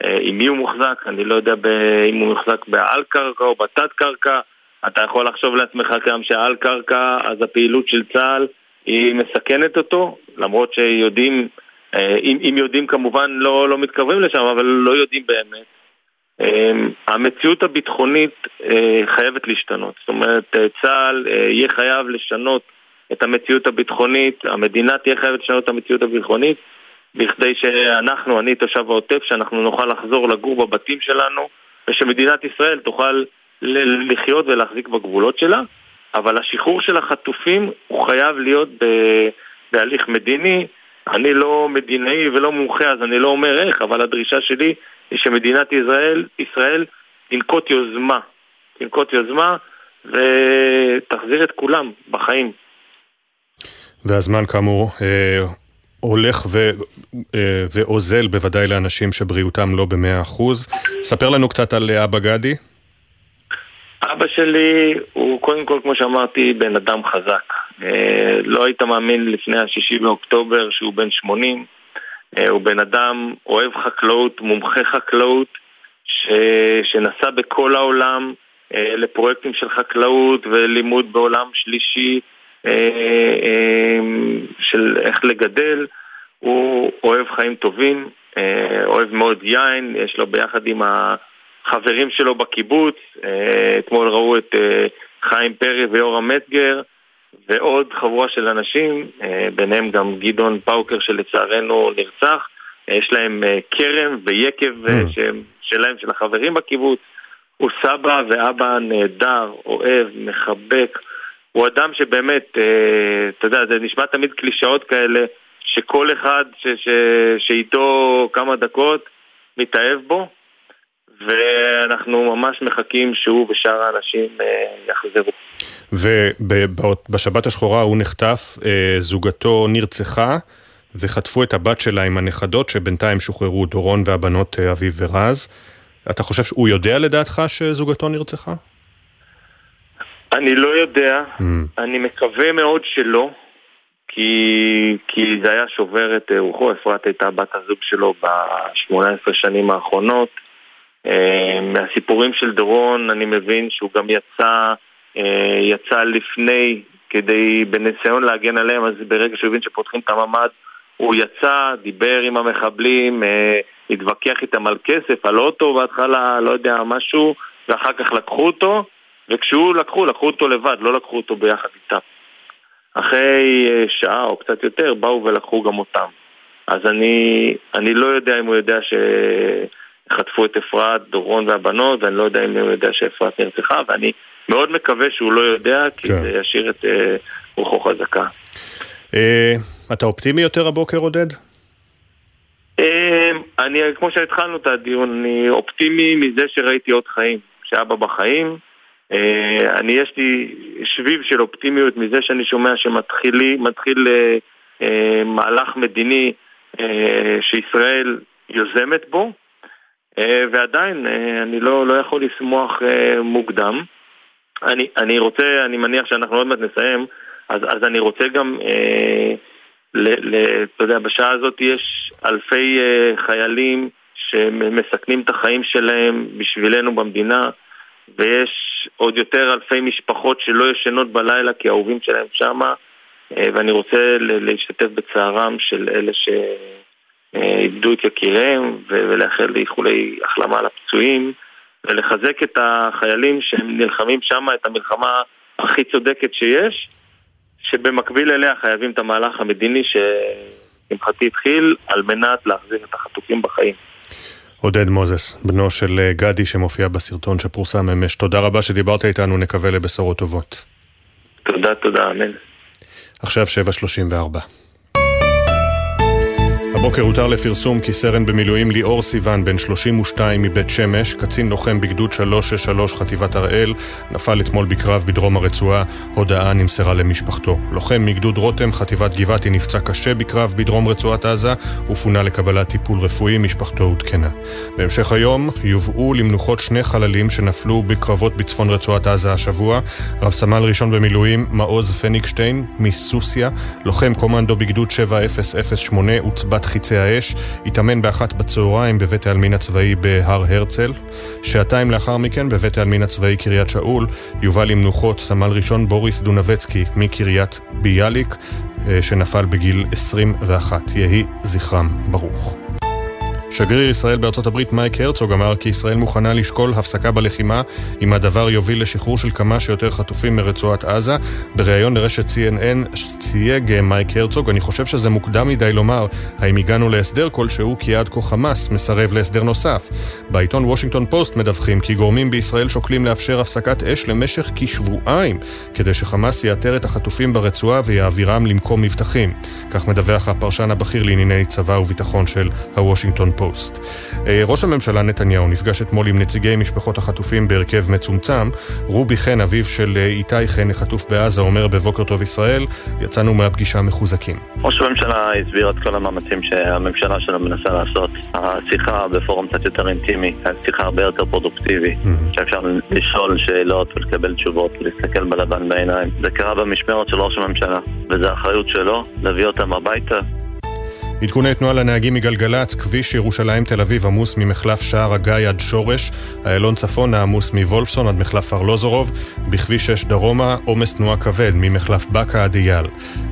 Speaker 44: אה, עם מי הוא מוחזק, אני לא יודע ב, אם הוא מוחזק בעל קרקע או בתת קרקע, אתה יכול לחשוב לעצמך גם שעל קרקע, אז הפעילות של צה"ל היא מסכנת אותו, למרות שיודעים, אה, אם, אם יודעים כמובן לא, לא מתקרבים לשם, אבל לא יודעים באמת. אמ, המציאות הביטחונית אה, חייבת להשתנות. זאת אומרת, אה, צה"ל אה, יהיה חייב לשנות את המציאות הביטחונית, המדינה תהיה חייבת לשנות את המציאות הביטחונית, בכדי שאנחנו, אני תושב העוטף, שאנחנו נוכל לחזור לגור בבתים שלנו, ושמדינת ישראל תוכל לחיות ולהחזיק בגבולות שלה, אבל השחרור של החטופים הוא חייב להיות בהליך מדיני. אני לא מדינאי ולא מומחה, אז אני לא אומר איך, אבל הדרישה שלי שמדינת ישראל, ישראל תנקוט יוזמה, תנקוט יוזמה ותחזיר את כולם בחיים.
Speaker 2: והזמן כאמור אה, הולך ו, אה, ואוזל בוודאי לאנשים שבריאותם לא במאה אחוז. ספר לנו קצת על אבא גדי.
Speaker 44: אבא שלי הוא קודם כל, כמו שאמרתי, בן אדם חזק. אה, לא היית מאמין לפני השישי באוקטובר שהוא בן 80. אה, הוא בן אדם אוהב חקלאות, מומחה חקלאות, ש... שנסע בכל העולם אה, לפרויקטים של חקלאות ולימוד בעולם שלישי אה, של איך לגדל. הוא אוהב חיים טובים, אוהב מאוד יין, יש לו ביחד עם החברים שלו בקיבוץ, אתמול ראו את חיים פרי ויורם מצגר, ועוד חבורה של אנשים, אה, ביניהם גם גדעון פאוקר שלצערנו נרצח. אה, יש להם אה, כרם ויקב mm. שלהם, של החברים בקיבוץ. הוא סבא ואבא נהדר, אוהב, מחבק. הוא אדם שבאמת, אתה יודע, זה נשמע תמיד קלישאות כאלה, שכל אחד ש, ש, שאיתו כמה דקות מתאהב בו, ואנחנו ממש מחכים שהוא ושאר האנשים יחזרו.
Speaker 2: ובשבת השחורה הוא נחטף, אה, זוגתו נרצחה, וחטפו את הבת שלה עם הנכדות, שבינתיים שוחררו דורון והבנות אה, אביב ורז. אתה חושב שהוא יודע לדעתך שזוגתו נרצחה?
Speaker 44: אני לא יודע, mm. אני מקווה מאוד שלא, כי, כי זה היה שובר את אה, רוחו, אפרת הייתה בת הזוג שלו ב-18 שנים האחרונות. מהסיפורים של דורון אני מבין שהוא גם יצא יצא לפני כדי, בניסיון להגן עליהם, אז ברגע שהוא הבין שפותחים את הממ"ד הוא יצא, דיבר עם המחבלים, אה, התווכח איתם על כסף, על אוטו בהתחלה, לא יודע, משהו, ואחר כך לקחו אותו, וכשהוא לקחו, לקחו אותו לבד, לא לקחו אותו ביחד איתם. אחרי אה, שעה או קצת יותר באו ולקחו גם אותם. אז אני, אני לא יודע אם הוא יודע שחטפו את אפרת, דורון והבנות, ואני לא יודע אם הוא יודע שאפרת נרצחה, ואני מאוד מקווה שהוא לא יודע, כי כן. זה ישאיר את אה, רוחו חזקה.
Speaker 2: אה, אתה אופטימי יותר הבוקר, עודד?
Speaker 44: אה, אני, כמו שהתחלנו את הדיון, אני אופטימי מזה שראיתי עוד חיים, שאבא בחיים. אה, אני, יש לי שביב של אופטימיות מזה שאני שומע שמתחיל מתחיל, אה, מהלך מדיני שישראל יוזמת בו, ועדיין אני לא, לא יכול לשמוח מוקדם. אני, אני רוצה, אני מניח שאנחנו עוד מעט נסיים, אז, אז אני רוצה גם, אה, אתה יודע, בשעה הזאת יש אלפי אה, חיילים שמסכנים את החיים שלהם בשבילנו במדינה, ויש עוד יותר אלפי משפחות שלא ישנות בלילה כי האהובים שלהם שמה, אה, ואני רוצה להשתתף בצערם של אלה שאיבדו את יקיריהם, ולאחל לאיחולי החלמה לפצועים. ולחזק את החיילים שהם נלחמים שם את המלחמה הכי צודקת שיש, שבמקביל אליה חייבים את המהלך המדיני שלשמחתי התחיל על מנת להחזיר את החטופים בחיים.
Speaker 2: עודד מוזס, בנו של אה, גדי שמופיע בסרטון שפורסם אמש, תודה רבה שדיברת איתנו, נקווה לבשורות טובות.
Speaker 44: תודה, תודה, אמן.
Speaker 2: עכשיו 7.34. הבוקר הותר לפרסום כי סרן במילואים ליאור סיוון, בן 32 מבית שמש, קצין לוחם בגדוד 363 חטיבת הראל, נפל אתמול בקרב בדרום הרצועה, הודעה נמסרה למשפחתו. לוחם מגדוד רותם, חטיבת גבעתי, נפצע קשה בקרב בדרום רצועת עזה, ופונה לקבלת טיפול רפואי, משפחתו עודכנה. בהמשך היום יובאו למנוחות שני חללים שנפלו בקרבות בצפון רצועת עזה השבוע, רב סמל ראשון במילואים מעוז פניקשטיין מסוסיא, לוחם קומנדו בגדוד 7008 עוצבת חיצי האש, התאמן באחת בצהריים בבית העלמין הצבאי בהר הרצל. שעתיים לאחר מכן בבית העלמין הצבאי קריית שאול יובא למנוחות סמל ראשון בוריס דונבצקי מקריית ביאליק, אה, שנפל בגיל 21. יהי זכרם ברוך. שגריר ישראל בארצות הברית מייק הרצוג אמר כי ישראל מוכנה לשקול הפסקה בלחימה אם הדבר יוביל לשחרור של כמה שיותר חטופים מרצועת עזה. בריאיון לרשת CNN צייג מייק הרצוג, אני חושב שזה מוקדם מדי לומר האם הגענו להסדר כלשהו כי עד כה חמאס מסרב להסדר נוסף. בעיתון וושינגטון פוסט מדווחים כי גורמים בישראל שוקלים לאפשר הפסקת אש למשך כשבועיים כדי שחמאס יאתר את החטופים ברצועה ויעבירם למקום מבטחים. כך מדווח הפרשן הבכיר לענייני צבא וביטחון של הוושינגטון פוסט. אה, ראש הממשלה נתניהו נפגש אתמול עם נציגי משפחות החטופים בהרכב מצומצם. רובי חן, אביו של אה, איתי חן, החטוף בעזה, אומר בבוקר טוב ישראל, יצאנו מהפגישה מחוזקים.
Speaker 42: ראש הממשלה הסביר את כל המאמצים שהממשלה שלנו מנסה לעשות. השיחה בפורום קצת יותר אינטימי, השיחה הרבה יותר פרודוקטיבי, mm-hmm. שאפשר לשאול שאלות ולקבל תשובות, ולהסתכל בלבן בעיניים. זה קרה במשמרת של ראש הממשלה, וזו האחריות שלו להביא אותם הביתה
Speaker 2: עדכוני תנועה לנהגים מגלגלצ, כביש ירושלים תל אביב עמוס ממחלף שער הגיא עד שורש, איילון צפונה עמוס מוולפסון עד מחלף ארלוזורוב, בכביש 6 דרומה עומס תנועה כבד ממחלף בקה עד אייל.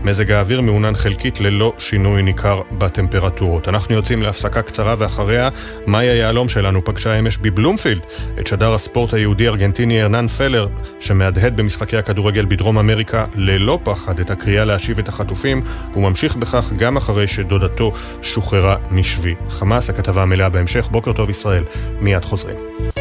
Speaker 2: מזג האוויר מעונן חלקית ללא שינוי ניכר בטמפרטורות. אנחנו יוצאים להפסקה קצרה ואחריה מאיה יהלום שלנו פגשה אמש בבלומפילד את שדר הספורט היהודי-ארגנטיני ארנן פלר, שמהדהד במשחקי הכדורגל בדרום אמריקה ללא פחד את הקריאה להשיב את החטופים, וממשיך בכך גם אחרי שדודתו משפחתו שוחררה משבי חמאס. הכתבה המלאה בהמשך. בוקר טוב ישראל, מיד חוזרים.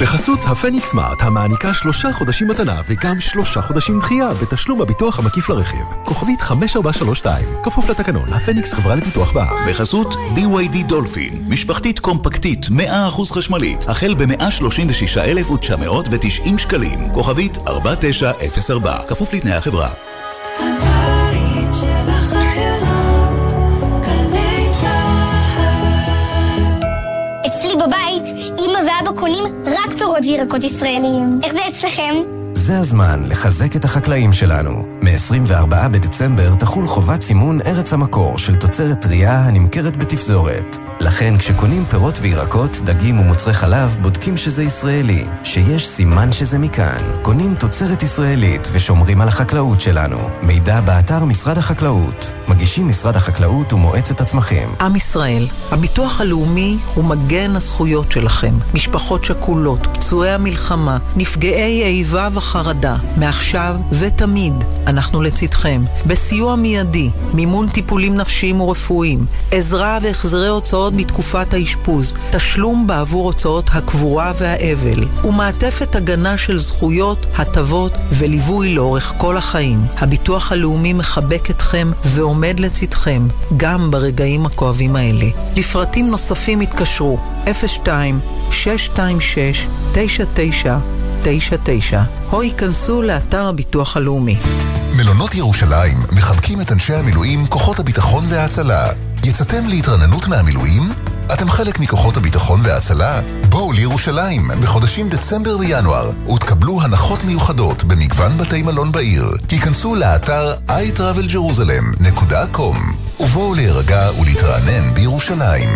Speaker 26: בחסות הפניקס סמארט, המעניקה שלושה חודשים מתנה וגם שלושה חודשים דחייה בתשלום הביטוח המקיף לרכיב. כוכבית 5432, כפוף לתקנון, הפניקס חברה לפיתוח בע"מ.
Speaker 45: בחסות BYD דולפין, משפחתית קומפקטית 100% חשמלית, החל ב-136,990 שקלים, כוכבית 4904, כפוף לתנאי החברה.
Speaker 46: אצלי בבית, ואבא קונים רק פירות וירקות ישראליים. איך זה אצלכם?
Speaker 26: זה הזמן לחזק את החקלאים שלנו.
Speaker 47: מ-24 בדצמבר תחול חובת סימון ארץ המקור של תוצרת טרייה הנמכרת בתפזורת. לכן כשקונים פירות וירקות, דגים ומוצרי חלב, בודקים שזה ישראלי, שיש סימן שזה מכאן. קונים תוצרת ישראלית ושומרים על החקלאות שלנו. מידע באתר משרד החקלאות. מגישים משרד החקלאות ומועצת הצמחים.
Speaker 48: עם ישראל, הביטוח הלאומי הוא מגן הזכויות שלכם. משפחות שכולות, פצועי המלחמה, נפגעי איבה וחרדה. מעכשיו ותמיד אנחנו לצדכם. בסיוע מיידי, מימון טיפולים נפשיים ורפואיים, עזרה והחזרי הוצאות בתקופת האשפוז, תשלום בעבור הוצאות הקבורה והאבל, ומעטפת הגנה של זכויות, הטבות וליווי לאורך כל החיים. הביטוח הלאומי מחבק אתכם ועומד לצדכם, גם ברגעים הכואבים האלה. לפרטים נוספים התקשרו 02 626 9999 או ייכנסו לאתר הביטוח הלאומי.
Speaker 45: מלונות ירושלים מחבקים את אנשי המילואים, כוחות הביטחון וההצלה. יצאתם להתרננות מהמילואים? אתם חלק מכוחות הביטחון וההצלה? בואו לירושלים בחודשים דצמבר וינואר ותקבלו הנחות מיוחדות במגוון בתי מלון בעיר. היכנסו לאתר iTravelJerusalem.com ובואו להירגע ולהתרענן בירושלים.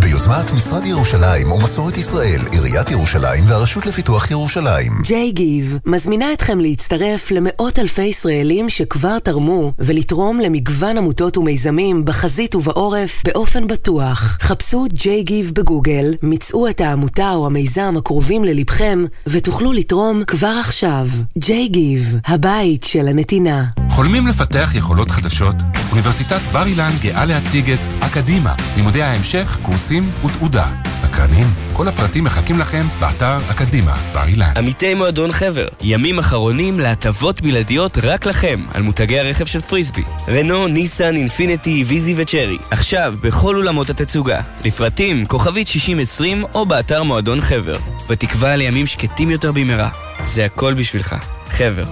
Speaker 45: ביוזמת משרד ירושלים ומסורת ישראל, עיריית ירושלים והרשות לפיתוח ירושלים.
Speaker 8: ג'יי גיב מזמינה אתכם להצטרף למאות אלפי ישראלים שכבר תרמו ולתרום למגוון עמותות ומיזמים בחזית ובעורף באופן בטוח. חפשו ג'יי גיב בגוגל, מצאו את העמותה או המיזם הקרובים ללבכם ותוכלו לתרום כבר עכשיו. ג'יי גיב, הבית של הנתינה.
Speaker 49: חולמים לפתח יכולות חדשות? אוניברסיטת בר אילן גאה להציג את אקדימה, לימודי ההמשך, קורסים ותעודה. סקרנים? כל הפרטים מחכים לכם באתר אקדימה, בר אילן.
Speaker 50: עמיתי מועדון חבר, ימים אחרונים להטבות בלעדיות רק לכם על מותגי הרכב של פריסבי. רנו, ניסן, אינפיניטי, ויזי וצ'רי. עכשיו בכל אולמות התצוגה. לפרטים, כוכבית 6020 או באתר מועדון חבר. בתקווה לימים שקטים יותר במהרה. זה הכל בשבילך. חבר.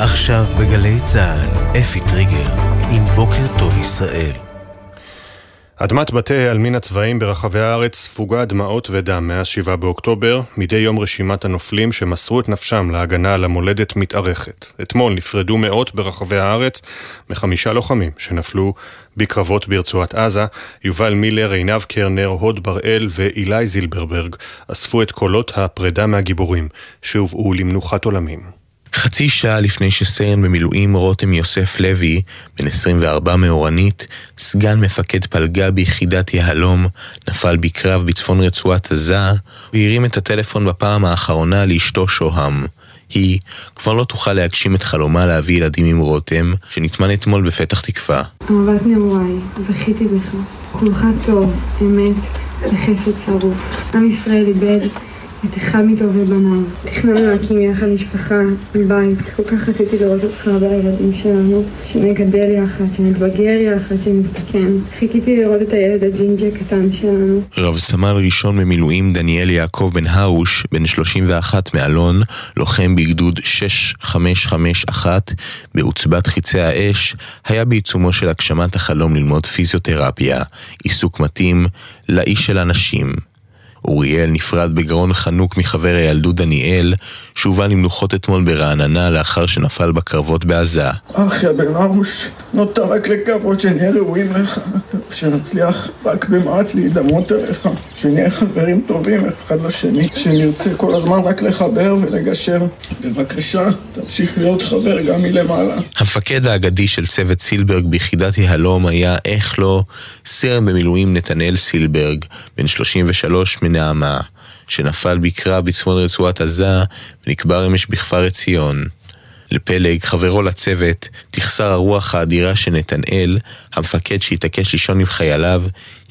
Speaker 51: עכשיו בגלי צה"ל, אפי טריגר, עם בוקר טוב ישראל.
Speaker 2: אדמת בתי העלמין הצבאיים ברחבי הארץ ספוגה דמעות ודם מאז 7 באוקטובר, מדי יום רשימת הנופלים שמסרו את נפשם להגנה על המולדת מתארכת. אתמול נפרדו מאות ברחבי הארץ מחמישה לוחמים שנפלו בקרבות ברצועת עזה. יובל מילר, עינב קרנר, הוד בראל ואילי זילברברג אספו את קולות הפרידה מהגיבורים שהובאו למנוחת עולמים.
Speaker 52: חצי שעה לפני שסרן במילואים רותם יוסף לוי, בן 24 מאורנית, סגן מפקד פלגה ביחידת יהלום, נפל בקרב בצפון רצועת עזה, והרים את הטלפון בפעם האחרונה לאשתו שוהם. היא כבר לא תוכל להגשים את חלומה להביא ילדים עם רותם, שנטמן אתמול בפתח תקווה.
Speaker 53: אהבת נעוריי, זכיתי בך. כולך טוב, אמת, וחסד צרוף. עם ישראל איבד את אחד מטובי בניו. תכננו להקים יחד משפחה, בית. כל כך רציתי לראות אותך והילדים שלנו, שנגדל יחד, שנתבגר יחד, שנזדקן. חיכיתי לראות את הילד הג'ינג'י הקטן שלנו.
Speaker 52: רב סמל ראשון במילואים דניאל יעקב בן הרוש, בן 31 מאלון, לוחם בגדוד 6551 בעוצבת חיצי האש, היה בעיצומו של הגשמת החלום ללמוד פיזיותרפיה, עיסוק מתאים לאיש של אנשים. אוריאל נפרד בגרון חנוק מחבר הילדות דניאל, שהובא למנוחות אתמול ברעננה לאחר שנפל בקרבות בעזה.
Speaker 54: אחי הבן ארוש, נותר רק לקוות שנהיה ראויים לך, שנצליח רק במעט להידמות אליך, שנהיה חברים טובים אחד לשני, שנרצה כל הזמן רק לחבר ולגשר. בבקשה, תמשיך להיות חבר גם מלמעלה.
Speaker 52: המפקד האגדי של צוות סילברג ביחידת יהלום היה, איך לא, סרן במילואים נתנאל סילברג, בן 33 מנעמה, שנפל בקרב בצפון רצועת עזה ונקבר אמש בכפר עציון. לפלג, חברו לצוות, תחסר הרוח האדירה של נתנאל, המפקד שהתעקש לישון עם חייליו,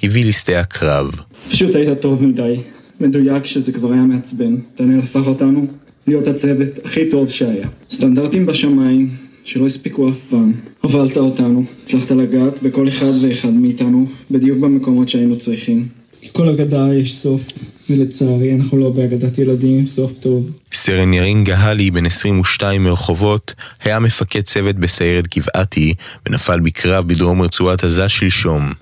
Speaker 52: הביא לשדה הקרב.
Speaker 54: פשוט היית טוב מדי, מדויק שזה כבר היה מעצבן. נתנאל הפך אותנו להיות הצוות הכי טוב שהיה. סטנדרטים בשמיים, שלא הספיקו אף פעם. הובלת אותנו, הצלחת לגעת בכל אחד ואחד מאיתנו, בדיוק במקומות שהיינו צריכים. לכל אגדה יש סוף, ולצערי אנחנו לא באגדת ילדים סוף טוב.
Speaker 52: סרן ירין גהלי, בן 22 מרחובות, היה מפקד צוות בסיירת גבעתי, ונפל בקרב בדרום רצועת עזה שלשום.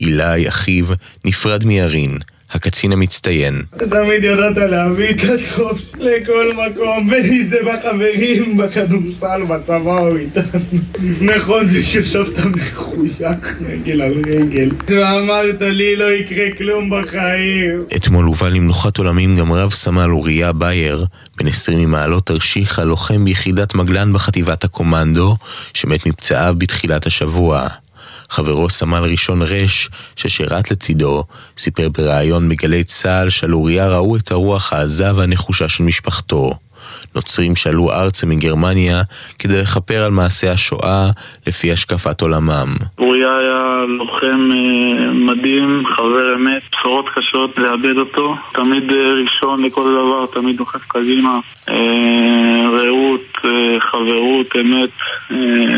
Speaker 52: אילי, אחיו, נפרד מירין, הקצין המצטיין.
Speaker 54: תמיד ידעת להביא את הטוב לכל מקום, בין אם זה בחברים, בכדורסל, בצבא או איתנו. לפני חודש ישבת מחוייך רגל על רגל, ואמרת לי לא יקרה כלום בחיים.
Speaker 52: אתמול הובא למנוחת עולמים גם רב סמל אוריה בייר, בן 20 ממעלות תרשיחא, לוחם ביחידת מגלן בחטיבת הקומנדו, שמת מפצעיו בתחילת השבוע. חברו סמל ראשון רש, ששירת לצידו, סיפר בריאיון בגלי צה"ל שעל אוריה ראו את הרוח העזה והנחושה של משפחתו. נוצרים שעלו ארצה מגרמניה כדי לכפר על מעשי השואה לפי השקפת עולמם.
Speaker 54: אוריה היה לוחם אה, מדהים, חבר אמת, בשורות קשות לאבד אותו, תמיד אה, ראשון לכל דבר, תמיד דוחף קדימה, אה, רעות, חברות, אמת,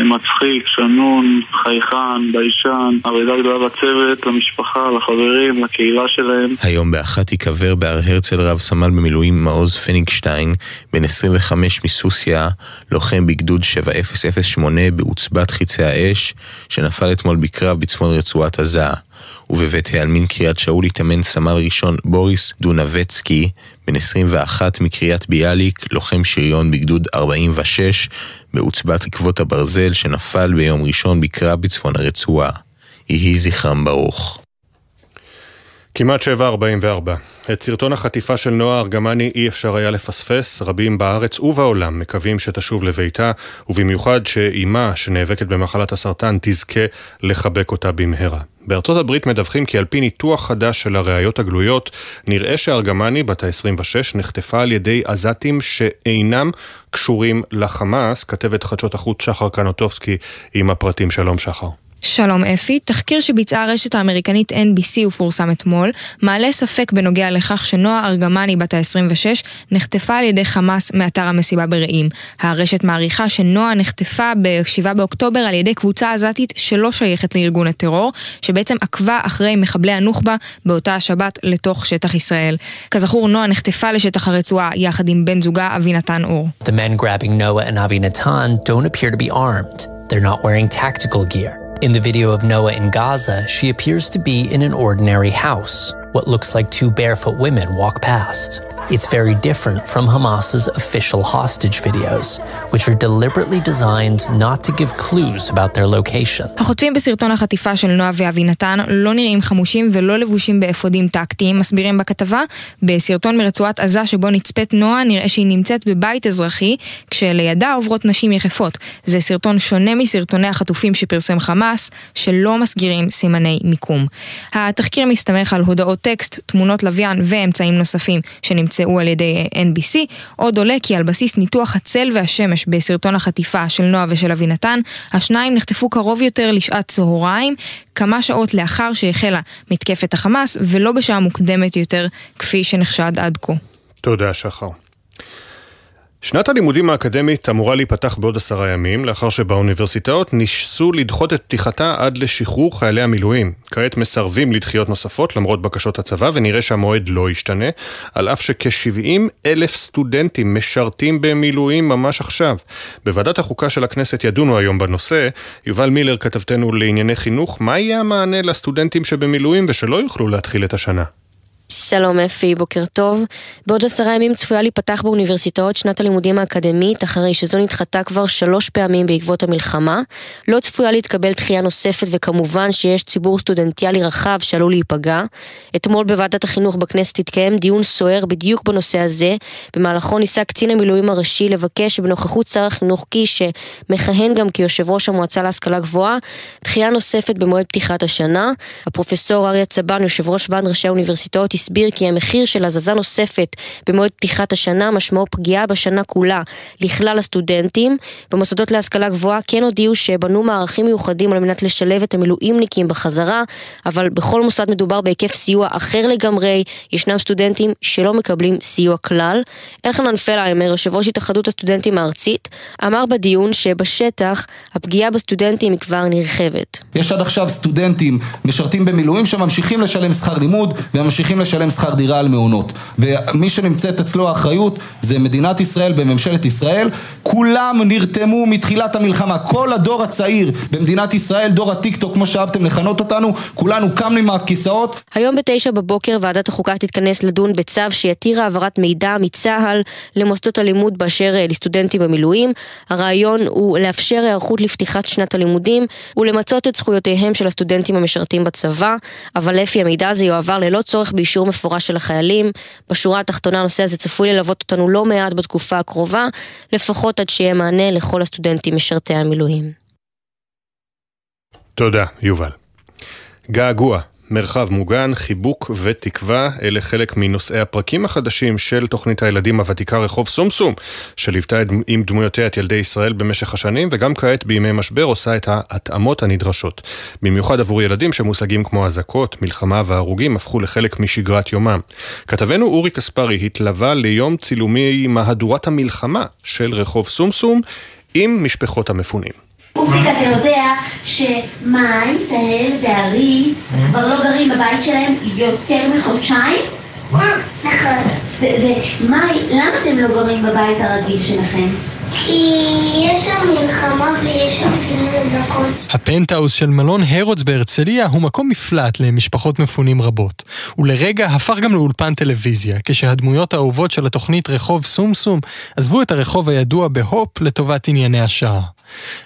Speaker 54: מצחיק, שנון, חייכן, ביישן, אבדה גדולה לצוות, למשפחה, לחברים, לקהילה שלהם.
Speaker 52: היום באחת ייקבר בהר הרצל רב סמל במילואים מעוז פניגשטיין, בן 25 מסוסיא, לוחם בגדוד 7008 בעוצבת חיצי האש, שנפל אתמול בקרב בצפון רצועת עזה. ובבית העלמין קריית שאול התאמן סמל ראשון בוריס דונבצקי, בן 21 מקריית ביאליק, לוחם שריון בגדוד 46, בעוצבת עקבות הברזל שנפל ביום ראשון בקרב בצפון הרצועה. יהי זכרם ברוך.
Speaker 2: כמעט 7.44. את סרטון החטיפה של נועה ארגמני אי אפשר היה לפספס, רבים בארץ ובעולם מקווים שתשוב לביתה, ובמיוחד שאימה שנאבקת במחלת הסרטן תזכה לחבק אותה במהרה. בארצות הברית מדווחים כי על פי ניתוח חדש של הראיות הגלויות, נראה שארגמני, בת ה-26, נחטפה על ידי עזתים שאינם קשורים לחמאס, כתבת חדשות החוץ שחר קנוטובסקי עם הפרטים. שלום שחר.
Speaker 55: שלום אפי, תחקיר שביצעה הרשת האמריקנית NBC ופורסם אתמול, מעלה ספק בנוגע לכך שנועה ארגמני בת ה-26 נחטפה על ידי חמאס מאתר המסיבה ברעים. הרשת מעריכה שנועה נחטפה ב-7 באוקטובר על ידי קבוצה עזתית שלא שייכת לארגון הטרור, שבעצם עקבה אחרי מחבלי הנוח'בה באותה השבת לתוך שטח ישראל. כזכור, נועה נחטפה לשטח הרצועה יחד עם בן זוגה אבינתן אור. The men grabbing Noah and Avinatan don't appear to be armed. They're not wearing tactical gear. In the video of Noah in Gaza, she appears to be in an ordinary house. What looks like two barefoot women walk past. It's very different from Hamas's official hostage videos, which are deliberately designed not to give clues about their location. החוטפים בסרטון החטיפה של נועה ואבינתן לא נראים חמושים ולא לבושים באפודים טקטיים, מסבירים בכתבה. בסרטון מרצועת עזה שבו נצפית נועה נראה שהיא נמצאת בבית אזרחי, כשלידה עוברות נשים יחפות. זה סרטון שונה מסרטוני החטופים שפרסם חמאס, שלא מסגירים סימני מיקום. התחקיר מסתמך על הודעות טקסט, תמונות לוויין ואמצעים נוספים שנמצאו על ידי NBC, עוד עולה כי על בסיס ניתוח הצל והשמש בסרטון החטיפה של נועה ושל אבינתן, השניים נחטפו קרוב יותר לשעת צהריים, כמה שעות לאחר שהחלה מתקפת החמאס, ולא בשעה מוקדמת יותר, כפי שנחשד עד כה.
Speaker 2: תודה, שחר. שנת הלימודים האקדמית אמורה להיפתח בעוד עשרה ימים, לאחר שבאוניברסיטאות ניסו לדחות את פתיחתה עד לשחרור חיילי המילואים. כעת מסרבים לדחיות נוספות למרות בקשות הצבא, ונראה שהמועד לא ישתנה, על אף שכ-70 אלף סטודנטים משרתים במילואים ממש עכשיו. בוועדת החוקה של הכנסת ידונו היום בנושא. יובל מילר, כתבתנו לענייני חינוך, מה יהיה המענה לסטודנטים שבמילואים ושלא יוכלו להתחיל את השנה?
Speaker 56: שלום אפי, בוקר טוב. בעוד עשרה ימים צפויה להיפתח באוניברסיטאות שנת הלימודים האקדמית, אחרי שזו נדחתה כבר שלוש פעמים בעקבות המלחמה. לא צפויה להתקבל דחייה נוספת, וכמובן שיש ציבור סטודנטיאלי רחב שעלול להיפגע. אתמול בוועדת החינוך בכנסת התקיים דיון סוער בדיוק בנושא הזה. במהלכו ניסה קצין המילואים הראשי לבקש בנוכחות שר החינוך קיש, שמכהן גם כיושב ראש המועצה להשכלה גבוהה, דחייה נוספת במועד פתיחת השנה. הפרופסור אריה צבן, יושב ראש ועד ראשי הסביר כי המחיר של הזזה נוספת במועד פתיחת השנה משמעו פגיעה בשנה כולה לכלל הסטודנטים. במוסדות להשכלה גבוהה כן הודיעו שבנו מערכים מיוחדים על מנת לשלב את המילואימניקים בחזרה, אבל בכל מוסד מדובר בהיקף סיוע אחר לגמרי, ישנם סטודנטים שלא מקבלים סיוע כלל. אלחנן פלהיימר, יושב ראש התאחדות הסטודנטים הארצית, אמר בדיון שבשטח הפגיעה בסטודנטים היא כבר נרחבת.
Speaker 57: יש עד עכשיו סטודנטים משרתים במילואים שממשיכים לשלם שכר לימוד וממשיכים
Speaker 58: לשלם שכר דירה על מעונות. ומי שנמצאת אצלו האחריות זה מדינת ישראל בממשלת ישראל. כולם נרתמו מתחילת המלחמה. כל הדור הצעיר במדינת ישראל, דור הטיקטוק כמו שאהבתם לכנות אותנו, כולנו קמנו מהכיסאות.
Speaker 56: היום בתשע בבוקר ועדת החוקה תתכנס לדון בצו שיתיר העברת מידע מצה"ל למוסדות הלימוד באשר לסטודנטים במילואים. הרעיון הוא לאפשר היערכות לפתיחת שנת הלימודים ולמצות את זכויותיהם של הסטודנטים המשרתים בצבא, אבל לפי המידע הזה יועבר ללא צורך באישור מפורש של החיילים. בשורה התחתונה הנושא הזה צפוי ללוות אותנו לא מעט בתקופה הקרובה, לפחות עד שיהיה מענה לכל הסטודנטים משרתי המילואים.
Speaker 2: תודה, יובל. געגוע מרחב מוגן, חיבוק ותקווה, אלה חלק מנושאי הפרקים החדשים של תוכנית הילדים הוותיקה רחוב סומסום, שליוותה עם דמויותיה את ילדי ישראל במשך השנים, וגם כעת בימי משבר עושה את ההתאמות הנדרשות. במיוחד עבור ילדים שמושגים כמו אזעקות, מלחמה והרוגים הפכו לחלק משגרת יומם. כתבנו אורי קספרי התלווה ליום צילומי מהדורת המלחמה של רחוב סומסום עם משפחות המפונים.
Speaker 57: אופיק, אתה יודע שמאי, תהל וארי כבר לא גרים בבית שלהם יותר מחודשיים?
Speaker 46: נכון.
Speaker 57: ומאי, למה אתם לא גרים בבית הרגיל שלכם?
Speaker 59: הפנטהאוס של מלון הרודס בהרצליה הוא מקום מפלט למשפחות מפונים רבות. ולרגע הפך גם לאולפן טלוויזיה, כשהדמויות האהובות של התוכנית רחוב סומסום עזבו את הרחוב הידוע בהופ לטובת ענייני השעה.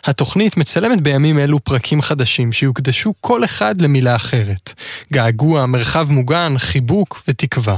Speaker 59: התוכנית מצלמת בימים אלו פרקים חדשים שיוקדשו כל אחד למילה אחרת. געגוע, מרחב מוגן, חיבוק ותקווה.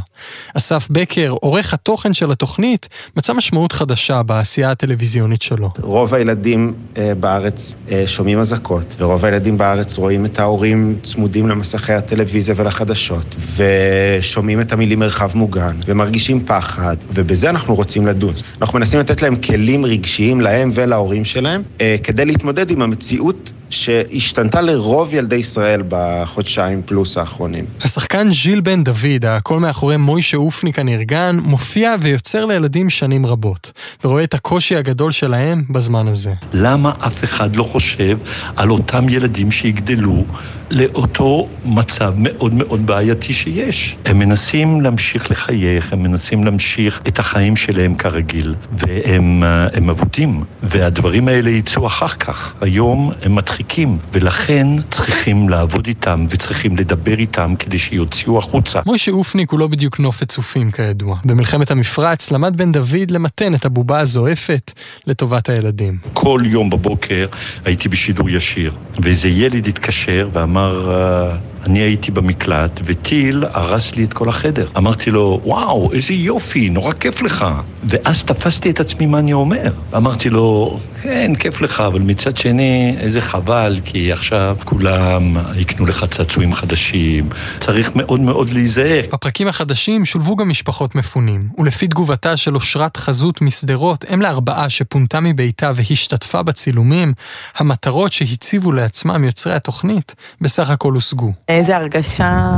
Speaker 59: אסף בקר, עורך התוכן של התוכנית, מצא משמעות חדשה בעשייה הטלוויזיונית שלו.
Speaker 60: רוב הילדים אה, בארץ אה, שומעים אזעקות, ורוב הילדים בארץ רואים את ההורים צמודים למסכי הטלוויזיה ולחדשות, ושומעים את המילים מרחב מוגן, ומרגישים פחד, ובזה אנחנו רוצים לדון. אנחנו מנסים לתת להם כלים רגשיים להם ולהורים שלהם, אה, כדי להתמודד עם המציאות שהשתנתה לרוב ילדי ישראל בחודשיים פלוס האחרונים.
Speaker 59: השחקן ז'יל בן דוד, הקול מאחורי מוישה אופניק הנרגן, מופיע ויוצר לילדים שנים רבות, ורואה את הקושי הגדול שלהם בזמן הזה.
Speaker 61: למה אף אחד לא חושב על אותם ילדים שיגדלו לאותו מצב מאוד מאוד בעייתי שיש? הם מנסים להמשיך לחייך, הם מנסים להמשיך את החיים שלהם כרגיל, והם אבודים, והדברים האלה יצאו אחר כך. היום הם. מרחיקים, ולכן צריכים לעבוד איתם וצריכים לדבר איתם כדי שיוציאו החוצה.
Speaker 59: מוישה אופניק הוא לא בדיוק נופת צופים כידוע. במלחמת המפרץ למד בן דוד למתן את הבובה הזועפת לטובת הילדים.
Speaker 61: כל יום בבוקר הייתי בשידור ישיר, ואיזה ילד התקשר ואמר... kommer eh, אני הייתי במקלט, וטיל הרס לי את כל החדר. אמרתי לו, וואו, איזה יופי, נורא כיף לך. ואז תפסתי את עצמי מה אני אומר. אמרתי לו, כן, כיף לך, אבל מצד שני, איזה חבל, כי עכשיו כולם יקנו לך צעצועים חדשים. צריך מאוד מאוד להיזהר.
Speaker 59: בפרקים החדשים שולבו גם משפחות מפונים, ולפי תגובתה של אושרת חזות משדרות, אם לארבעה שפונתה מביתה והשתתפה בצילומים, המטרות שהציבו לעצמם יוצרי התוכנית בסך הכל הושגו.
Speaker 62: איזה הרגשה,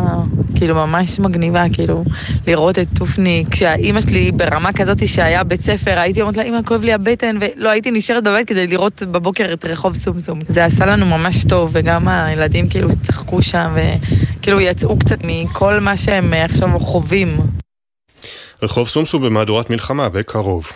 Speaker 62: כאילו ממש מגניבה, כאילו, לראות את טופני, כשהאימא שלי ברמה כזאת שהיה בית ספר, הייתי אומרת לה, אימא, כואב לי הבטן, ולא הייתי נשארת בבית כדי לראות בבוקר את רחוב סומסום. זה עשה לנו ממש טוב, וגם הילדים כאילו צחקו שם, וכאילו יצאו קצת מכל מה שהם עכשיו חווים.
Speaker 2: רחוב סומסום במהדורת מלחמה, בקרוב.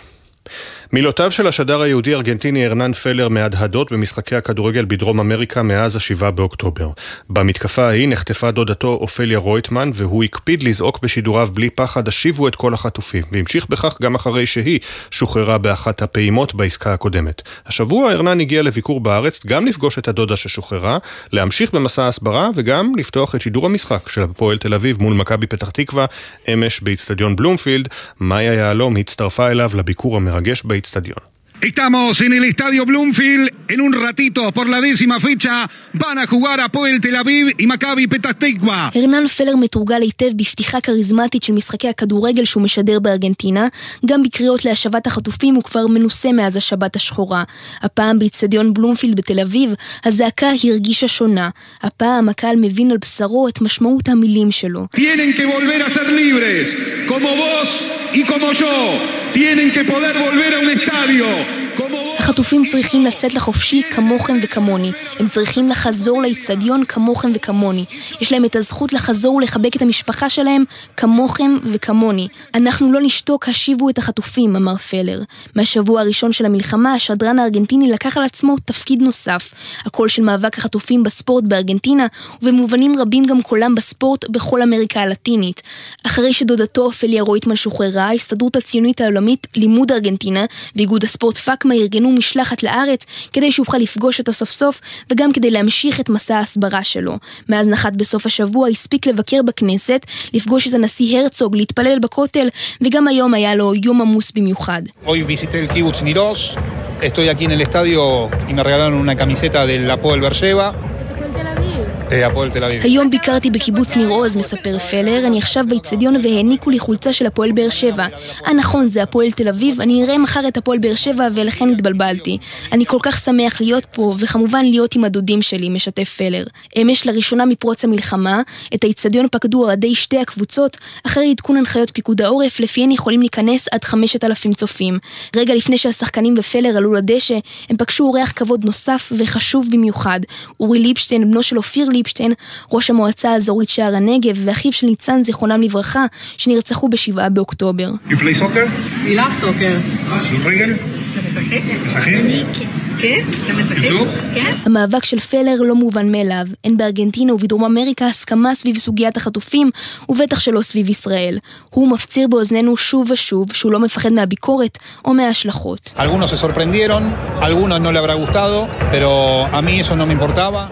Speaker 2: מילותיו של השדר היהודי ארגנטיני ארנן פלר מהדהדות במשחקי הכדורגל בדרום אמריקה מאז השבעה באוקטובר. במתקפה ההיא נחטפה דודתו אופליה רויטמן והוא הקפיד לזעוק בשידוריו בלי פחד השיבו את כל החטופים והמשיך בכך גם אחרי שהיא שוחררה באחת הפעימות בעסקה הקודמת. השבוע ארנן הגיע לביקור בארץ גם לפגוש את הדודה ששוחררה, להמשיך במסע ההסברה וגם לפתוח את שידור המשחק של הפועל תל אביב מול מכבי פתח תקווה אמש באיצטדיון בלומפילד. מאיה יהלום הצטרפה אליו לביקור המרגש באיצטדיון.
Speaker 63: Estamos en el estadio Bloomfield. En un ratito, por la décima fecha, van a jugar הפועל תל אביב עם מכבי פתח תקווה.
Speaker 64: הרנן פלר מתורגל היטב בפתיחה כריזמטית של משחקי הכדורגל שהוא משדר בארגנטינה. גם בקריאות להשבת החטופים הוא כבר מנוסה מאז השבת השחורה. הפעם באיצטדיון בלומפילד בתל אביב, הזעקה הרגישה שונה. הפעם הקהל מבין על בשרו את משמעות המילים שלו.
Speaker 63: y como yo tienen que poder volver a un estadio
Speaker 64: החטופים צריכים לצאת לחופשי כמוכם וכמוני. הם צריכים לחזור לאיצטדיון כמוכם וכמוני. יש להם את הזכות לחזור ולחבק את המשפחה שלהם כמוכם וכמוני. אנחנו לא נשתוק, השיבו את החטופים, אמר פלר. מהשבוע הראשון של המלחמה, השדרן הארגנטיני לקח על עצמו תפקיד נוסף. הקול של מאבק החטופים בספורט בארגנטינה, ובמובנים רבים גם קולם בספורט בכל אמריקה הלטינית. אחרי שדודתו אופליה רויטמן שוחררה, ההסתדרות הציונית העולמית, לימוד ארגנטינה ואיגוד הספורט פאקמה ארגנו משלחת לארץ כדי שאוכל לפגוש אותו סוף סוף וגם כדי להמשיך את מסע ההסברה שלו. מאז נחת בסוף השבוע הספיק לבקר בכנסת, לפגוש את הנשיא הרצוג, להתפלל בכותל וגם היום היה לו יום עמוס במיוחד.
Speaker 65: Estoy aquí en el estadio y me regalaron una camiseta del Apoel Beersheba. הפועל תל אביב.
Speaker 64: היום ביקרתי בקיבוץ ניר עוז, מספר פלר, אני עכשיו באיצטדיון והעניקו לי חולצה של הפועל באר שבע. אה נכון, זה הפועל תל אביב, אני אראה מחר את הפועל באר שבע ולכן התבלבלתי. אני כל כך שמח להיות פה, וכמובן להיות עם הדודים שלי, משתף פלר. אמש לראשונה מפרוץ המלחמה, את האיצטדיון פקדו אוהדי שתי הקבוצות, אחרי עדכון הנחיות פיקוד העורף, לפיהן יכולים להיכנס עד 5,000 צופים. רגע לפני שהשחקנים ופלר עלו לדשא, הם פגשו אורח כבוד נוסף וחשוב במיוחד, אורי ליבשטיין, בנו של אופיר ליבשטיין, ראש המועצה האזורית שער הנגב, ואחיו של ניצן זיכרונם לברכה, שנרצחו בשבעה באוקטובר.
Speaker 65: You play soccer?
Speaker 66: We love soccer.
Speaker 65: רגל?
Speaker 66: כן? אתה משחק? כן?
Speaker 64: המאבק של פלר לא מובן מאליו. אין בארגנטינה ובדרום אמריקה הסכמה סביב סוגיית החטופים, ובטח שלא סביב ישראל. הוא מפציר באוזנינו שוב ושוב שהוא לא מפחד מהביקורת או מההשלכות.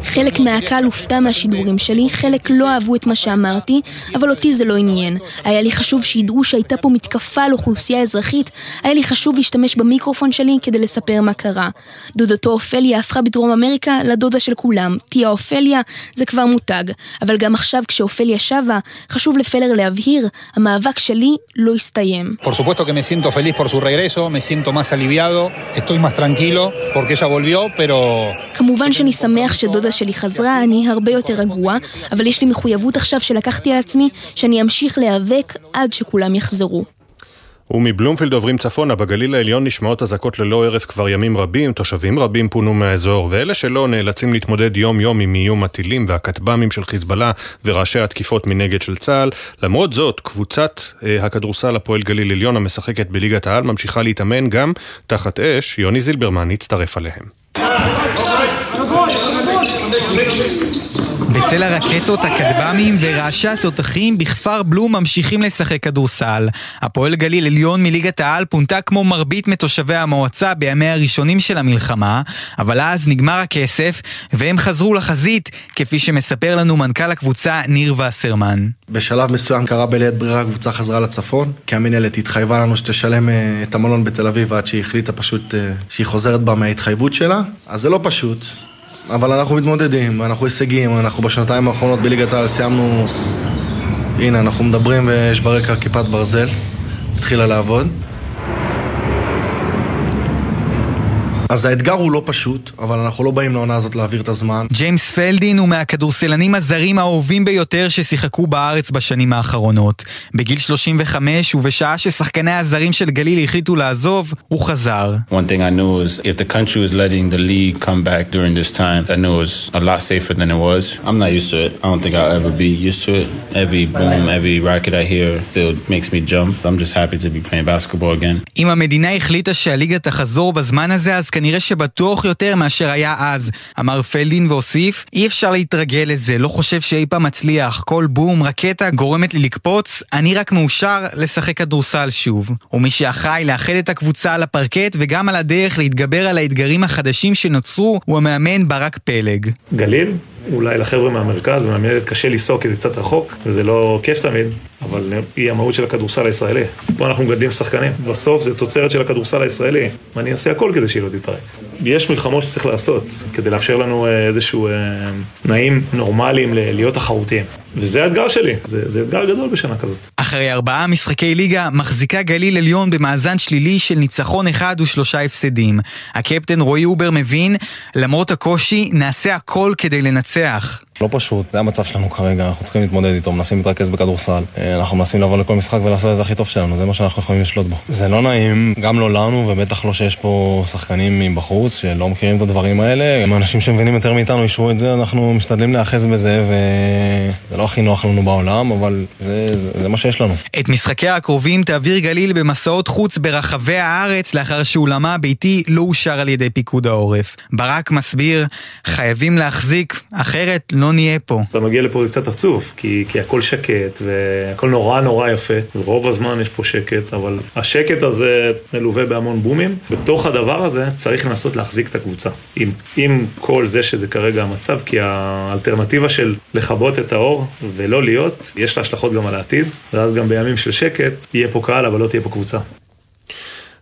Speaker 64: חלק מהקהל הופתע מהשידורים שלי, חלק לא אהבו את מה שאמרתי, אבל אותי זה לא עניין. היה לי חשוב שידעו שהייתה פה מתקפה על אוכלוסייה אזרחית, היה לי חשוב להשתמש במיקרופון שלי כדי לספר מה קרה. דודתו אופליה הפכה בדרום אמריקה לדודה של כולם. תיה אופליה זה כבר מותג. אבל גם עכשיו כשאופליה שבה, חשוב לפלר להבהיר, המאבק שלי לא הסתיים.
Speaker 65: Por supuesto que me siento feliz por su regreso, me siento más aliviado, estoy más tranquilo porque ella volvió, pero...
Speaker 64: כמובן שאני שמח שדודה שלי חזרה, אני הרבה יותר רגוע, אבל יש לי מחויבות עכשיו שלקחתי על עצמי שאני אמשיך להיאבק עד שכולם יחזרו.
Speaker 2: ומבלומפילד עוברים צפונה, בגליל העליון נשמעות אזעקות ללא הרף כבר ימים רבים, תושבים רבים פונו מהאזור, ואלה שלא נאלצים להתמודד יום-יום עם איום הטילים והכטב"מים של חיזבאללה ורעשי התקיפות מנגד של צה"ל. למרות זאת, קבוצת אה, הכדורסל הפועל גליל עליון המשחקת בליגת העל ממשיכה להתאמן גם תחת אש, יוני זילברמן הצטרף עליהם.
Speaker 67: בצל הרקטות, הכטב"מים ורעשי התותחים בכפר בלום ממשיכים לשחק כדורסל. הפועל גליל עליון מליגת העל פונתה כמו מרבית מתושבי המועצה בימי הראשונים של המלחמה, אבל אז נגמר הכסף והם חזרו לחזית, כפי שמספר לנו מנכ"ל הקבוצה ניר וסרמן.
Speaker 68: בשלב מסוים קרה בלית ברירה הקבוצה חזרה לצפון, כי המנהלת התחייבה לנו שתשלם אה, את המלון בתל אביב עד שהיא החליטה פשוט אה, שהיא חוזרת בה מההתחייבות שלה, אז זה לא פשוט. אבל אנחנו מתמודדים, אנחנו הישגים, אנחנו בשנתיים האחרונות בליגת העל סיימנו... הנה, אנחנו מדברים ויש ברקע כיפת ברזל, התחילה לעבוד. אז האתגר הוא לא פשוט, אבל אנחנו לא באים לעונה הזאת להעביר את הזמן.
Speaker 67: ג'יימס פלדין הוא מהכדורסלנים הזרים האהובים ביותר ששיחקו בארץ בשנים האחרונות. בגיל 35 ובשעה ששחקני הזרים של גליל החליטו לעזוב, הוא חזר.
Speaker 69: One thing I knew is if the country was letting the league come back during this time, I knew it was a lot safer than it was. I'm not used to it. I don't think I'll ever be used to it. Every boom, every racket I hear still makes me jump. I'm just happy to be playing basketball again.
Speaker 67: אם המדינה החליטה שהליגה תחזור בזמן הזה, אז כנראה שבטוח יותר מאשר היה אז. אמר פלדין והוסיף, אי אפשר להתרגל לזה, לא חושב שאי פעם מצליח. כל בום, רקטה גורמת לי לקפוץ, אני רק מאושר לשחק כדורסל שוב. ומי שאחראי לאחד את הקבוצה על הפרקט וגם על הדרך להתגבר על האתגרים החדשים שנוצרו, הוא המאמן ברק פלג.
Speaker 70: גליל? אולי לחבר'ה מהמרכז ומהמנהלת קשה לנסוע כי זה קצת רחוק וזה לא כיף תמיד, אבל היא המהות של הכדורסל הישראלי. פה אנחנו מגדלים שחקנים, בסוף זה תוצרת של הכדורסל הישראלי, ואני אעשה הכל כדי שהיא לא תתפרק. יש מלחמות שצריך לעשות כדי לאפשר לנו אה, איזשהו אה, תנאים נורמליים להיות תחרותיים. וזה האתגר שלי, זה, זה אתגר גדול בשנה כזאת.
Speaker 67: אחרי ארבעה משחקי ליגה, מחזיקה גליל עליון במאזן שלילי של ניצחון אחד ושלושה הפסדים. הקפטן רועי אובר מבין, למרות הקושי, נעשה הכל כדי לנצח.
Speaker 68: לא פשוט, זה המצב שלנו כרגע, אנחנו צריכים להתמודד איתו, מנסים להתרכז בכדורסל. אה, אנחנו מנסים לבוא לכל משחק ולעשות את הכי טוב שלנו, זה מה שאנחנו יכולים לשלוט בו. זה לא נעים, גם לא לנו, ובטח לא שיש פה שחקנים מבחוץ שלא מכירים את הדברים האלה. אם האנשים שמבינים יותר מאיתנו אישרו את זה, אנחנו משתדלים להיאחז בזה, וזה לא הכי נוח לנו בעולם, אבל זה, זה, זה מה שיש לנו.
Speaker 67: את משחקיה הקרובים תעביר גליל במסעות חוץ ברחבי הארץ, לאחר שאולמה הביתי לא אושר על ידי פיקוד העורף. ברק מסביר, חייבים להחזיק, אחרת לא נהיה פה.
Speaker 70: אתה מגיע לפה קצת עצוב, כי, כי הכל שקט והכל נורא נורא יפה. רוב הזמן יש פה שקט, אבל השקט הזה מלווה בהמון בומים. בתוך הדבר הזה צריך לנסות להחזיק את הקבוצה. עם, עם כל זה שזה כרגע המצב, כי האלטרנטיבה של לכבות את האור ולא להיות, יש לה השלכות גם על העתיד, ואז גם בימים של שקט יהיה פה קהל אבל לא תהיה פה קבוצה.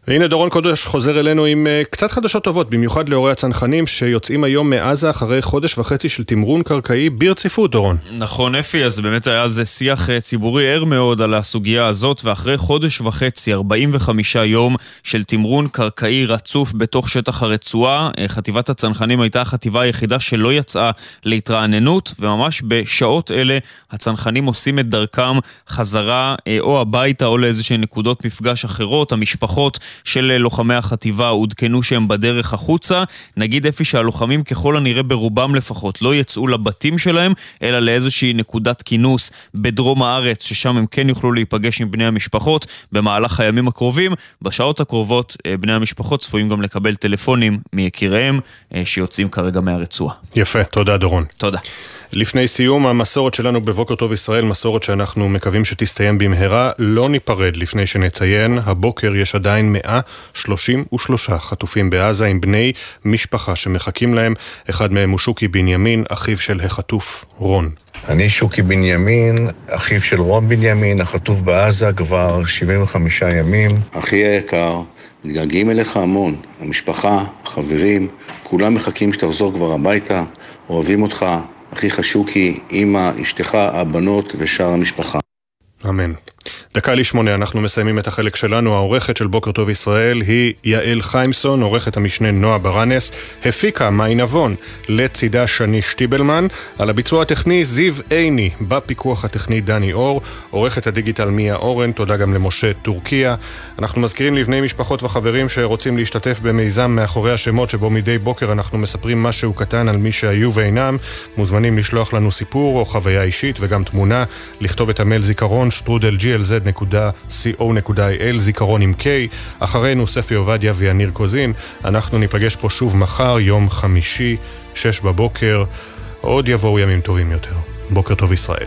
Speaker 2: והנה דורון קודש חוזר אלינו עם uh, קצת חדשות טובות, במיוחד להורי הצנחנים שיוצאים היום מעזה אחרי חודש וחצי של תמרון קרקעי ברציפות, דורון.
Speaker 11: נכון, אפי, אז באמת היה על זה שיח uh, ציבורי ער מאוד על הסוגיה הזאת, ואחרי חודש וחצי, 45 יום של תמרון קרקעי רצוף בתוך שטח הרצועה, uh, חטיבת הצנחנים הייתה החטיבה היחידה שלא יצאה להתרעננות, וממש בשעות אלה הצנחנים עושים את דרכם חזרה או הביתה או לאיזשהן נקודות מפגש אחרות, המשפחות של לוחמי החטיבה עודכנו שהם בדרך החוצה. נגיד אפי שהלוחמים ככל הנראה ברובם לפחות לא יצאו לבתים שלהם, אלא לאיזושהי נקודת כינוס בדרום הארץ, ששם הם כן יוכלו להיפגש עם בני המשפחות במהלך הימים הקרובים. בשעות הקרובות אה, בני המשפחות צפויים גם לקבל טלפונים מיקיריהם אה, שיוצאים כרגע מהרצועה.
Speaker 2: יפה, תודה דורון.
Speaker 11: תודה.
Speaker 2: לפני סיום, המסורת שלנו בבוקר טוב ישראל, מסורת שאנחנו מקווים שתסתיים במהרה, לא ניפרד לפני שנציין, הבוקר יש עדיין 133 חטופים בעזה עם בני משפחה שמחכים להם, אחד מהם הוא שוקי בנימין, אחיו של החטוף רון.
Speaker 1: אני שוקי בנימין, אחיו של רון בנימין, החטוף בעזה כבר 75 ימים.
Speaker 61: אחי היקר, מתגעגעים אליך המון, המשפחה, החברים, כולם מחכים שתחזור כבר הביתה, אוהבים אותך, אחיך שוקי, אמא, אשתך, הבנות ושאר המשפחה.
Speaker 2: אמן. דקה לשמונה, אנחנו מסיימים את החלק שלנו. העורכת של בוקר טוב ישראל היא יעל חיימסון, עורכת המשנה נועה ברנס, הפיקה מאי נבון, לצידה שני שטיבלמן, על הביצוע הטכני זיו עיני, בפיקוח הטכני דני אור, עורכת הדיגיטל מיה אורן, תודה גם למשה טורקיה. אנחנו מזכירים לבני משפחות וחברים שרוצים להשתתף במיזם מאחורי השמות, שבו מדי בוקר אנחנו מספרים משהו קטן על מי שהיו ואינם. מוזמנים לשלוח לנו סיפור או חוויה אישית וגם תמונה, לכתוב את המייל זיכרון שטרודל glz.co.il, זיכרון עם K. אחרינו ספי עובדיה ויניר קוזין. אנחנו ניפגש פה שוב מחר, יום חמישי, שש בבוקר. עוד יבואו ימים טובים יותר. בוקר טוב ישראל.